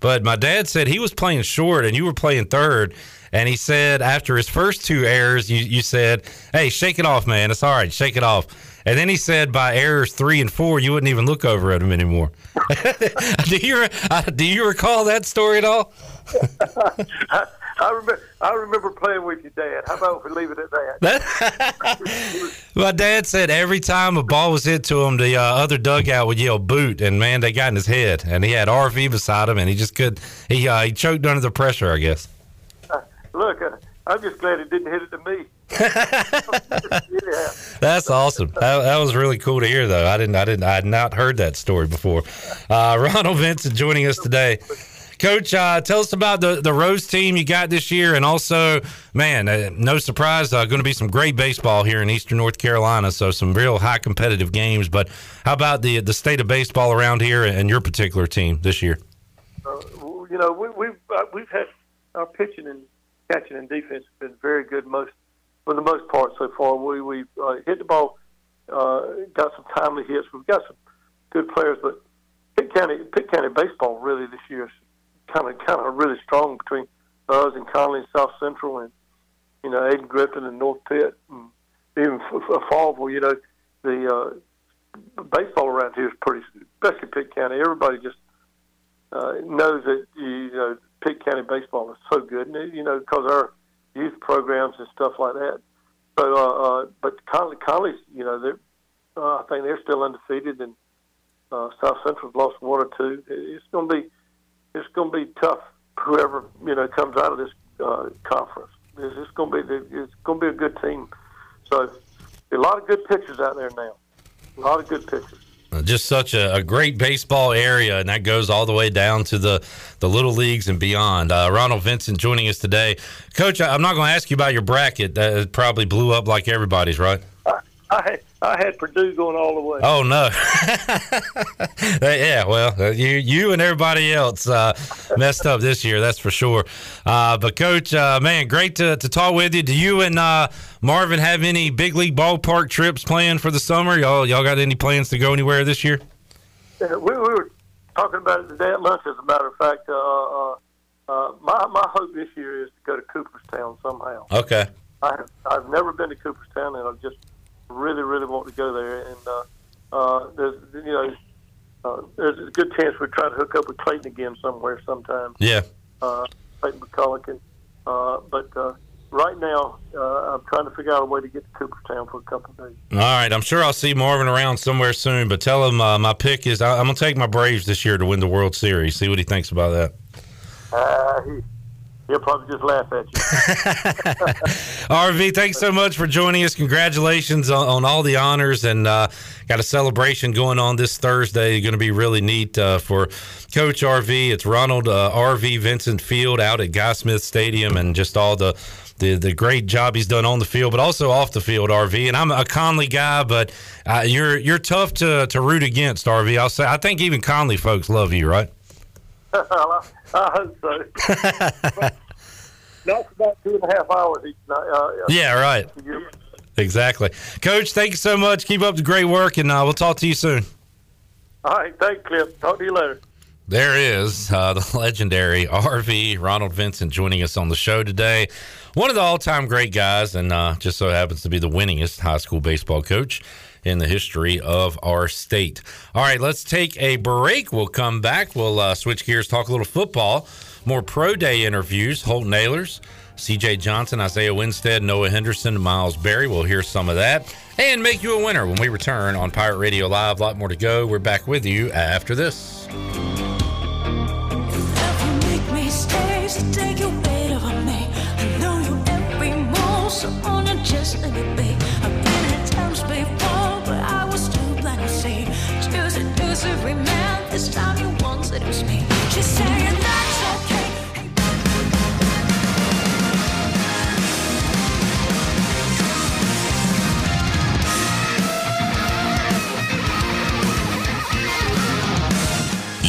But my dad said he was playing short and you were playing third. And he said after his first two errors, you, you said, Hey, shake it off, man. It's all right. Shake it off. And then he said by errors three and four, you wouldn't even look over at him anymore. do, you, uh, do you recall that story at all? I, I remember I remember playing with your dad. How about if we leave it at that? My dad said every time a ball was hit to him, the uh, other dugout would yell "boot," and man, they got in his head. And he had RV beside him, and he just could he uh, he choked under the pressure, I guess. Look, uh, I'm just glad it didn't hit it to me. Yeah. That's awesome. That, that was really cool to hear, though. I didn't, I didn't, I had not heard that story before. Uh, Ronald Vincent joining us today. Coach, uh, tell us about the, the Rose team you got this year, and also, man, uh, no surprise, uh, going to be some great baseball here in Eastern North Carolina. So some real high competitive games. But how about the the state of baseball around here and your particular team this year? Uh, you know, we, we've uh, we've had our pitching and catching and defense been very good most for the most part so far. We we uh, hit the ball, uh, got some timely hits. We've got some good players, but Pitt County Pitt County baseball really this year is kind of kind of really strong between us and Conley and South Central and you know Ayden-Grifton and North Pitt and even Farmville. You know the uh, baseball around here is pretty, especially Pitt County. Everybody just uh, knows that you know Pitt County baseball is so good, and you know because our youth programs and stuff like that. So, uh, uh, but Conley, Conley's, you know, they're uh, I think they're still undefeated, and uh, South Central's lost one or two. It's going to be it's going to be tough. Whoever you know comes out of this uh, conference, it's, it's going to be it's going to be a good team. So, a lot of good pitchers out there now. A lot of good pitchers. Just such a, a great baseball area, and that goes all the way down to the, the little leagues and beyond. Uh, Ronald Vincent joining us today. Coach, I- I'm not going to ask you about your bracket. That probably blew up like everybody's, right? I I had Purdue going all the way. Oh no! yeah, well, uh, you you and everybody else uh, messed up this year, that's for sure. Uh, but coach, uh, man, great to, to talk with you. Do you and uh, Marvin have any big league ballpark trips planned for the summer? Y'all y'all got any plans to go anywhere this year? Yeah, we, we were talking about it today at lunch. As a matter of fact, uh, uh, uh, my my hope this year is to go to Cooperstown somehow. Okay. I have, I've never been to Cooperstown, and I've just really, really want to go there. And uh, uh, there's, you know, uh, there's a good chance we try to hook up with Clayton again somewhere sometime. Yeah. Uh, Clayton McCullough. And, uh, but uh, right now, uh, I'm trying to figure out a way to get to Cooperstown for a couple of days. All right, I'm sure I'll see Marvin around somewhere soon. But tell him uh, my pick is I, I'm going to take my Braves this year to win the World Series. See what he thinks about that. Uh, he, he'll probably just laugh at you. RV, thanks so much for joining us. Congratulations on, on all the honors, and uh, got a celebration going on this Thursday. Going to be really neat uh, for Coach RV. It's Ronald uh, RV Vincent Field out at Guy Smith Stadium, and just all the the the great job he's done on the field, but also off the field, RV. And I'm a Conley guy, but uh, you're you're tough to, to root against, RV. I'll say. I think even Conley folks love you, right? I hope so. That's about two and a half hours each night. Uh, Yeah, right. Exactly, Coach. Thank you so much. Keep up the great work, and uh, we'll talk to you soon. All right, thanks, Cliff. Talk to you later. There is uh, the legendary RV Ronald Vincent joining us on the show today. One of the all-time great guys, and uh, just so happens to be the winningest high school baseball coach in the history of our state. All right, let's take a break. We'll come back. We'll uh, switch gears, talk a little football, more pro day interviews. Holton Ahlers, C.J. Johnson, Isaiah Winstead, Noah Henderson, Miles Berry. We'll hear some of that and make you a winner when we return on Pirate Radio Live. A lot more to go. We're back with you after this. This time you won't seduce me. She's saying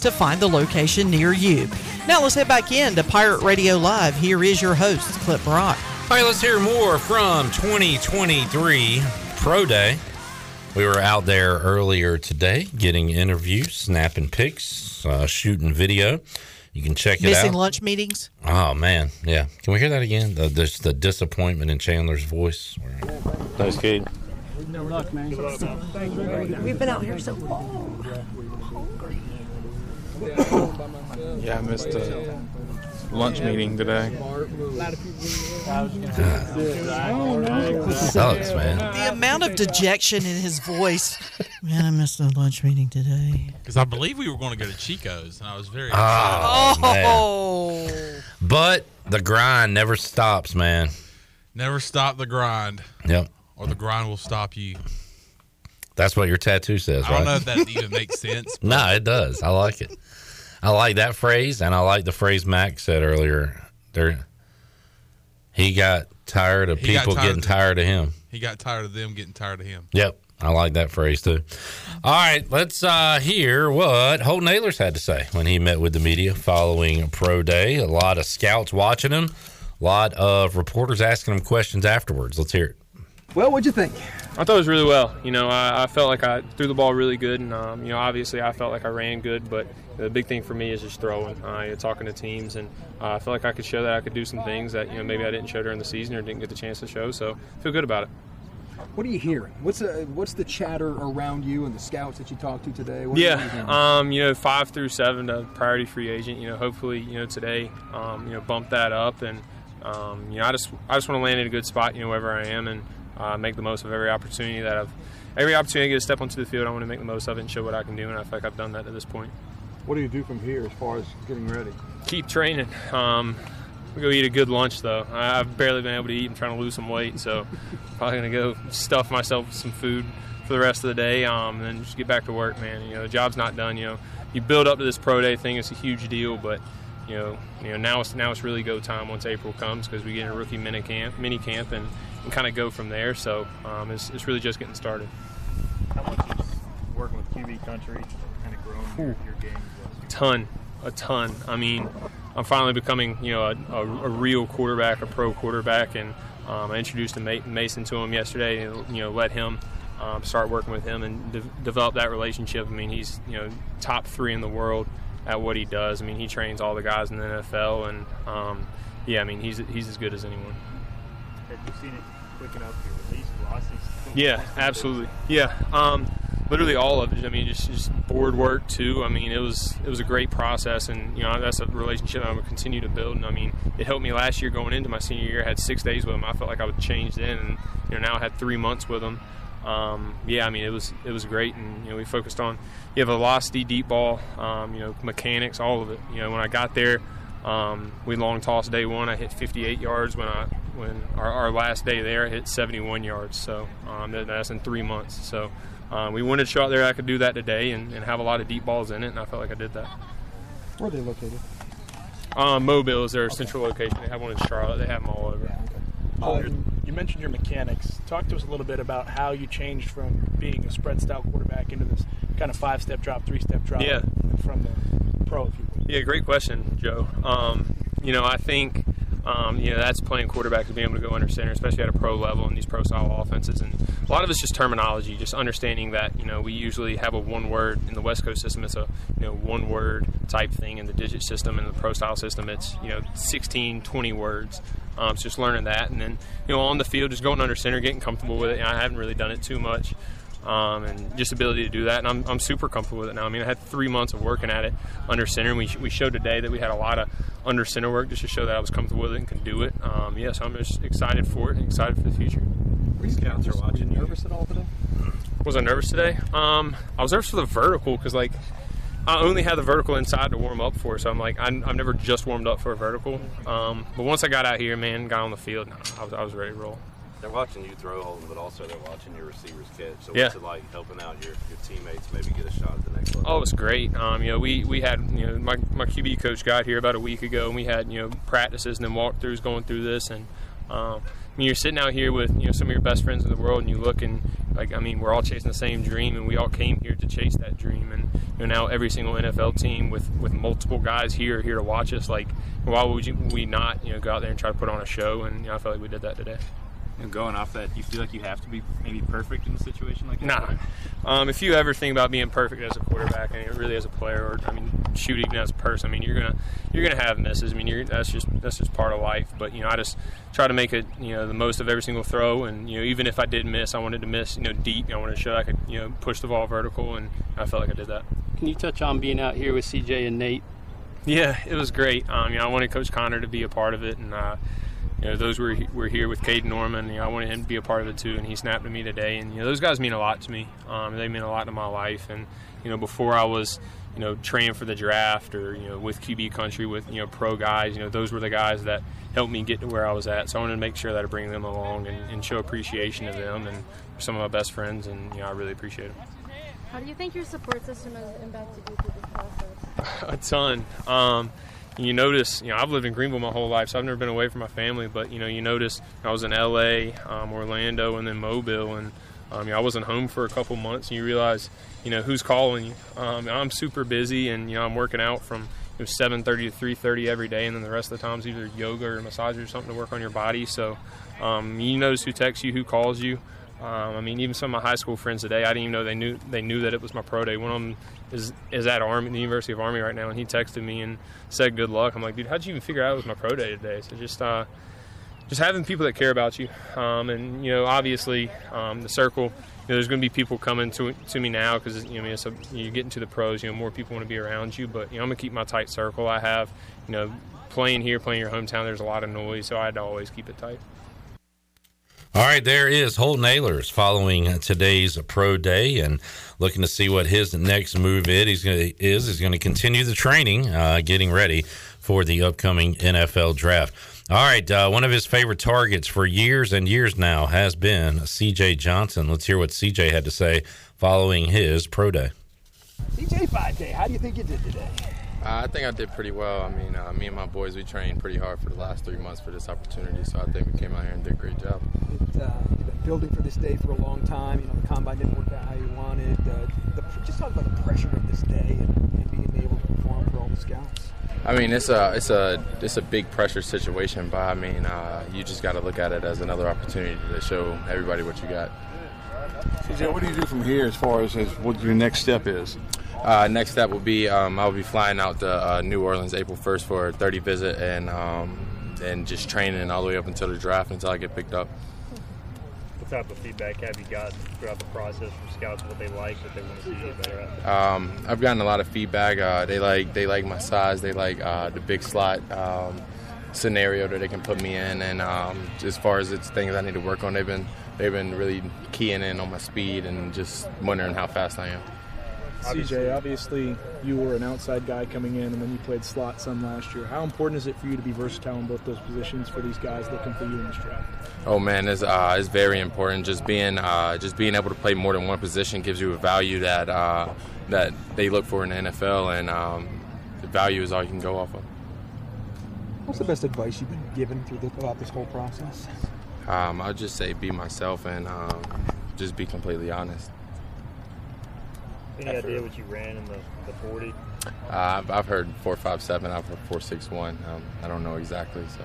to find the location near you. Now let's head back in to Pirate Radio Live. Here is your host, Cliff Brock. All right, let's hear more from 2023 Pro Day. We were out there earlier today getting interviews, snapping pics, uh, shooting video. You can check it Missing out. lunch meetings? Oh man, yeah. Can we hear that again? The, the, the disappointment in Chandler's voice. Thanks, Kate. No luck, man. We've been out here so long. Yeah, I missed a lunch meeting today. Sucks, man. The amount of dejection in his voice. Man, I missed the lunch meeting today. Because I believe we were going to go to Chico's, and I was very Oh, excited. Oh. But the grind never stops, man. Never stop the grind, Yep. or the grind will stop you. That's what your tattoo says, right? I don't right? know if that even makes sense. no, it does. I like it. I like that phrase, and I like the phrase Mack said earlier. There, he got tired of He people tired getting of- tired of him. He got tired of them getting tired of him. Yep, I like that phrase too. All right, let's uh, hear what Holton Ahlers had to say when he met with the media following Pro Day. A lot of scouts watching him, a lot of reporters asking him questions afterwards. Let's hear it. Well, what'd you think? I thought it was really well. You know, I, I felt like I threw the ball really good, and um, you know, obviously I felt like I ran good. But the big thing for me is just throwing, uh, you know, talking to teams, and uh, I felt like I could show that I could do some things that you know maybe I didn't show during the season or didn't get the chance to show. So I feel good about it. What are you hearing? What's uh, what's the chatter around you and the scouts that you talked to today? What are you? Yeah, um, you know, five through seven to priority free agent. You know, hopefully, you know, today, um, you know, bump that up, and um, you know, I just I just want to land in a good spot, you know, wherever I am, and uh, make the most of every opportunity that I've every opportunity to get a step onto the field. I want to make the most of it and show what I can do, and I feel like I've done that to this point. What do you do from here as far as getting ready? Keep training. Um, we go eat a good lunch though. I- I've barely been able to eat. I'm trying to lose some weight, so probably gonna go stuff myself with some food for the rest of the day, um, and then just get back to work, man. You know, the job's not done. You know, you build up to this pro day thing. It's a huge deal, but you know, you know now it's now it's really go time once April comes because we get in a rookie mini camp, mini camp, and, and kind of go from there. So um, it's, it's really just getting started. working with QB country kind of grown your, your game? A ton, a ton. I mean, I'm finally becoming, you know, a, a, a real quarterback, a pro quarterback, and um, I introduced Mason to him yesterday, and you know, let him um, start working with him and de- develop that relationship. I mean, he's you know top three in the world at what he does. I mean, he trains all the guys in the NFL, and um, yeah, I mean, he's he's as good as anyone. Have you seen it up your release velocity? Yeah, absolutely. Yeah. Um, literally all of it. I mean, just just board work too. I mean, it was it was a great process, and you know that's a relationship I'm gonna continue to build. And I mean, it helped me last year going into my senior year. I had six days with him. I felt like I would change then, and you know now I had three months with him. Um, yeah, I mean it was it was great, and you know we focused on you have velocity, deep ball, um, you know mechanics, all of it. You know when I got there, um, we long toss day one. I hit 58 yards when I when our, our last day there I hit 71 yards. So um, that, that's in three months. So um, we wanted to show out there I could do that today and, and have a lot of deep balls in it, and I felt like I did that. Where are they located? Um, Mobile is their central location. They have one in Charlotte. They have them all over. Uh, you mentioned your mechanics. Talk to us a little bit about how you changed from being a spread style quarterback into this kind of five step drop, three step drop Yeah. from the pro, if you will. Yeah, great question, Joe. Um, you know, I think um, you know that's playing quarterback to be able to go under center, especially at a pro level in these pro style offenses. And a lot of it's just terminology, just understanding that you know we usually have a one word in the West Coast system. It's a you know one word type thing in the digit system. In the pro style system, it's you know 16, 20 words. Um, it's just learning that, and then you know on the field, just going under center, getting comfortable with it. I haven't really done it too much um, and just ability to do that. And I'm, I'm super comfortable with it now. I mean, I had three months of working at it under center. And we, we showed today that we had a lot of under center work just to show that I was comfortable with it and could do it. Um, yeah, so I'm just excited for it and excited for the future. Were you scouts are watching you nervous at all today? Was I nervous today? Um, I was nervous for the vertical because like I only had the vertical inside to warm up for, so I'm like I'm, I've never just warmed up for a vertical. Um, but once I got out here, man, got on the field, I was, I was ready to roll. They're watching you throw Holton, but also they're watching your receivers catch. So Yeah. what's it like helping out your, your teammates maybe get a shot at the next level? Oh, it was great. Um, you know, we, we had you know my, my QB coach got here about a week ago, and we had you know practices and then walkthroughs going through this. And um, I mean, you're sitting out here with you know some of your best friends in the world, and you look and like I mean, we're all chasing the same dream, and we all came here to chase that dream. And you know, now every single NFL team with with multiple guys here here to watch us. Like, why would you, we not you know go out there and try to put on a show? And you know, I felt like we did that today. And going off that, do you feel like you have to be maybe perfect in a situation like that? Nah. Um, if you ever think about being perfect as a quarterback and really as a player, or I mean, shoot even as a person, I mean, you're gonna you're gonna have misses. I mean, you're, that's just that's just part of life. But you know, I just try to make it you know the most of every single throw, and you know, even if I did miss, I wanted to miss you know deep. I wanted to show I could you know push the ball vertical, and I felt like I did that. Can you touch on being out here with CJ and Nate? Yeah, it was great. Um, you know, I wanted Coach Connor to be a part of it, and uh, you know, those were were here with Caden Norman. You know, I wanted him to be a part of it too, and he snapped at me today. And you know, those guys mean a lot to me. Um, they mean a lot to my life. And you know, before I was you know training for the draft or you know with QB country with you know pro guys, you know, those were the guys that helped me get to where I was at. So I wanted to make sure that I bring them along and, and show appreciation of them. And some of my best friends, and you know, I really appreciate them. How do you think your support system has impacted you through this process? a ton. Um, you notice, you know, I've lived in Greenville my whole life, so I've never been away from my family. But you know, you notice I was in L.A., um, Orlando, and then Mobile, and um, you know, I wasn't home for a couple months. And you realize, you know, who's calling you. Um, I'm super busy, and you know, I'm working out from you know, 7:30 to 3:30 every day, and then the rest of the times either yoga or massage or something to work on your body. So um, you notice who texts you, who calls you. Um, I mean, even some of my high school friends today, I didn't even know they knew they knew that it was my pro day. One of them is is at Army, the University of Army right now, and he texted me and said good luck. I'm like, dude, how'd you even figure out it was my pro day today? So just uh, just having people that care about you, um, and you know, obviously, um, the circle. You know, there's going to be people coming to to me now because you know, I mean, it's a, you get into the pros. You know, more people want to be around you. But you know, I'm gonna keep my tight circle. I have, you know, playing here, playing your hometown. There's a lot of noise, so I had to always keep it tight. All right, there is Holton Ahlers following today's pro day and looking to see what his next move is. he's going to is is going to continue the training, uh, getting ready for the upcoming NFL draft. All right, uh, one of his favorite targets for years and years now has been C.J. Johnson. Let's hear what C.J. had to say following his pro day. DJ 5K, how do you think you did today? I think I did pretty well. I mean, uh, me and my boys, we trained pretty hard for the last three months for this opportunity, so I think we came out here and did a great job. It, uh, you've been building for this day for a long time. You know, the combine didn't work out how you wanted. Uh, the, just talk about the pressure of this day and, and being able to perform for all the scouts. I mean, it's a it's a it's a big pressure situation, but I mean, uh, you just got to look at it as another opportunity to show everybody what you got. CJ, what do you do from here as far as, as what your next step is? Uh, next step will be um, I'll be flying out to uh, New Orleans April 1st for a 30 visit and um, and just training all the way up until the draft until I get picked up. what type of feedback have you gotten throughout the process from scouts? What they like, what they want to see you better at? Um, I've gotten a lot of feedback. Uh, they like they like my size. They like uh, the big slot um, scenario that they can put me in. And um, as far as it's things I need to work on, they've been they've been really keying in on my speed and just wondering how fast I am. CJ, obviously you were an outside guy coming in, and then you played slot some last year. How important is it for you to be versatile in both those positions for these guys looking for you in this draft? Oh man, it's, uh, it's very important. Just being uh, just being able to play more than one position gives you a value that uh, that they look for in the NFL, and um, the value is all you can go off of. What's the best advice you've been given through the, throughout this whole process? Um, I'll just say be myself and um, just be completely honest. Any idea what you ran in the, the 40? Uh, I've, I've heard four five seven. I've heard four six one. Um, I don't know exactly. So.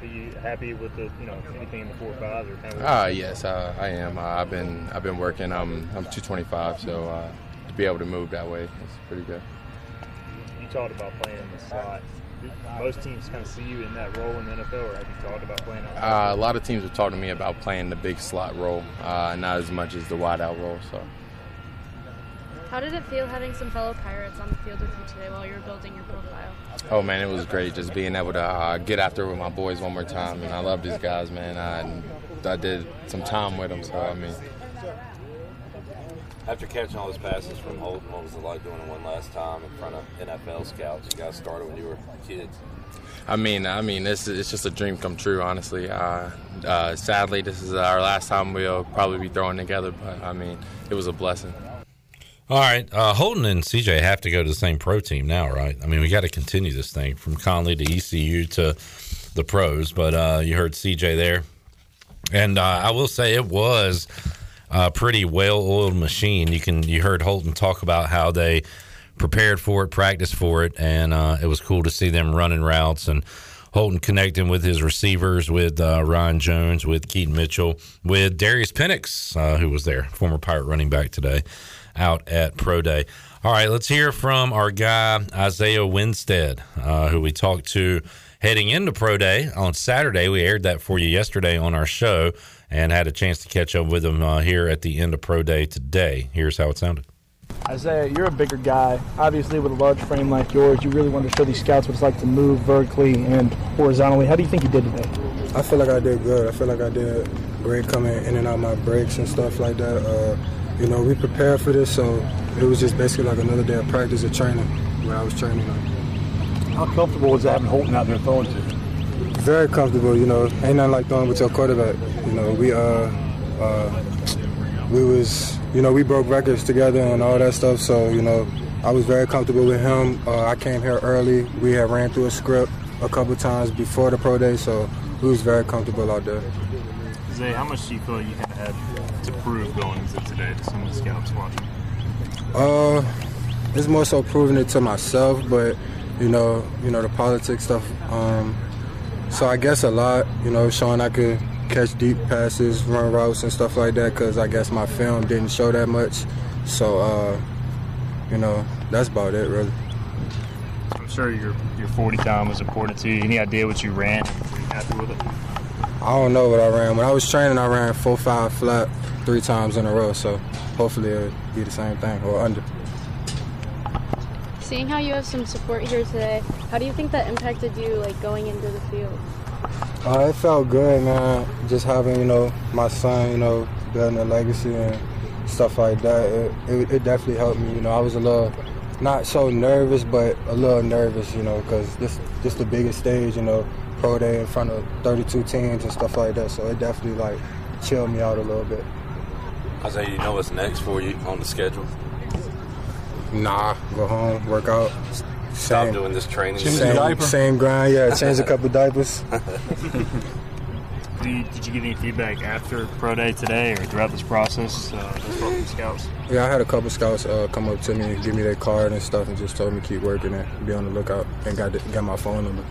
Are you happy with the you know anything in the four fives or kind of? Ah, yes, uh, I am. Uh, I've been I've been working. I'm I'm 225, so uh, to be able to move that way is pretty good. You talked about playing in the slot. Do Most teams kind of see you in that role in the NFL, or have you thought about playing outside? Uh, a lot of teams have talked to me about playing the big slot role, uh, not as much as the wide out role. So. How did it feel having some fellow Pirates on the field with you today while you were building your profile? Oh man, it was great just being able to uh, get after it with my boys one more time, and I love these guys, man. I, I did some time with them, so I mean, After catching all those passes from Holton, what was it like doing it one last time in front of NFL scouts? You guys started when you were kids. I mean, I mean, it's it's just a dream come true, honestly. Uh, uh, sadly, this is our last time we'll probably be throwing together, but I mean, it was a blessing. All right, uh, Holton and CJ have to go to the same pro team now, right? I mean, we got to continue this thing from Conley to ECU to the pros. But uh, you heard CJ there, and uh, I will say it was a pretty well-oiled machine. You can you heard Holton talk about how they prepared for it, practiced for it, and uh, it was cool to see them running routes and Holton connecting with his receivers, with uh, Ryan Jones, with Keaton Mitchell, with Darius Pinnix, uh, who was there, former Pirate running back today, out at Pro Day. All right, let's hear from our guy Isaiah Winstead, uh, who we talked to heading into Pro Day on Saturday. We aired that for you yesterday on our show and had a chance to catch up with him uh, here at the end of Pro Day today. Here's how it sounded. Isaiah, you're a bigger guy. Obviously, with a large frame like yours, you really wanted to show these scouts what it's like to move vertically and horizontally. How do you think you did today? I feel like I did good. I feel like I did great coming in and out my breaks and stuff like that. Uh, you know, we prepared for this, so it was just basically like another day of practice or training where I was training. How comfortable was having Holton out there throwing to? Very comfortable, you know. Ain't nothing like throwing with your quarterback. You know, we uh, uh, we was, you know, we broke records together and all that stuff. So, you know, I was very comfortable with him. Uh, I came here early. We had ran through a script a couple times before the pro day, so we was very comfortable out there. Zay, how much do you feel you kind of had to prove going into today to some of the scouts watching? Uh, it's more so proving it to myself, but you know, you know the politics stuff. Um, so I guess a lot, you know, showing I could catch deep passes, run routes, and stuff like that. Because I guess my film didn't show that much. So, uh, you know, that's about it, really. I'm sure your your 40 time was important to you. Any idea what you ran? Were you happy with it? I don't know what I ran. When I was training, I ran four five flat three times in a row. So hopefully it'll be the same thing or under. Seeing how you have some support here today, how do you think that impacted you, like going into the field? Uh, it felt good, man. Just having, you know, my son, you know, building a legacy and stuff like that. It, it, it definitely helped me. You know, I was a little, not so nervous, but a little nervous, you know, because this this the biggest stage, you know, pro day in front of 32 teams and stuff like that. So it definitely like chilled me out a little bit. Isaiah, you know what's next for you on the schedule? Nah, go home, work out. Stop doing this training. Same, same grind, yeah. Change a couple diapers. Did you, did you get any feedback after pro day today or throughout this process uh, from scouts? Yeah, I had a couple scouts uh, come up to me, give me their card and stuff, and just told me keep working and be on the lookout. And got the, got my phone number.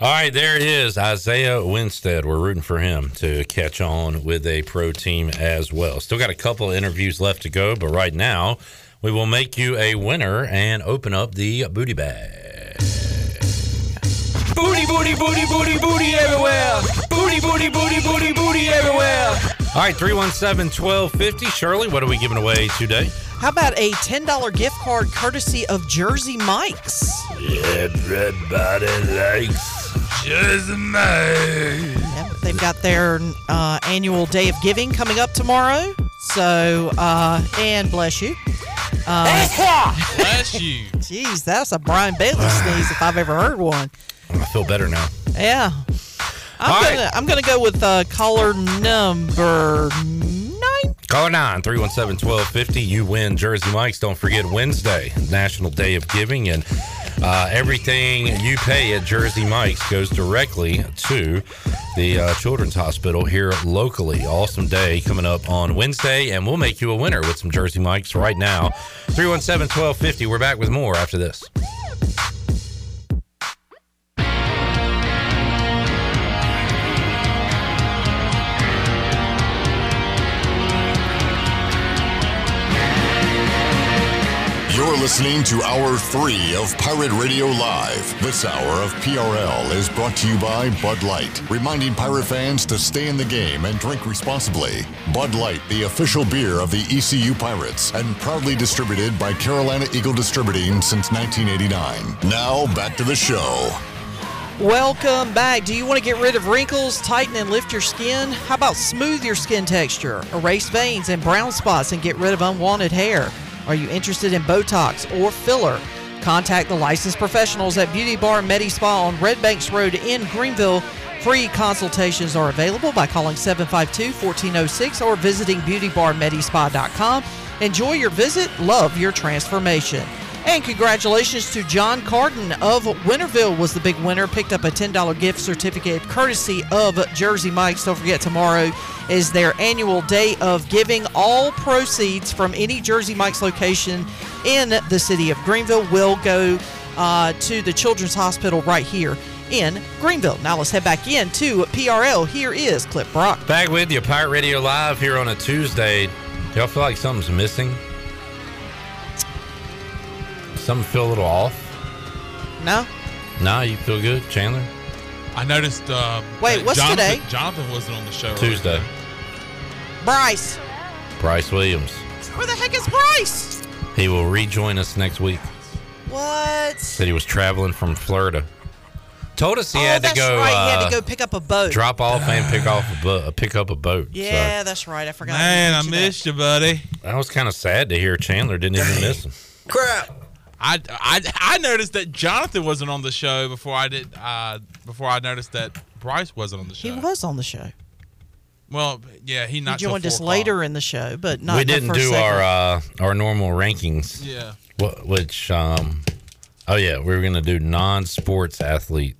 All right, there it is, Isaiah Winstead. We're rooting for him to catch on with a pro team as well. Still got a couple of interviews left to go, but right now we will make you a winner and open up the booty bag. Booty, booty, booty, booty, booty everywhere. Booty, booty, booty, booty, booty everywhere. All right, 317 1250. Shirley, what are we giving away today? How about a $10 gift card courtesy of Jersey Mike's? Everybody likes Jersey Mike's. Yep, they've got their uh, annual Day of Giving coming up tomorrow. So, uh, and bless you. Uh, Bless you. Jeez, that's a Brian Bailey sneeze if I've ever heard one. I feel better now. Yeah. I'm All gonna I'm gonna go with uh, caller number nine. Caller 9 317 1250. You win Jersey Mike's. Don't forget Wednesday, National Day of Giving. And uh, everything you pay at Jersey Mike's goes directly to the uh, Children's Hospital here locally. Awesome day coming up on Wednesday. And we'll make you a winner with some Jersey Mike's right now. 317 1250. We're back with more after this. Listening to Hour 3 of Pirate Radio Live. This hour of PRL is brought to you by Bud Light, reminding pirate fans to stay in the game and drink responsibly. Bud Light, the official beer of the ECU Pirates, and proudly distributed by Carolina Eagle Distributing since 1989. Now, back to the show. Welcome back. Do you want to get rid of wrinkles, tighten and lift your skin? How about smooth your skin texture, erase veins and brown spots, and get rid of unwanted hair? Are you interested in Botox or filler? Contact the licensed professionals at Beauty Bar Medi Spa on Red Banks Road in Greenville. Free consultations are available by calling 752 1406 or visiting beautybarmedispa.com. Enjoy your visit, love your transformation. And congratulations to John Carden of Winterville was the big winner. Picked up a $10 gift certificate courtesy of Jersey Mike's. Don't forget tomorrow is their annual day of giving. All proceeds from any Jersey Mike's location in the city of Greenville will go uh, to the Children's Hospital right here in Greenville. Now let's head back in to PRL. Here is Cliff Brock. Back with you, Pirate Radio Live here on a Tuesday. Y'all feel like something's missing? Something feel a little off? No? No, you feel good, Chandler? I noticed. Uh, Wait, that what's Jonathan, today? Jonathan wasn't on the show. Tuesday. Bryce. Bryce Williams. Where the heck is Bryce? He will rejoin us next week. What? Said he was traveling from Florida. Told us he oh, had to go. that's go, right. he uh, had to go pick up a boat. drop off and pick off a boat, pick up a boat. So Yeah, that's right. I forgot. Man, I mention that. missed you, buddy. that was kind of sad to hear. Chandler didn't even miss him. Crap. I, I, I noticed that Jonathan wasn't on the show before I did. Uh, before I noticed that Bryce wasn't on the show. He was on the show. Well, yeah, he He not till joined us four o'clock. later in the show, but not we in didn't first do segment. our uh, our normal rankings. Yeah. Which, um, oh yeah, we were gonna do non-sports athlete.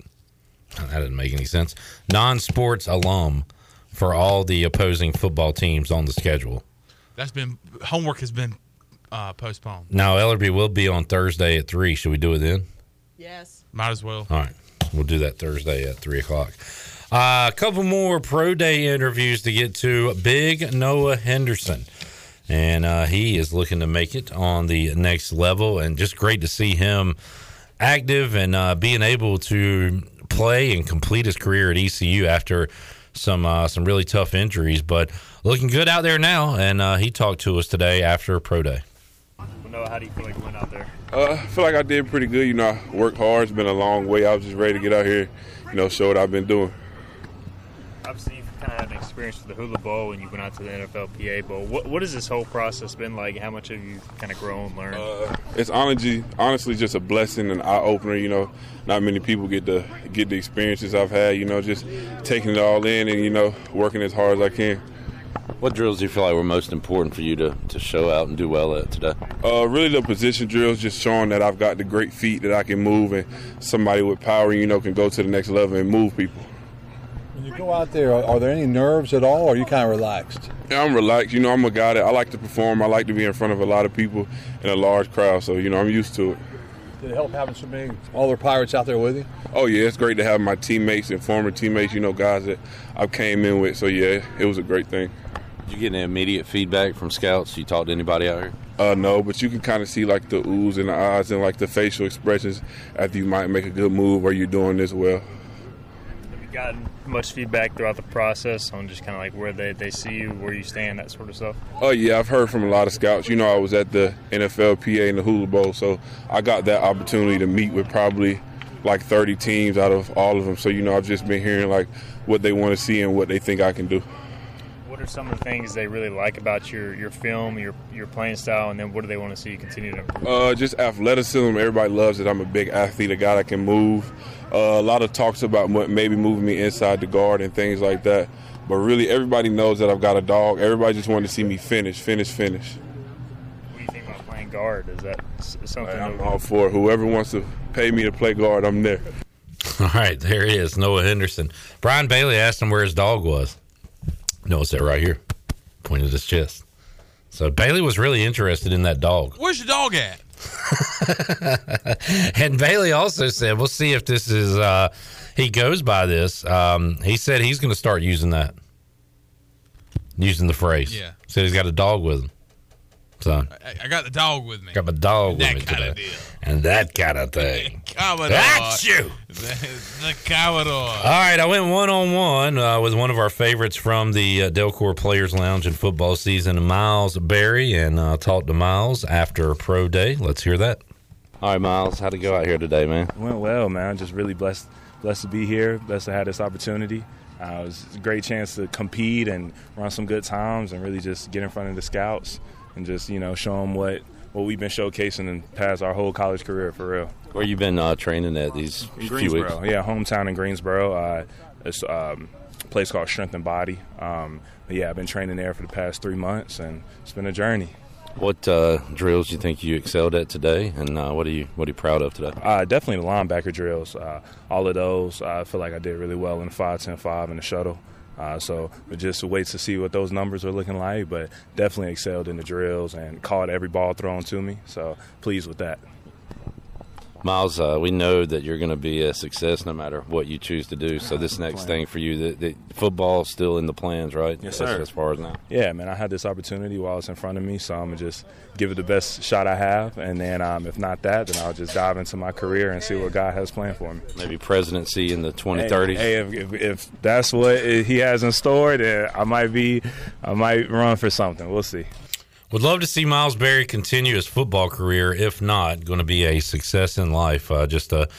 That didn't make any sense. Non-sports alum for all the opposing football teams on the schedule. That's been homework has been uh, postponed. Now Ellerby will be on Thursday at three. Should we do it then? Yes. Might as well. All right, we'll do that Thursday at three o'clock. Uh, a couple more pro day interviews to get to. Big Noah Henderson, and uh, he is looking to make it on the next level, and just great to see him active and uh, being able to play and complete his career at ECU after some uh, some really tough injuries, but looking good out there now. And uh, he talked to us today after pro day. Noah, how do you feel like you went out there? Uh, I feel like I did pretty good. You know, I worked hard. It's been a long way. I was just ready to get out here, you know, show what I've been doing. Obviously, you've kind of had an experience with the Hula Bowl and you went out to the NFLPA Bowl. What, what has this whole process been like? How much have you kind of grown, learned? It's honestly, honestly just a blessing and eye opener. You know, not many people get to get the experiences I've had. You know, just taking it all in and you know working as hard as I can. What drills do you feel like were most important for you to, to show out and do well at today? Uh, really, the position drills just showing that I've got the great feet that I can move, and somebody with power, you know, can go to the next level and move people. When you go out there, are, are there any nerves at all, or are you kind of relaxed? Yeah, I'm relaxed. You know, I'm a guy that I like to perform. I like to be in front of a lot of people in a large crowd, so you know, I'm used to it. Did it help having so many other pirates out there with you? Oh yeah, it's great to have my teammates and former teammates. You know, guys that I came in with. So yeah, it was a great thing. Did you get any immediate feedback from scouts? You talked to anybody out here? Uh, no, but you can kind of see like the oohs and the eyes and like the facial expressions after you might make a good move or you're doing this well. Gotten much feedback throughout the process on just kind of like where they, they see you, where you stand, that sort of stuff? Oh yeah, I've heard from a lot of scouts. You know, I was at the NFLPA and the Hula Bowl, so I got that opportunity to meet with probably like 30 teams out of all of them. So you know, I've just been hearing like what they want to see and what they think I can do. What are some of the things they really like about your, your film, your your playing style, and then what do they want to see you continue to improve? Uh, just athleticism. Everybody loves it. I'm a big athlete, a guy that can move. Uh, a lot of talks about maybe moving me inside the guard and things like that. But really, everybody knows that I've got a dog. Everybody just wanted to see me finish, finish, finish. What do you think about playing guard? Is that s- something? I'm that- all for. Whoever wants to pay me to play guard, I'm there. All right, there he is, Noah Henderson. Brian Bailey asked him where his dog was. No, it's that right here, pointed his chest. So Bailey was really interested in that dog. Where's your dog at? and Bailey also said, "We'll see if this is uh, he goes by this." Um, he said he's going to start using that, using the phrase. Yeah. Said he's got a dog with him. So I, I got the dog with me. got my dog with That me kinda today, and that kind of thing. Commodore. That's you. The, the Commodore. All right, I went one on one with one of our favorites from the uh, Delcor Players Lounge in football season, Miles Berry, and uh, talked to Miles after pro day. Let's hear that. All right, Miles, how'd it go out here today, man? Went well, man. Just really blessed, blessed to be here. Blessed to have this opportunity. Uh, it was a great chance to compete and run some good times, and really just get in front of the scouts and just you know show them what what we've been showcasing and past our whole college career for real. Where you been uh, training at these In few weeks? Greensboro, yeah, hometown in Greensboro. Uh, it's um, a place called Strength and Body. Um, but yeah, I've been training there for the past three months, and it's been a journey. What uh, drills do you think you excelled at today, and uh, what are you what are you proud of today? Uh, definitely the linebacker drills. Uh, all of those, I feel like I did really well in the 5 10 5 and the shuttle. Uh, so we just wait to see what those numbers are looking like, but definitely excelled in the drills and caught every ball thrown to me. So pleased with that. Miles, uh, we know that you're going to be a success no matter what you choose to do. So this next thing for you, the, the football still in the plans, right? Yes, As- sir. As far as now. Yeah, man, I had this opportunity while it's in front of me, so I'm gonna just give it the best shot I have, and then um, if not that, then I'll just dive into my career and see what God has planned for me. Maybe presidency in the 2030s. Hey, hey, if, if, if that's what He has in store, then I might be, I might run for something. We'll see. Would love to see Miles Berry continue his football career. If not, going to be a success in life. Uh, just a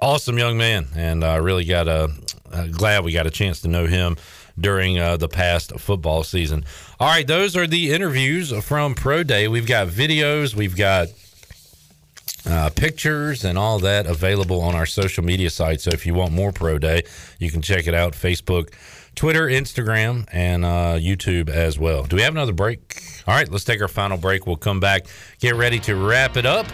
awesome young man, and uh, really got a uh, glad we got a chance to know him during uh, the past football season. All right, those are the interviews from Pro Day. We've got videos, we've got uh, pictures and all that available on our social media site. So if you want more Pro Day, you can check it out Facebook, Twitter, Instagram, and uh, YouTube as well. Do we have another break? All right, let's take our final break. We'll come back, get ready to wrap it up.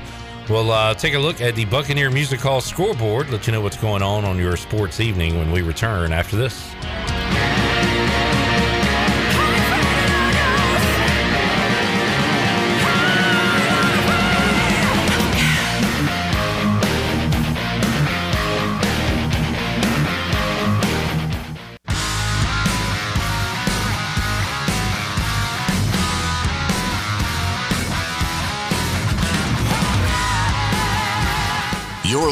We'll uh, take a look at the Buccaneer Music Hall scoreboard, let you know what's going on on your sports evening when we return after this.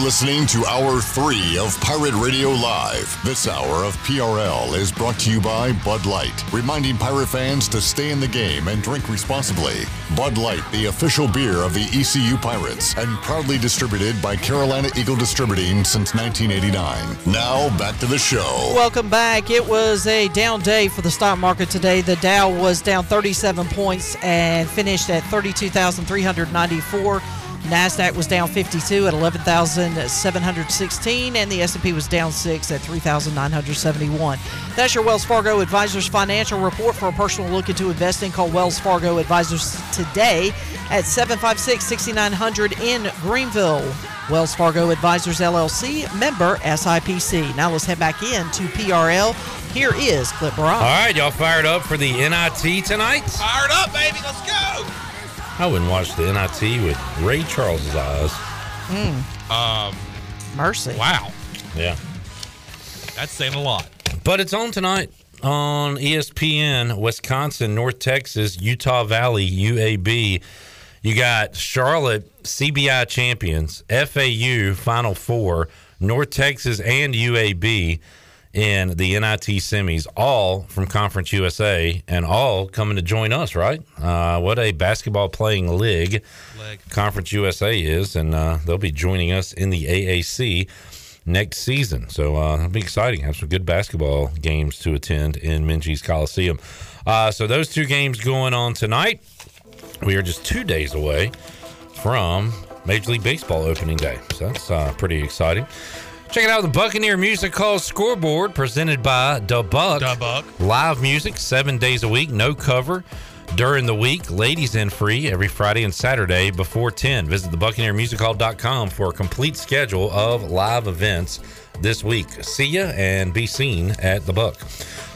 Listening to Hour 3 of Pirate Radio Live. This hour of PRL is brought to you by Bud Light, reminding pirate fans to stay in the game and drink responsibly. Bud Light, the official beer of the ECU Pirates, and proudly distributed by Carolina Eagle Distributing since 1989. Now, back to the show. Welcome back. It was a down day for the stock market today. The Dow was down 37 points and finished at 32,394. Nasdaq was down 52 at 11,716 and the S&P was down 6 at 3,971. That's your Wells Fargo Advisors financial report for a personal look into investing. Call Wells Fargo Advisors today at 756-6900 in Greenville. Wells Fargo Advisors LLC, member SIPC. Now let's head back in to PRL. Here is Cliff Brock. All right, y'all fired up for the NIT tonight? Fired up, baby. Let's go. I wouldn't watch the NIT with Ray Charles's eyes. Um, Mercy. Wow. Yeah. That's saying a lot. But it's on tonight on ESPN, Wisconsin, North Texas, Utah Valley, UAB. You got Charlotte, CBI champions, FAU, Final Four, North Texas, and UAB. In the NIT semis, all from Conference USA, and all coming to join us. Right? Uh, what a basketball playing league, Conference USA is, and uh, they'll be joining us in the AAC next season. So uh, it'll be exciting. Have some good basketball games to attend in Minges Coliseum. Uh, so those two games going on tonight. We are just two days away from Major League Baseball opening day. So that's uh, pretty exciting. Check it out the Buccaneer Music Hall scoreboard presented by Da Buck. Da Buck. Live music seven days a week, no cover. During the week, ladies in free every Friday and Saturday before 10. Visit thebuccaneermusichall.com for a complete schedule of live events this week. See ya and be seen at the Buck.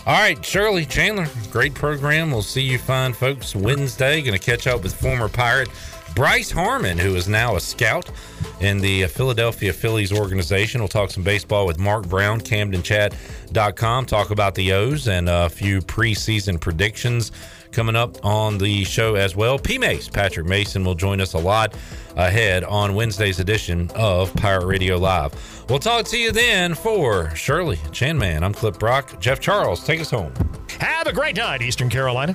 All right, Shirley Chandler, great program. We'll see you fine folks Wednesday. Going to catch up with former Pirate Bryce Harmon, who is now a scout in the Philadelphia Phillies organization. We'll talk some baseball with Mark Brown, CamdenChat.com, talk about the O's and a few preseason predictions coming up on the show as well. P Mace, Patrick Mason, will join us a lot ahead on Wednesday's edition of Pirate Radio Live. We'll talk to you then for Shirley Chandler. I'm Cliff Brock. Jeff Charles, take us home. Have a great night, Eastern Carolina.